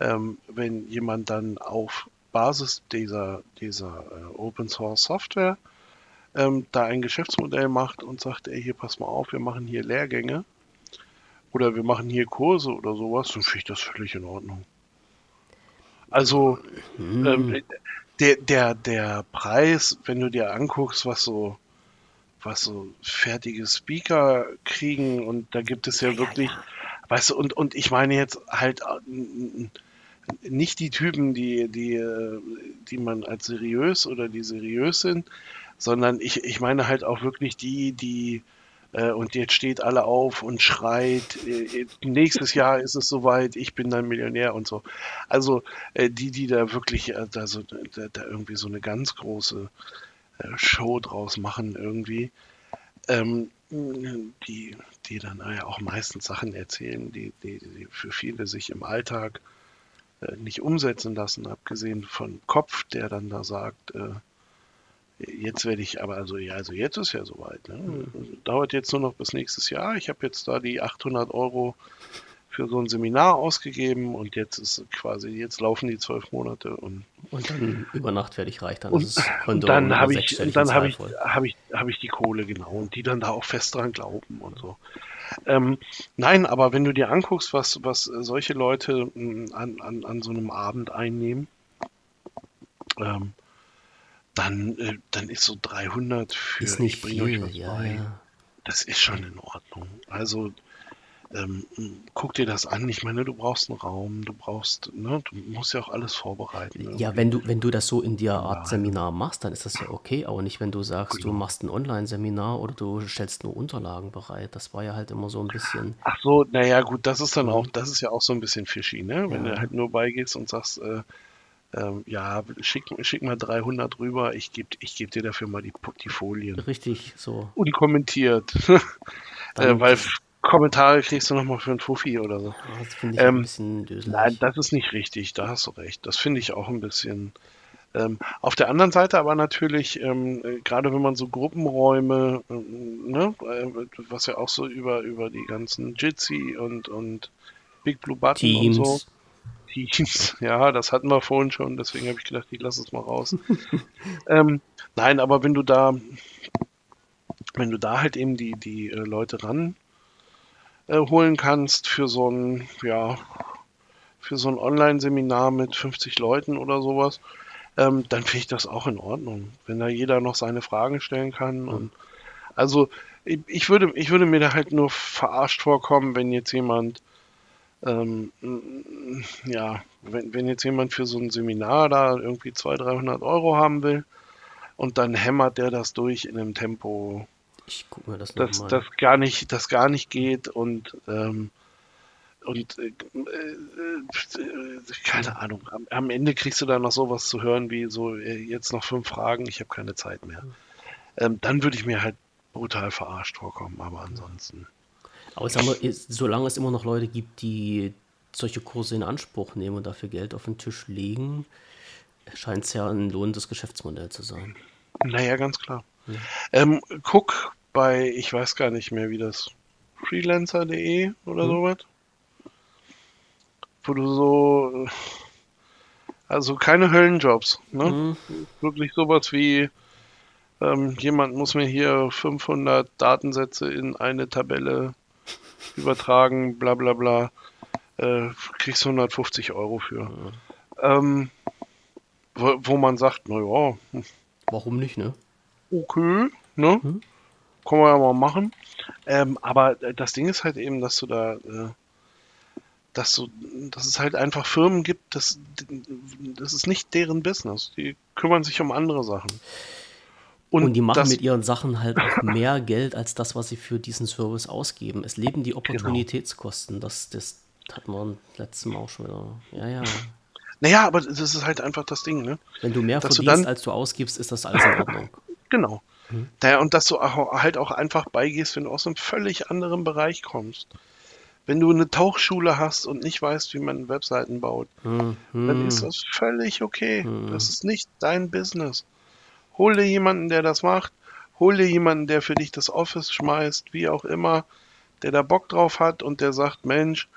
ähm, wenn jemand dann auf Basis dieser, dieser äh, Open Source Software ähm, da ein Geschäftsmodell macht und sagt, ey, hier pass mal auf, wir machen hier Lehrgänge oder wir machen hier Kurse oder sowas, dann finde ich das völlig in Ordnung. Also hm. ähm, der, der, der Preis, wenn du dir anguckst, was so was so fertige Speaker kriegen und da gibt es ja, ja wirklich, ja, weißt du, und, und ich meine jetzt halt äh, nicht die Typen, die, die, äh, die man als seriös oder die seriös sind, sondern ich, ich meine halt auch wirklich die, die äh, und jetzt steht alle auf und schreit, äh, nächstes Jahr ist es soweit, ich bin dann Millionär und so. Also äh, die, die da wirklich äh, da, so, da, irgendwie so eine ganz große Show draus machen irgendwie, ähm, die, die dann ja auch meistens Sachen erzählen, die, die, die für viele sich im Alltag äh, nicht umsetzen lassen, abgesehen von Kopf, der dann da sagt, äh, jetzt werde ich aber, also ja, also jetzt ist ja soweit. Ne? Mhm. Dauert jetzt nur noch bis nächstes Jahr. Ich habe jetzt da die 800 Euro für so ein Seminar ausgegeben und jetzt ist quasi, jetzt laufen die zwölf Monate und. Und dann über Nacht werde ich reich, dann und, ist es und dann habe ich, dann habe ich, habe ich, habe ich die Kohle, genau, und die dann da auch fest dran glauben und so. Ähm, nein, aber wenn du dir anguckst, was, was solche Leute hm, an, an, an so einem Abend einnehmen, ähm, dann, äh, dann ist so 300 für ist nicht ich bringe euch was ja, bei. Ja. Das ist schon in Ordnung. Also ähm, guck dir das an. Ich meine, du brauchst einen Raum, du brauchst, ne, du musst ja auch alles vorbereiten. Irgendwie. Ja, wenn du, wenn du das so in der Art ja. Seminar machst, dann ist das ja okay, aber nicht, wenn du sagst, genau. du machst ein Online-Seminar oder du stellst nur Unterlagen bereit. Das war ja halt immer so ein bisschen. Ach so, naja, gut, das ist dann auch, das ist ja auch so ein bisschen fishy, ne? Wenn ja. du halt nur beigehst und sagst, äh, ähm, ja, schick, schick mal 300 rüber, ich gebe ich geb dir dafür mal die, die Folien. Richtig, so. Unkommentiert. äh, weil Kommentare kriegst du nochmal für ein Fuffi oder so. Das finde ich ähm, ein bisschen döselig. Nein, das ist nicht richtig, da hast du recht. Das finde ich auch ein bisschen. Ähm, auf der anderen Seite aber natürlich, ähm, äh, gerade wenn man so Gruppenräume, ähm, ne, äh, was ja auch so über, über die ganzen Jitsi und, und Big Blue Button Teams. und so. Teams, ja, das hatten wir vorhin schon, deswegen habe ich gedacht, ich lasse es mal raus. ähm, nein, aber wenn du da, wenn du da halt eben die, die äh, Leute ran äh, holen kannst für so ein, ja, für so ein Online-Seminar mit 50 Leuten oder sowas, ähm, dann finde ich das auch in Ordnung. Wenn da jeder noch seine Fragen stellen kann. Mhm. Und also ich, ich, würde, ich würde mir da halt nur verarscht vorkommen, wenn jetzt jemand ähm, ja, wenn, wenn jetzt jemand für so ein Seminar da irgendwie 200, 300 Euro haben will und dann hämmert der das durch in einem Tempo, ich guck mir das dass das gar nicht, das gar nicht geht und ähm, und äh, äh, keine Ahnung, am, am, Ende kriegst du dann noch sowas zu hören wie so, äh, jetzt noch fünf Fragen, ich habe keine Zeit mehr. Ähm, dann würde ich mir halt brutal verarscht vorkommen, aber ansonsten. Aber ich sag mal, solange es immer noch Leute gibt, die solche Kurse in Anspruch nehmen und dafür Geld auf den Tisch legen, scheint es ja ein lohnendes Geschäftsmodell zu sein. Naja, ganz klar. Ja. Ähm, guck bei, ich weiß gar nicht mehr, wie das freelancer.de oder mhm. sowas. Wo du so, also keine Höllenjobs, ne? Mhm. Wirklich sowas wie, ähm, jemand muss mir hier 500 Datensätze in eine Tabelle übertragen, bla bla bla. Äh, kriegst 150 Euro für. Mhm. Ähm, wo, wo, man sagt, naja. Warum nicht, ne? Okay, ne? Mhm. Können wir ja mal machen. Ähm, aber das Ding ist halt eben, dass du da, äh, dass du, dass es halt einfach Firmen gibt, das, das ist nicht deren Business. Die kümmern sich um andere Sachen. Und, und, die machen das, mit ihren Sachen halt auch mehr Geld als das, was sie für diesen Service ausgeben. Es leben die genau. Opportunitätskosten. Genau. Das, das hat man letztes Mal auch schon wieder. Ja, ja. Naja, aber das ist halt einfach das Ding, ne? Wenn du mehr dass verdienst, du dann, als du ausgibst, ist das alles in Ordnung. Genau. Hm. Daher, und dass du halt auch einfach beigehst, wenn du aus einem völlig anderen Bereich kommst. Wenn du eine Tauchschule hast und nicht weißt, wie man Webseiten baut, hm. dann ist das völlig okay. Hm. Das ist nicht dein Business. Hol dir jemanden, der das macht. Hol dir jemanden, der für dich das Office schmeißt, wie auch immer, der da Bock drauf hat und der sagt, Mensch,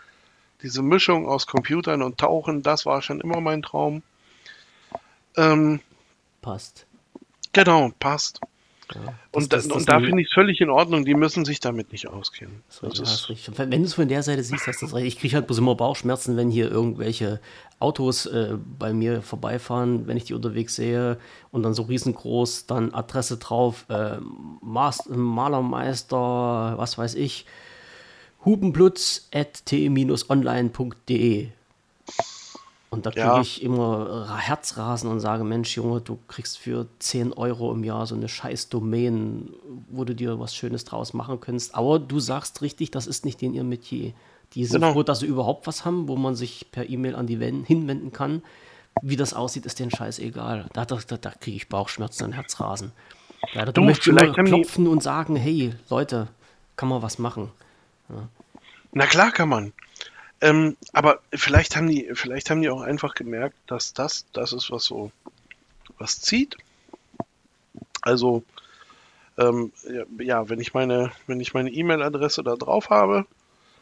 diese Mischung aus Computern und Tauchen, das war schon immer mein Traum. Ähm, passt. Genau, passt. Ja, und, das, das, und da finde ich es völlig in Ordnung, die müssen sich damit nicht auskennen. Das ist richtig. Wenn du es von der Seite siehst, hast du das recht. Ich kriege halt bloß immer Bauchschmerzen, wenn hier irgendwelche Autos äh, bei mir vorbeifahren, wenn ich die unterwegs sehe und dann so riesengroß, dann Adresse drauf, äh, Malermeister, was weiß ich, hubenblutz.t-online.de. Und da kriege ja. ich immer Herzrasen und sage, Mensch, Junge, du kriegst für 10 Euro im Jahr so eine scheiß Domain, wo du dir was Schönes draus machen kannst. Aber du sagst richtig, das ist nicht in ihr Metier. Die sind genau. froh, dass sie überhaupt was haben, wo man sich per E-Mail an die Wen hinwenden kann. Wie das aussieht, ist denen scheiß egal. Da, da, da, da kriege ich Bauchschmerzen und Herzrasen. Ja, da du, möchtest immer klopfen und sagen, hey, Leute, kann man was machen. Ja. Na klar kann man. Ähm, aber vielleicht haben die, vielleicht haben die auch einfach gemerkt, dass das, das ist was so, was zieht. Also, ähm, ja, wenn ich meine, wenn ich meine E-Mail-Adresse da drauf habe,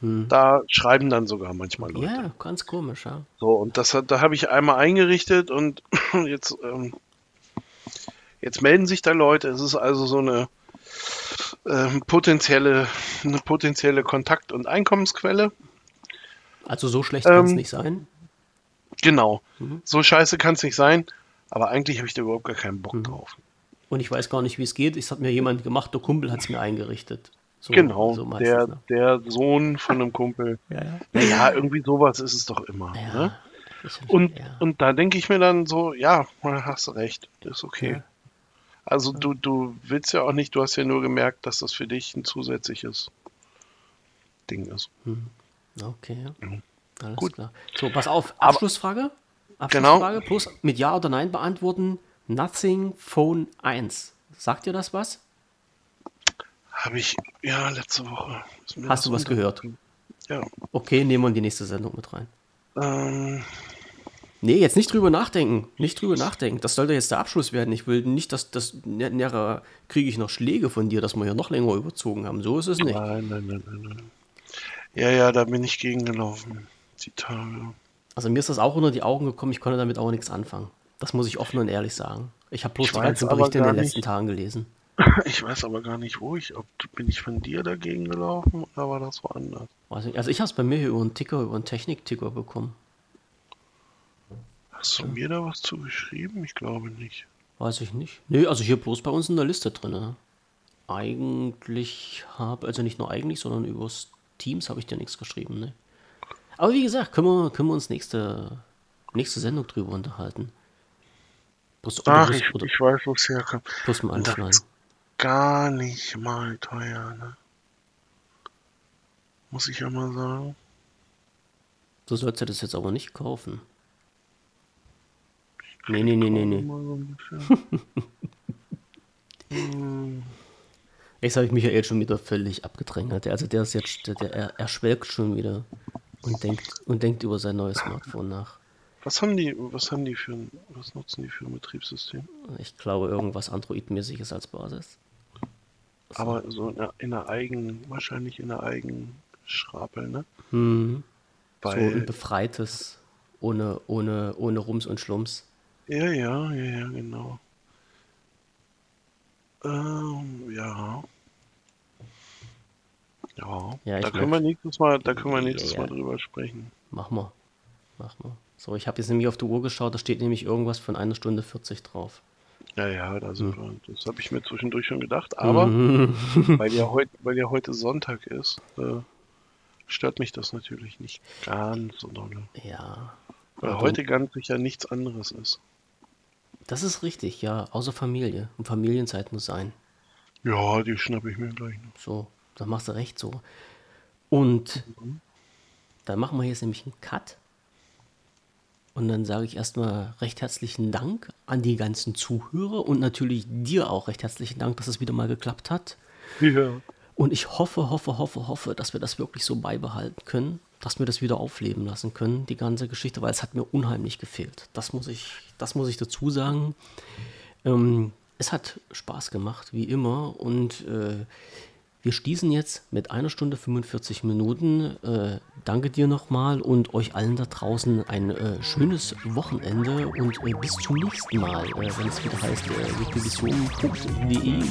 hm. da schreiben dann sogar manchmal Leute. Ja, ganz komisch, ja. So, und das hat, da habe ich einmal eingerichtet und jetzt, ähm, jetzt melden sich da Leute. Es ist also so eine ähm, potenzielle, eine potenzielle Kontakt- und Einkommensquelle. Also so schlecht kann es ähm, nicht sein. Genau. Mhm. So scheiße kann es nicht sein, aber eigentlich habe ich da überhaupt gar keinen Bock mhm. drauf. Und ich weiß gar nicht, wie es geht. Es hat mir jemand gemacht, der Kumpel hat es mir eingerichtet. So, genau, so meistens, der, ne? der Sohn von einem Kumpel. ja, ja. Naja, irgendwie sowas ist es doch immer. Ja, ne? und, ja. und da denke ich mir dann so, ja, hast du recht, das ist okay. Also du, du willst ja auch nicht, du hast ja nur gemerkt, dass das für dich ein zusätzliches Ding ist. Hm. Okay, mhm. alles Gut. klar. So, pass auf, Abschlussfrage. Abschlussfrage genau. plus mit Ja oder Nein beantworten. Nothing Phone 1. Sagt dir das was? Habe ich, ja, letzte Woche. Hast du was gehört? Ja. Okay, nehmen wir in die nächste Sendung mit rein. Ähm. Nee, jetzt nicht drüber nachdenken. Nicht drüber nachdenken. Das sollte jetzt der Abschluss werden. Ich will nicht, dass das näher kriege ich noch Schläge von dir, dass wir hier noch länger überzogen haben. So ist es nicht. Nein, nein, nein, nein, nein. Ja, ja, da bin ich gegengelaufen, die Tage. Also mir ist das auch unter die Augen gekommen, ich konnte damit auch nichts anfangen. Das muss ich offen und ehrlich sagen. Ich habe bloß ich die ganzen Berichte in den letzten Tagen gelesen. Ich weiß aber gar nicht, wo ich, ob bin ich von dir dagegen gelaufen oder war das woanders? Weiß nicht. Also ich habe es bei mir über einen Ticker, über einen Technik-Ticker bekommen. Hast du ja. mir da was zugeschrieben? Ich glaube nicht. Weiß ich nicht. Nee, also hier bloß bei uns in der Liste drin. Ne? Eigentlich habe, also nicht nur eigentlich, sondern übers Teams habe ich dir nichts geschrieben, ne? Aber wie gesagt, können wir, können wir uns nächste, nächste Sendung drüber unterhalten. Plus, Ach, ich, oder, ich weiß, wo es herkommt. Plus mal anschneiden. Gar nicht mal teuer, ne? Muss ich ja mal sagen. Du sollst ja das jetzt aber nicht kaufen. Nee, nee, nee, nee, nee. Jetzt habe ich Michael schon wieder völlig abgedrängt. Also der ist jetzt, der, der er, schwelgt schon wieder und denkt und denkt über sein neues Smartphone nach. Was haben die, was haben die für ein, was nutzen die für ein Betriebssystem? Ich glaube irgendwas Android-mäßiges als Basis. Aber so in der, in der Eigen, wahrscheinlich in der Eigenschrapel, ne? Hm. So ein Weil, befreites, ohne, ohne, ohne Rums und Schlums. ja, ja, ja, ja, genau. Ähm, ja, ja. Ja, Da können wir nächstes Mal, da können wir nächstes ja, Mal drüber sprechen. mach mal. Mach mal. So, ich habe jetzt nämlich auf die Uhr geschaut, da steht nämlich irgendwas von einer Stunde 40 drauf. Ja, ja, da sind wir. Das habe ich mir zwischendurch schon gedacht, Hm. aber Mhm. weil ja heute, weil ja heute Sonntag ist, äh, stört mich das natürlich nicht ganz so dolle. Ja. Weil heute ganz sicher nichts anderes ist. Das ist richtig, ja. Außer Familie. Und Familienzeit muss sein. Ja, die schnappe ich mir gleich noch. So, da machst du recht so. Und Mhm. dann machen wir jetzt nämlich einen Cut. Und dann sage ich erstmal recht herzlichen Dank an die ganzen Zuhörer und natürlich dir auch recht herzlichen Dank, dass es wieder mal geklappt hat. Ja. Und ich hoffe, hoffe, hoffe, hoffe, dass wir das wirklich so beibehalten können, dass wir das wieder aufleben lassen können, die ganze Geschichte, weil es hat mir unheimlich gefehlt. Das muss ich, das muss ich dazu sagen. Ähm, es hat Spaß gemacht, wie immer. Und äh, wir schließen jetzt mit einer Stunde 45 Minuten. Äh, danke dir nochmal und euch allen da draußen ein äh, schönes Wochenende und äh, bis zum nächsten Mal, äh, wenn es wieder heißt, äh,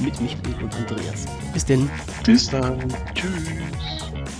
mit Michael und Andreas. Bis denn. Bis dann. Tschüss.